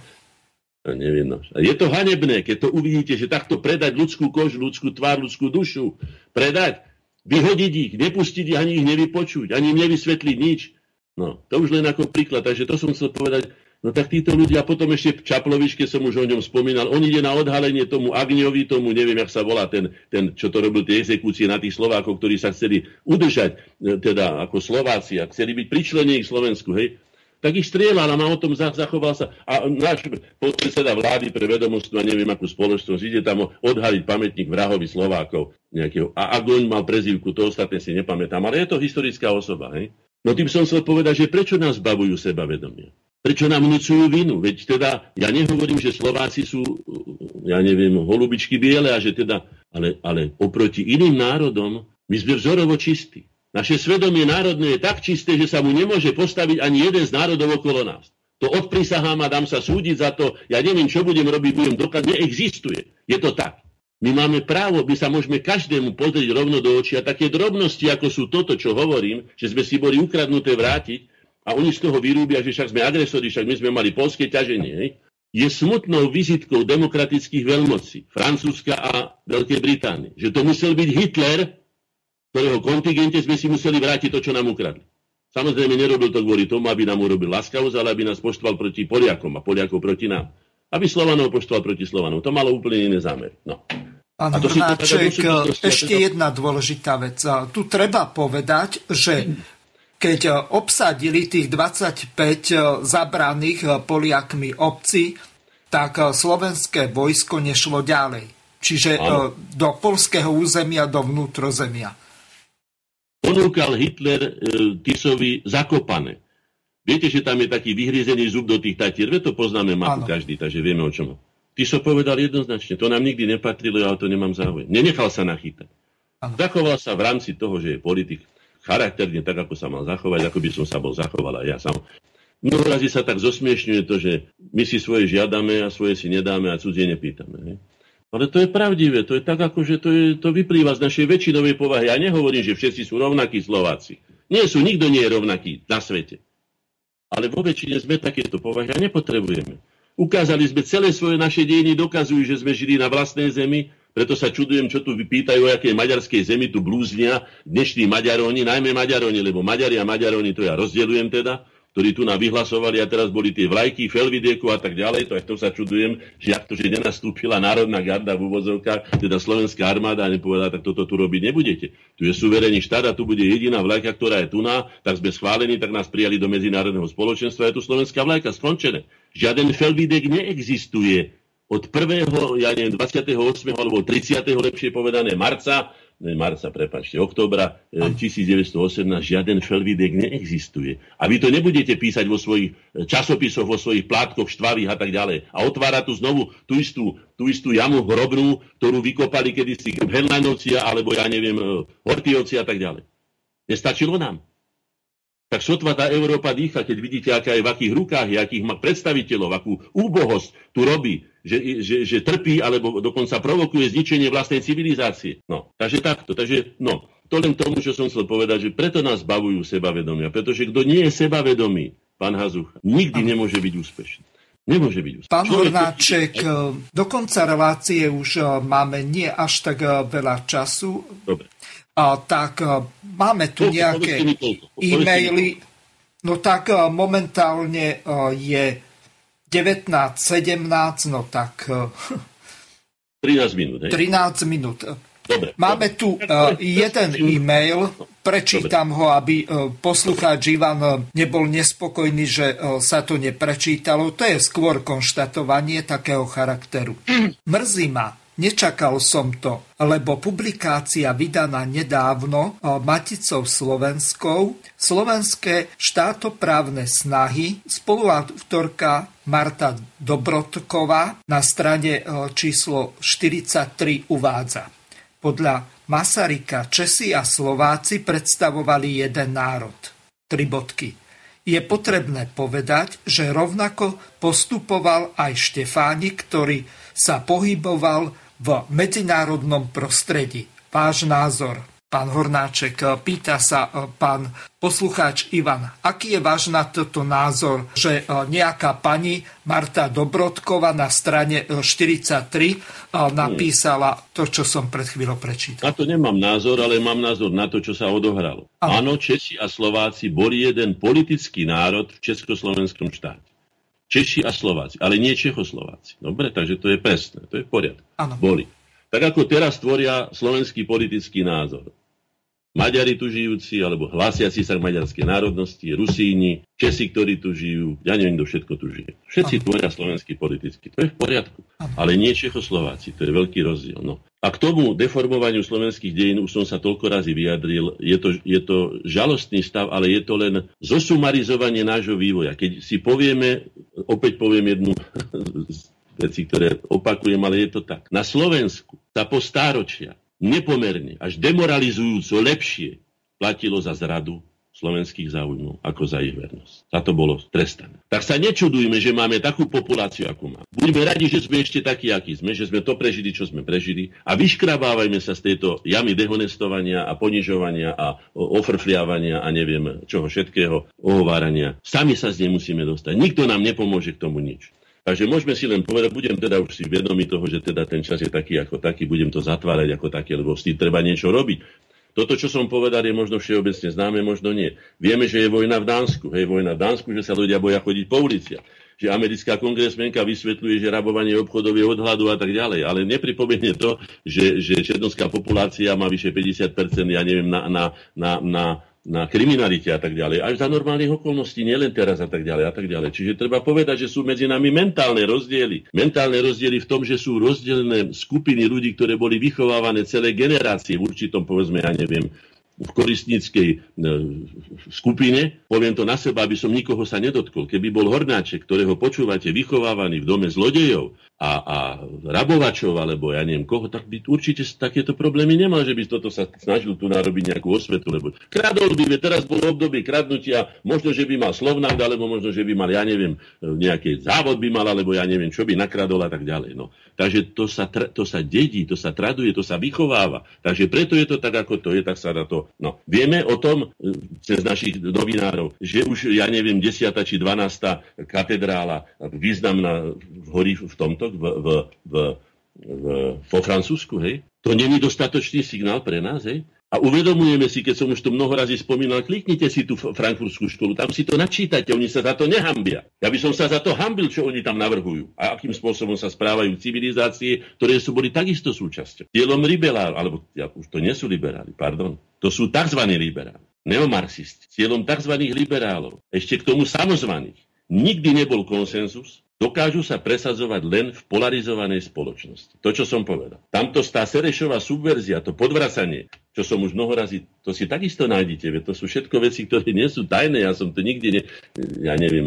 Speaker 3: No. Je to hanebné, keď to uvidíte, že takto predať ľudskú kožu, ľudskú tvár, ľudskú dušu, predať, vyhodiť ich, nepustiť ich, ani ich nevypočuť, ani im nevysvetliť nič. No, to už len ako príklad. Takže to som chcel povedať. No tak títo ľudia, potom ešte v Čaploviške som už o ňom spomínal, on ide na odhalenie tomu Agňovi, tomu, neviem, jak sa volá ten, ten, čo to robil tie exekúcie na tých Slovákov, ktorí sa chceli udržať, e, teda ako Slováci a chceli byť pričlenení k Slovensku, hej tak ich strieľal a má o tom zachoval sa. A náš podpredseda vlády pre vedomostvo a neviem akú spoločnosť ide tam odhaliť pamätník vrahovi Slovákov. Nejakého. A Agoň mal prezývku, to ostatné si nepamätám, ale je to historická osoba. Hej? No tým som chcel povedať, že prečo nás bavujú sebavedomie? Prečo nám vnúcujú vinu? Veď teda, ja nehovorím, že Slováci sú, ja neviem, holubičky biele a že teda, ale, ale oproti iným národom my sme vzorovo čistí. Naše svedomie národné je tak čisté, že sa mu nemôže postaviť ani jeden z národov okolo nás. To odprisahám a dám sa súdiť za to, ja neviem, čo budem robiť, budem dokladať, neexistuje. Je to tak. My máme právo, my sa môžeme každému pozrieť rovno do očí a také drobnosti, ako sú toto, čo hovorím, že sme si boli ukradnuté vrátiť a oni z toho vyrúbia, že však sme agresori, však my sme mali polské ťaženie. Je smutnou vizitkou demokratických veľmocí, Francúzska a Veľkej Británie, že to musel byť Hitler, ktorého kontingente sme si museli vrátiť to, čo nám ukradli. Samozrejme, nerobil to kvôli tomu, aby nám urobil laskavosť, ale aby nás poštval proti Poliakom a Poliakov proti nám. Aby Slovanov poštval proti Slovanov. To malo úplne iné zámer. No.
Speaker 2: Pán Hornáček, ešte jedna dôležitá vec. Tu treba povedať, že keď obsadili tých 25 zabraných Poliakmi obcí, tak slovenské vojsko nešlo ďalej. Čiže ano. do polského územia, do vnútrozemia.
Speaker 3: Ponúkal Hitler e, Tisovi zakopané. Viete, že tam je taký vyhrízený zub do tých tatier, to poznáme mapu každý, takže vieme o čom. Tiso povedal jednoznačne, to nám nikdy nepatrilo, ale to nemám záujem. Nenechal sa nachytať. Zachoval sa v rámci toho, že je politik charakterne tak, ako sa mal zachovať, ako by som sa bol zachoval aj ja sám. Mnoho razy sa tak zosmiešňuje to, že my si svoje žiadame a svoje si nedáme a cudzie nepýtame. Ne? Ale to je pravdivé, to je tak, ako že to, je, to vyplýva z našej väčšinovej povahy. Ja nehovorím, že všetci sú rovnakí Slováci. Nie sú, nikto nie je rovnaký na svete. Ale vo väčšine sme takéto povahy a nepotrebujeme. Ukázali sme celé svoje naše dejiny, dokazujú, že sme žili na vlastnej zemi, preto sa čudujem, čo tu vypýtajú, akej maďarskej zemi tu blúznia dnešní Maďaroni, najmä Maďaroni, lebo Maďari a Maďaroni, to ja rozdeľujem teda, ktorí tu na vyhlasovali a teraz boli tie vlajky, Felvidieku a tak ďalej, to to sa čudujem, že ak to, že nenastúpila národná garda v úvozovkách, teda slovenská armáda a nepovedala, tak toto tu robiť nebudete. Tu je suverénny štát a tu bude jediná vlajka, ktorá je tu na, tak sme schválení, tak nás prijali do medzinárodného spoločenstva, je tu slovenská vlajka, skončené. Žiaden Felvidek neexistuje od 1. ja neviem, 28. alebo 30. lepšie povedané marca marca, prepačte, oktobra 1918 e, žiaden Felvidek neexistuje. A vy to nebudete písať vo svojich e, časopisoch, vo svojich plátkoch, štvavých a tak ďalej. A otvára tu znovu tú istú, tú istú jamu hrobnú, ktorú vykopali kedysi Hernajnovci alebo ja neviem, e, Hortiovci a tak ďalej. Nestačilo nám. Tak sotva tá Európa dýcha, keď vidíte, aká je v akých rukách, akých má predstaviteľov, akú úbohosť tu robí, že, že, že trpí alebo dokonca provokuje zničenie vlastnej civilizácie. No, takže takto. Takže, no, to len tomu, čo som chcel povedať, že preto nás bavujú sebavedomia. Pretože kto nie je sebavedomý, pán Hazucha, nikdy nemôže byť úspešný. Nemôže byť úspešný.
Speaker 2: Pán Hornáček, e, do konca relácie už e, máme nie až tak e, veľa času. Dobre a, tak máme tu nejaké e-maily. No tak momentálne je 19.17, no tak...
Speaker 3: 13 minút. Hej.
Speaker 2: 13 minút. Dobre, Máme dobre. tu uh, jeden e-mail, prečítam dobre. ho, aby uh, poslucháč Ivan nebol nespokojný, že uh, sa to neprečítalo. To je skôr konštatovanie takého charakteru. Mrzí ma, Nečakal som to, lebo publikácia vydaná nedávno Maticou Slovenskou, slovenské štátoprávne snahy, spoluautorka Marta Dobrotková na strane e, číslo 43 uvádza. Podľa Masarika Česi a Slováci predstavovali jeden národ. Tri bodky. Je potrebné povedať, že rovnako postupoval aj Štefánik, ktorý sa pohyboval v medzinárodnom prostredí. Váš názor, pán Hornáček, pýta sa e, pán poslucháč Ivan, aký je váš na toto názor, že e, nejaká pani Marta Dobrodkova na strane 43 e, napísala to, čo som pred chvíľou prečítal?
Speaker 3: Na to nemám názor, ale mám názor na to, čo sa odohralo. Áno, Česi a Slováci boli jeden politický národ v Československom štáte. Češi a Slováci, ale nie Čechoslováci. Dobre, takže to je presné, to je v poriadku. Boli. Tak ako teraz tvoria slovenský politický názor. Maďari tu žijúci, alebo hlásiaci sa k maďarskej národnosti, Rusíni, Česi, ktorí tu žijú, ja neviem, kto všetko tu žije. Všetci Aha. tvoria slovenský politický. To je v poriadku. Aha. Ale nie Čechoslováci, to je veľký rozdiel. No. A k tomu deformovaniu slovenských dejín už som sa toľko razy vyjadril. Je to, je to žalostný stav, ale je to len zosumarizovanie nášho vývoja. Keď si povieme, opäť poviem jednu (laughs) veci, ktoré opakujem, ale je to tak. Na Slovensku sa po stáročia nepomerne, až demoralizujúco lepšie platilo za zradu slovenských záujmov ako za ich vernosť. Za to bolo trestané. tak sa nečudujme, že máme takú populáciu, ako máme. Buďme radi, že sme ešte takí, akí sme, že sme to prežili, čo sme prežili a vyškrabávajme sa z tejto jamy dehonestovania a ponižovania a ofrfliavania a neviem čoho všetkého, ohovárania. Sami sa z nej musíme dostať. Nikto nám nepomôže k tomu nič. Takže môžeme si len povedať, budem teda už si vedomý toho, že teda ten čas je taký ako taký, budem to zatvárať ako taký, lebo s tým treba niečo robiť. Toto, čo som povedal, je možno všeobecne známe, možno nie. Vieme, že je vojna v Dánsku. Hej, vojna v Dánsku, že sa ľudia boja chodiť po uliciach. Že americká kongresmenka vysvetľuje, že rabovanie obchodov je odhľadu a tak ďalej. Ale nepripomenie to, že, že černovská populácia má vyše 50%, ja neviem, na, na, na, na na kriminalite a tak ďalej, až za normálnych okolností, nielen teraz a tak ďalej a tak ďalej. Čiže treba povedať, že sú medzi nami mentálne rozdiely. Mentálne rozdiely v tom, že sú rozdelené skupiny ľudí, ktoré boli vychovávané celé generácie v určitom, povedzme, ja neviem, v koristníckej e, skupine, poviem to na seba, aby som nikoho sa nedotkol. Keby bol Hornáček, ktorého počúvate, vychovávaný v dome zlodejov a, a rabovačov, alebo ja neviem koho, tak by určite takéto problémy nemal, že by toto sa snažil tu narobiť nejakú osvetu, lebo kradol by, teraz bolo obdobie kradnutia, možno, že by mal slovnák, alebo možno, že by mal, ja neviem, nejaký závod by mal, alebo ja neviem, čo by nakradol a tak ďalej. No. Takže to sa, to sa dedí, to sa traduje, to sa vychováva. Takže preto je to tak, ako to je, tak sa na to No, vieme o tom e, cez našich novinárov, že už, ja neviem, 10. či 12. katedrála významná horí v tomto, v, v, v, v, vo Francúzsku, hej? To není dostatočný signál pre nás, hej? A uvedomujeme si, keď som už to mnoho razy spomínal, kliknite si tú frankfurtskú školu, tam si to načítate, oni sa za to nehambia. Ja by som sa za to hambil, čo oni tam navrhujú a akým spôsobom sa správajú civilizácie, ktoré sú boli takisto súčasťou. Dielom liberál, alebo ja, už to nie sú liberáli, pardon, to sú tzv. liberáli, neomarxisti, cieľom tzv. liberálov, ešte k tomu samozvaných. Nikdy nebol konsenzus, dokážu sa presadzovať len v polarizovanej spoločnosti. To, čo som povedal. Tamto tá Serešová subverzia, to podvracanie, čo som už mnoho razy, to si takisto nájdete, to sú všetko veci, ktoré nie sú tajné, ja som to nikdy, ne, ja neviem,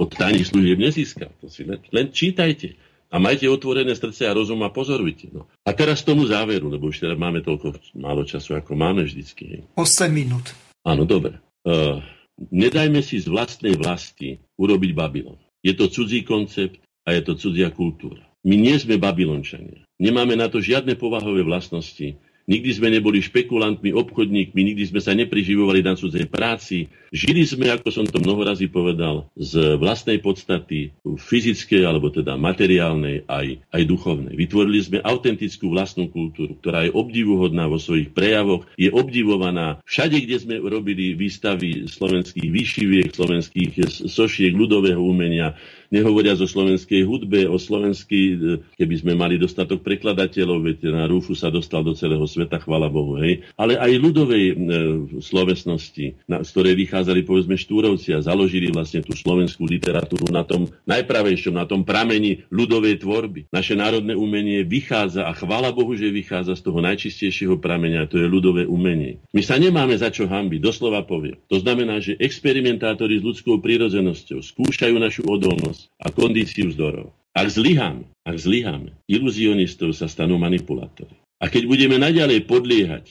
Speaker 3: od tajných služieb nezískal. To si len, len čítajte. A majte otvorené srdce a rozum a pozorujte. No. A teraz tomu záveru, lebo už teraz máme toľko málo času, ako máme vždycky.
Speaker 2: 8 minút.
Speaker 3: Áno, dobre. Uh, nedajme si z vlastnej vlasti urobiť Babylon. Je to cudzí koncept a je to cudzia kultúra. My nie sme babylončania. Nemáme na to žiadne povahové vlastnosti. Nikdy sme neboli špekulantmi, obchodníkmi, nikdy sme sa nepriživovali na cudzej práci. Žili sme, ako som to mnoho razy povedal, z vlastnej podstaty, fyzickej alebo teda materiálnej aj, aj duchovnej. Vytvorili sme autentickú vlastnú kultúru, ktorá je obdivuhodná vo svojich prejavoch, je obdivovaná všade, kde sme robili výstavy slovenských výšiviek, slovenských sošiek, ľudového umenia, nehovoria o slovenskej hudbe, o slovenský, e, keby sme mali dostatok prekladateľov, veď na Rúfu sa dostal do celého sveta, chvala Bohu, hej, ale aj ľudovej e, slovesnosti, na, z ktorej vychádzali povedzme Štúrovci a založili vlastne tú slovenskú literatúru na tom najpravejšom, na tom pramení ľudovej tvorby. Naše národné umenie vychádza a chvala Bohu, že vychádza z toho najčistejšieho pramenia, to je ľudové umenie. My sa nemáme za čo hambiť, doslova poviem. To znamená, že experimentátori s ľudskou prírodzenosťou skúšajú našu odolnosť a kondíciu zdorov. Ak zlyháme, ak zlyháme, iluzionistov sa stanú manipulátori. A keď budeme naďalej podliehať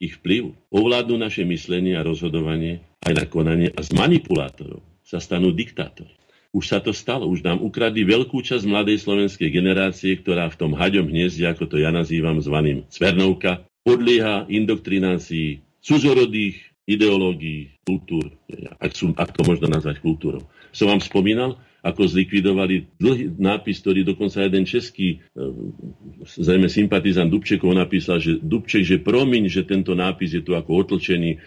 Speaker 3: ich vplyv, ovládnu naše myslenie a rozhodovanie aj na konanie a z manipulátorov sa stanú diktátori. Už sa to stalo, už nám ukradli veľkú časť mladej slovenskej generácie, ktorá v tom haďom hniezde, ako to ja nazývam zvaným Cvernovka, podlieha indoktrinácii cudzorodých ideológií, kultúr, ak, sú, ak to možno nazvať kultúrou. Som vám spomínal, ako zlikvidovali dlhý nápis, ktorý dokonca jeden český, e, zrejme sympatizant Dubčekov napísal, že Dubček, že promiň, že tento nápis je tu ako otlčený.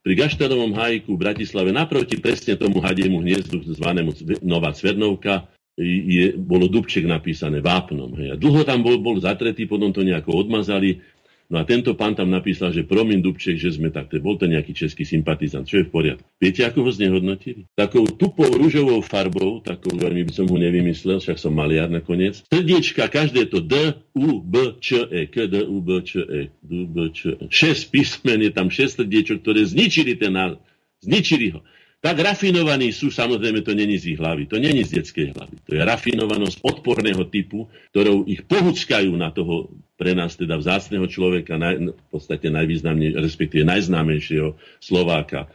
Speaker 3: Pri Gaštanovom hajku v Bratislave naproti presne tomu hadiemu hniezdu zvanému Nová Cvernovka je, bolo Dubček napísané vápnom. Hej. A dlho tam bol, bol zatretý, potom to nejako odmazali No a tento pán tam napísal, že promiň Dubček, že sme takto. Bol to nejaký český sympatizant, čo je v poriadku. Viete, ako ho znehodnotili? Takou tupou rúžovou farbou, takou veľmi by som ho nevymyslel, však som maliar nakoniec. Srdiečka, každé to D, U, B, Č, E, K, D, U, B, Č, E, D, B, Č, E. Šesť písmen je tam šesť srdiečok, ktoré zničili ten názor. Zničili ho. Tak rafinovaní sú, samozrejme, to není z ich hlavy, to není z detskej hlavy. To je rafinovanosť odporného typu, ktorou ich pohučkajú na toho pre nás teda vzácného človeka, naj, v podstate najvýznamnejšieho, respektíve najznámejšieho Slováka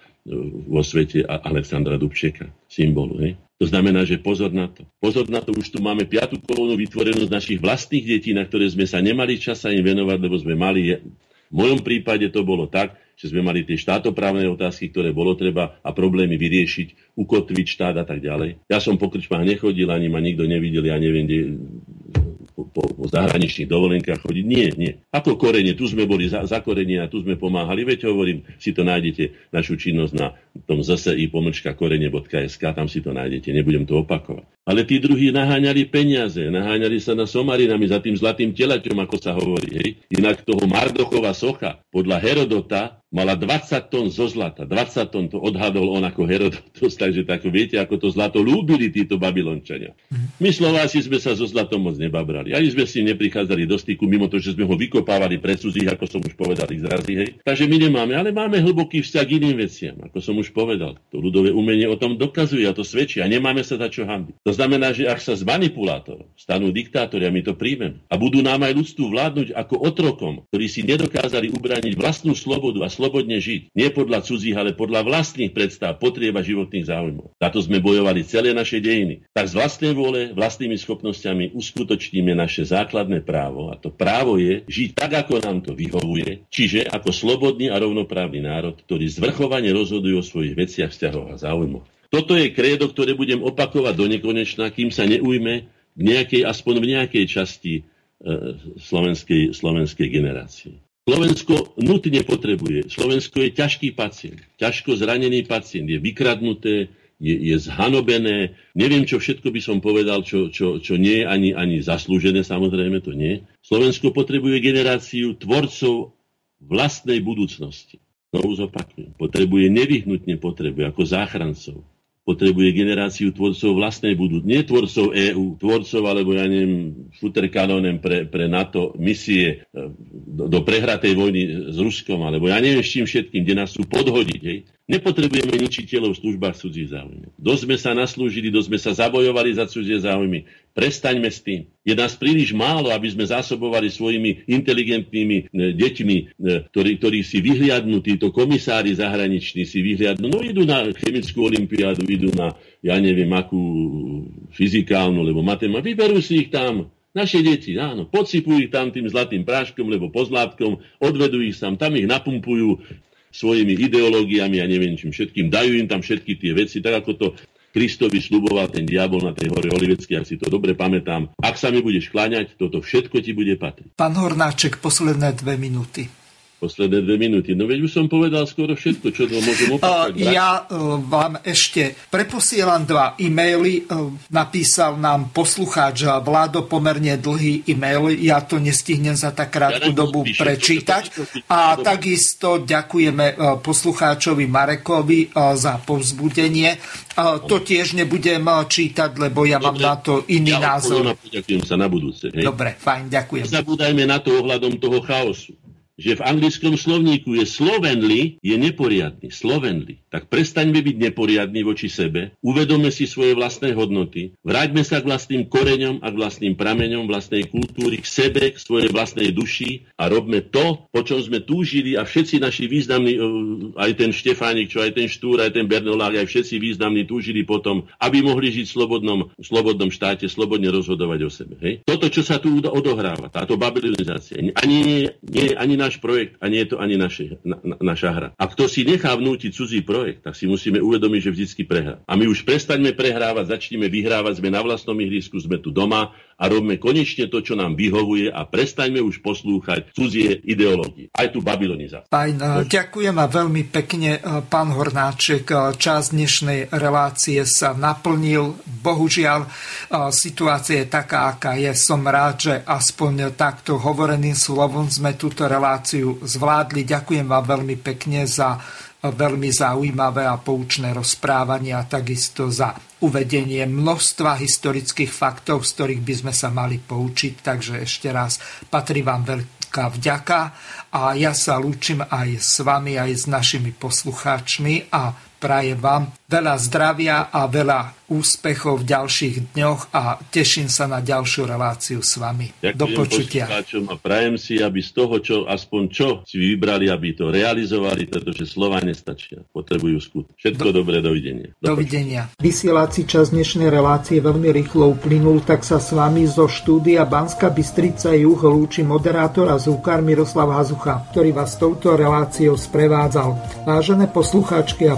Speaker 3: vo svete Alexandra Dubčeka, symbolu. Hej? To znamená, že pozor na to. Pozor na to, už tu máme piatú kolónu vytvorenú z našich vlastných detí, na ktoré sme sa nemali čas im venovať, lebo sme mali... V mojom prípade to bolo tak, že sme mali tie štátoprávne otázky, ktoré bolo treba a problémy vyriešiť, ukotviť štát a tak ďalej. Ja som po krčmách nechodil, ani ma nikto nevidel, ja neviem, kde po, po zahraničných dovolenkách chodiť. Nie, nie. Ako korene, tu sme boli za, za korene a tu sme pomáhali. Veď hovorím, si to nájdete, našu činnosť na tom zsi pomlčka korene.sk, tam si to nájdete, nebudem to opakovať. Ale tí druhí naháňali peniaze, naháňali sa na somarinami za tým zlatým telaťom, ako sa hovorí. Hej. Inak toho Mardochova socha podľa Herodota mala 20 tón zo zlata. 20 tón to odhadol on ako Herodotos, (laughs) takže tak viete, ako to zlato lúbili títo Babylončania. My Slováci sme sa zo zlatom moc nebabrali. Ani sme si neprichádzali do styku, mimo to, že sme ho vykopávali pre cudzích, ako som už povedal, zrazy, hej. Takže my nemáme, ale máme hlboký vzťah k iným veciam, ako som už povedal. To ľudové umenie o tom dokazuje a to svedčí a nemáme sa za čo hambiť. To znamená, že ak sa z manipulátorov stanú diktátori, a my to príjmeme, a budú nám aj ľudstvu vládnuť ako otrokom, ktorí si nedokázali ubrániť vlastnú slobodu a slobodne žiť, nie podľa cudzích, ale podľa vlastných predstav, potrieba životných záujmov. Za to sme bojovali celé naše dejiny. Tak z vlastnej vôle, vlastnými schopnosťami uskutočníme naše základné právo a to právo je žiť tak, ako nám to vyhovuje, čiže ako slobodný a rovnoprávny národ, ktorý zvrchovane rozhoduje o svojich veciach, vzťahoch a záujmoch. Toto je krédo, ktoré budem opakovať do nekonečna, kým sa neujme v nejakej, aspoň v nejakej časti e, slovenskej, slovenskej generácie. Slovensko nutne potrebuje. Slovensko je ťažký pacient, ťažko zranený pacient, je vykradnuté, je, je zhanobené. Neviem, čo všetko by som povedal, čo, čo, čo nie je ani, ani zaslúžené, samozrejme to nie. Slovensko potrebuje generáciu tvorcov vlastnej budúcnosti. Znovu zopakujem. Potrebuje, nevyhnutne potrebuje, ako záchrancov, potrebuje generáciu tvorcov vlastnej budú. Nie tvorcov EÚ, tvorcov alebo ja neviem, futerkanonem pre, pre NATO misie e, do, do prehratej vojny s Ruskom, alebo ja neviem s čím všetkým, kde nás sú podhodiť. Hej. Nepotrebujeme ničiteľov v službách cudzích záujmov. Dosť sme sa naslúžili, dosť sme sa zabojovali za cudzie záujmy. Prestaňme s tým. Je nás príliš málo, aby sme zásobovali svojimi inteligentnými e, deťmi, e, ktorí, ktorí si vyhliadnú, títo komisári zahraniční si vyhliadnú. No idú na chemickú olimpiádu, idú na, ja neviem, akú fyzikálnu, lebo matematiku. Vyberú si ich tam. Naše deti, áno, podsypujú ich tam tým zlatým práškom, lebo pozlátkom, odvedú ich tam, tam ich napumpujú svojimi ideológiami a neviem čím všetkým, dajú im tam všetky tie veci, tak ako to Kristovi sluboval ten diabol na tej hore Olivecky, ak si to dobre pamätám. Ak sa mi budeš kláňať, toto všetko ti bude patriť.
Speaker 2: Pán Hornáček, posledné dve minúty
Speaker 3: posledné dve minúty. No veď už som povedal skoro všetko, čo to môžem opakovať.
Speaker 2: Ja e, vám ešte preposielam dva e-maily. E, napísal nám poslucháč Vládo pomerne dlhý e-mail. Ja to nestihnem za tak krátku ja dobu píšem, prečítať. A takisto ďakujeme poslucháčovi Marekovi za povzbudenie. To tiež nebudem čítať, lebo ja Dobre, mám na to iný ja názor.
Speaker 3: Ďakujem sa na budúce. Hej.
Speaker 2: Dobre, fajn, ďakujem.
Speaker 3: Zabúdajme na to ohľadom toho chaosu že v anglickom slovníku je slovenly, je neporiadny. Slovenly. Tak prestaňme byť neporiadni voči sebe, uvedome si svoje vlastné hodnoty, vráťme sa k vlastným koreňom a k vlastným prameňom vlastnej kultúry, k sebe, k svojej vlastnej duši a robme to, po čom sme túžili a všetci naši významní, e, aj ten Štefánik, čo aj ten Štúr, aj ten Bernolák, aj všetci významní túžili potom, aby mohli žiť v slobodnom, v slobodnom štáte, slobodne rozhodovať o sebe. Hej? Toto, čo sa tu odohráva, táto babylonizácia, ani nie, nie ani náš projekt a nie je to ani naši, na, na, naša hra. A kto si nechá vnútiť cudzí projekt, tak si musíme uvedomiť, že vždycky prehrá. A my už prestaňme prehrávať, začneme vyhrávať, sme na vlastnom ihrisku, sme tu doma a robme konečne to, čo nám vyhovuje a prestaňme už poslúchať cudzie ideológie. Aj tu babylonizáciu.
Speaker 2: Fajn, ďakujem a veľmi pekne, e, pán Hornáček. E, čas dnešnej relácie sa naplnil. Bohužiaľ, e, situácia je taká, aká je. Som rád, že aspoň takto hovoreným slovom sme túto reláciu zvládli. Ďakujem vám veľmi pekne za veľmi zaujímavé a poučné rozprávanie a takisto za uvedenie množstva historických faktov, z ktorých by sme sa mali poučiť. Takže ešte raz patrí vám veľká vďaka a ja sa lúčim aj s vami, aj s našimi poslucháčmi a
Speaker 4: praje vám veľa zdravia a veľa úspechov v ďalších dňoch a teším sa na ďalšiu reláciu s vami.
Speaker 3: Ďakujem Do počutia. A prajem si, aby z toho, čo aspoň čo si vybrali, aby to realizovali, pretože slova nestačia. Potrebujú skut. Všetko Do... dobré, dovidenia.
Speaker 4: Do dovidenia.
Speaker 2: Vysielací čas dnešnej relácie veľmi rýchlo uplynul, tak sa s vami zo štúdia Banska Bystrica Juh lúči moderátor a zúkar Miroslav Hazucha, ktorý vás touto reláciou sprevádzal. Vážené poslucháčky a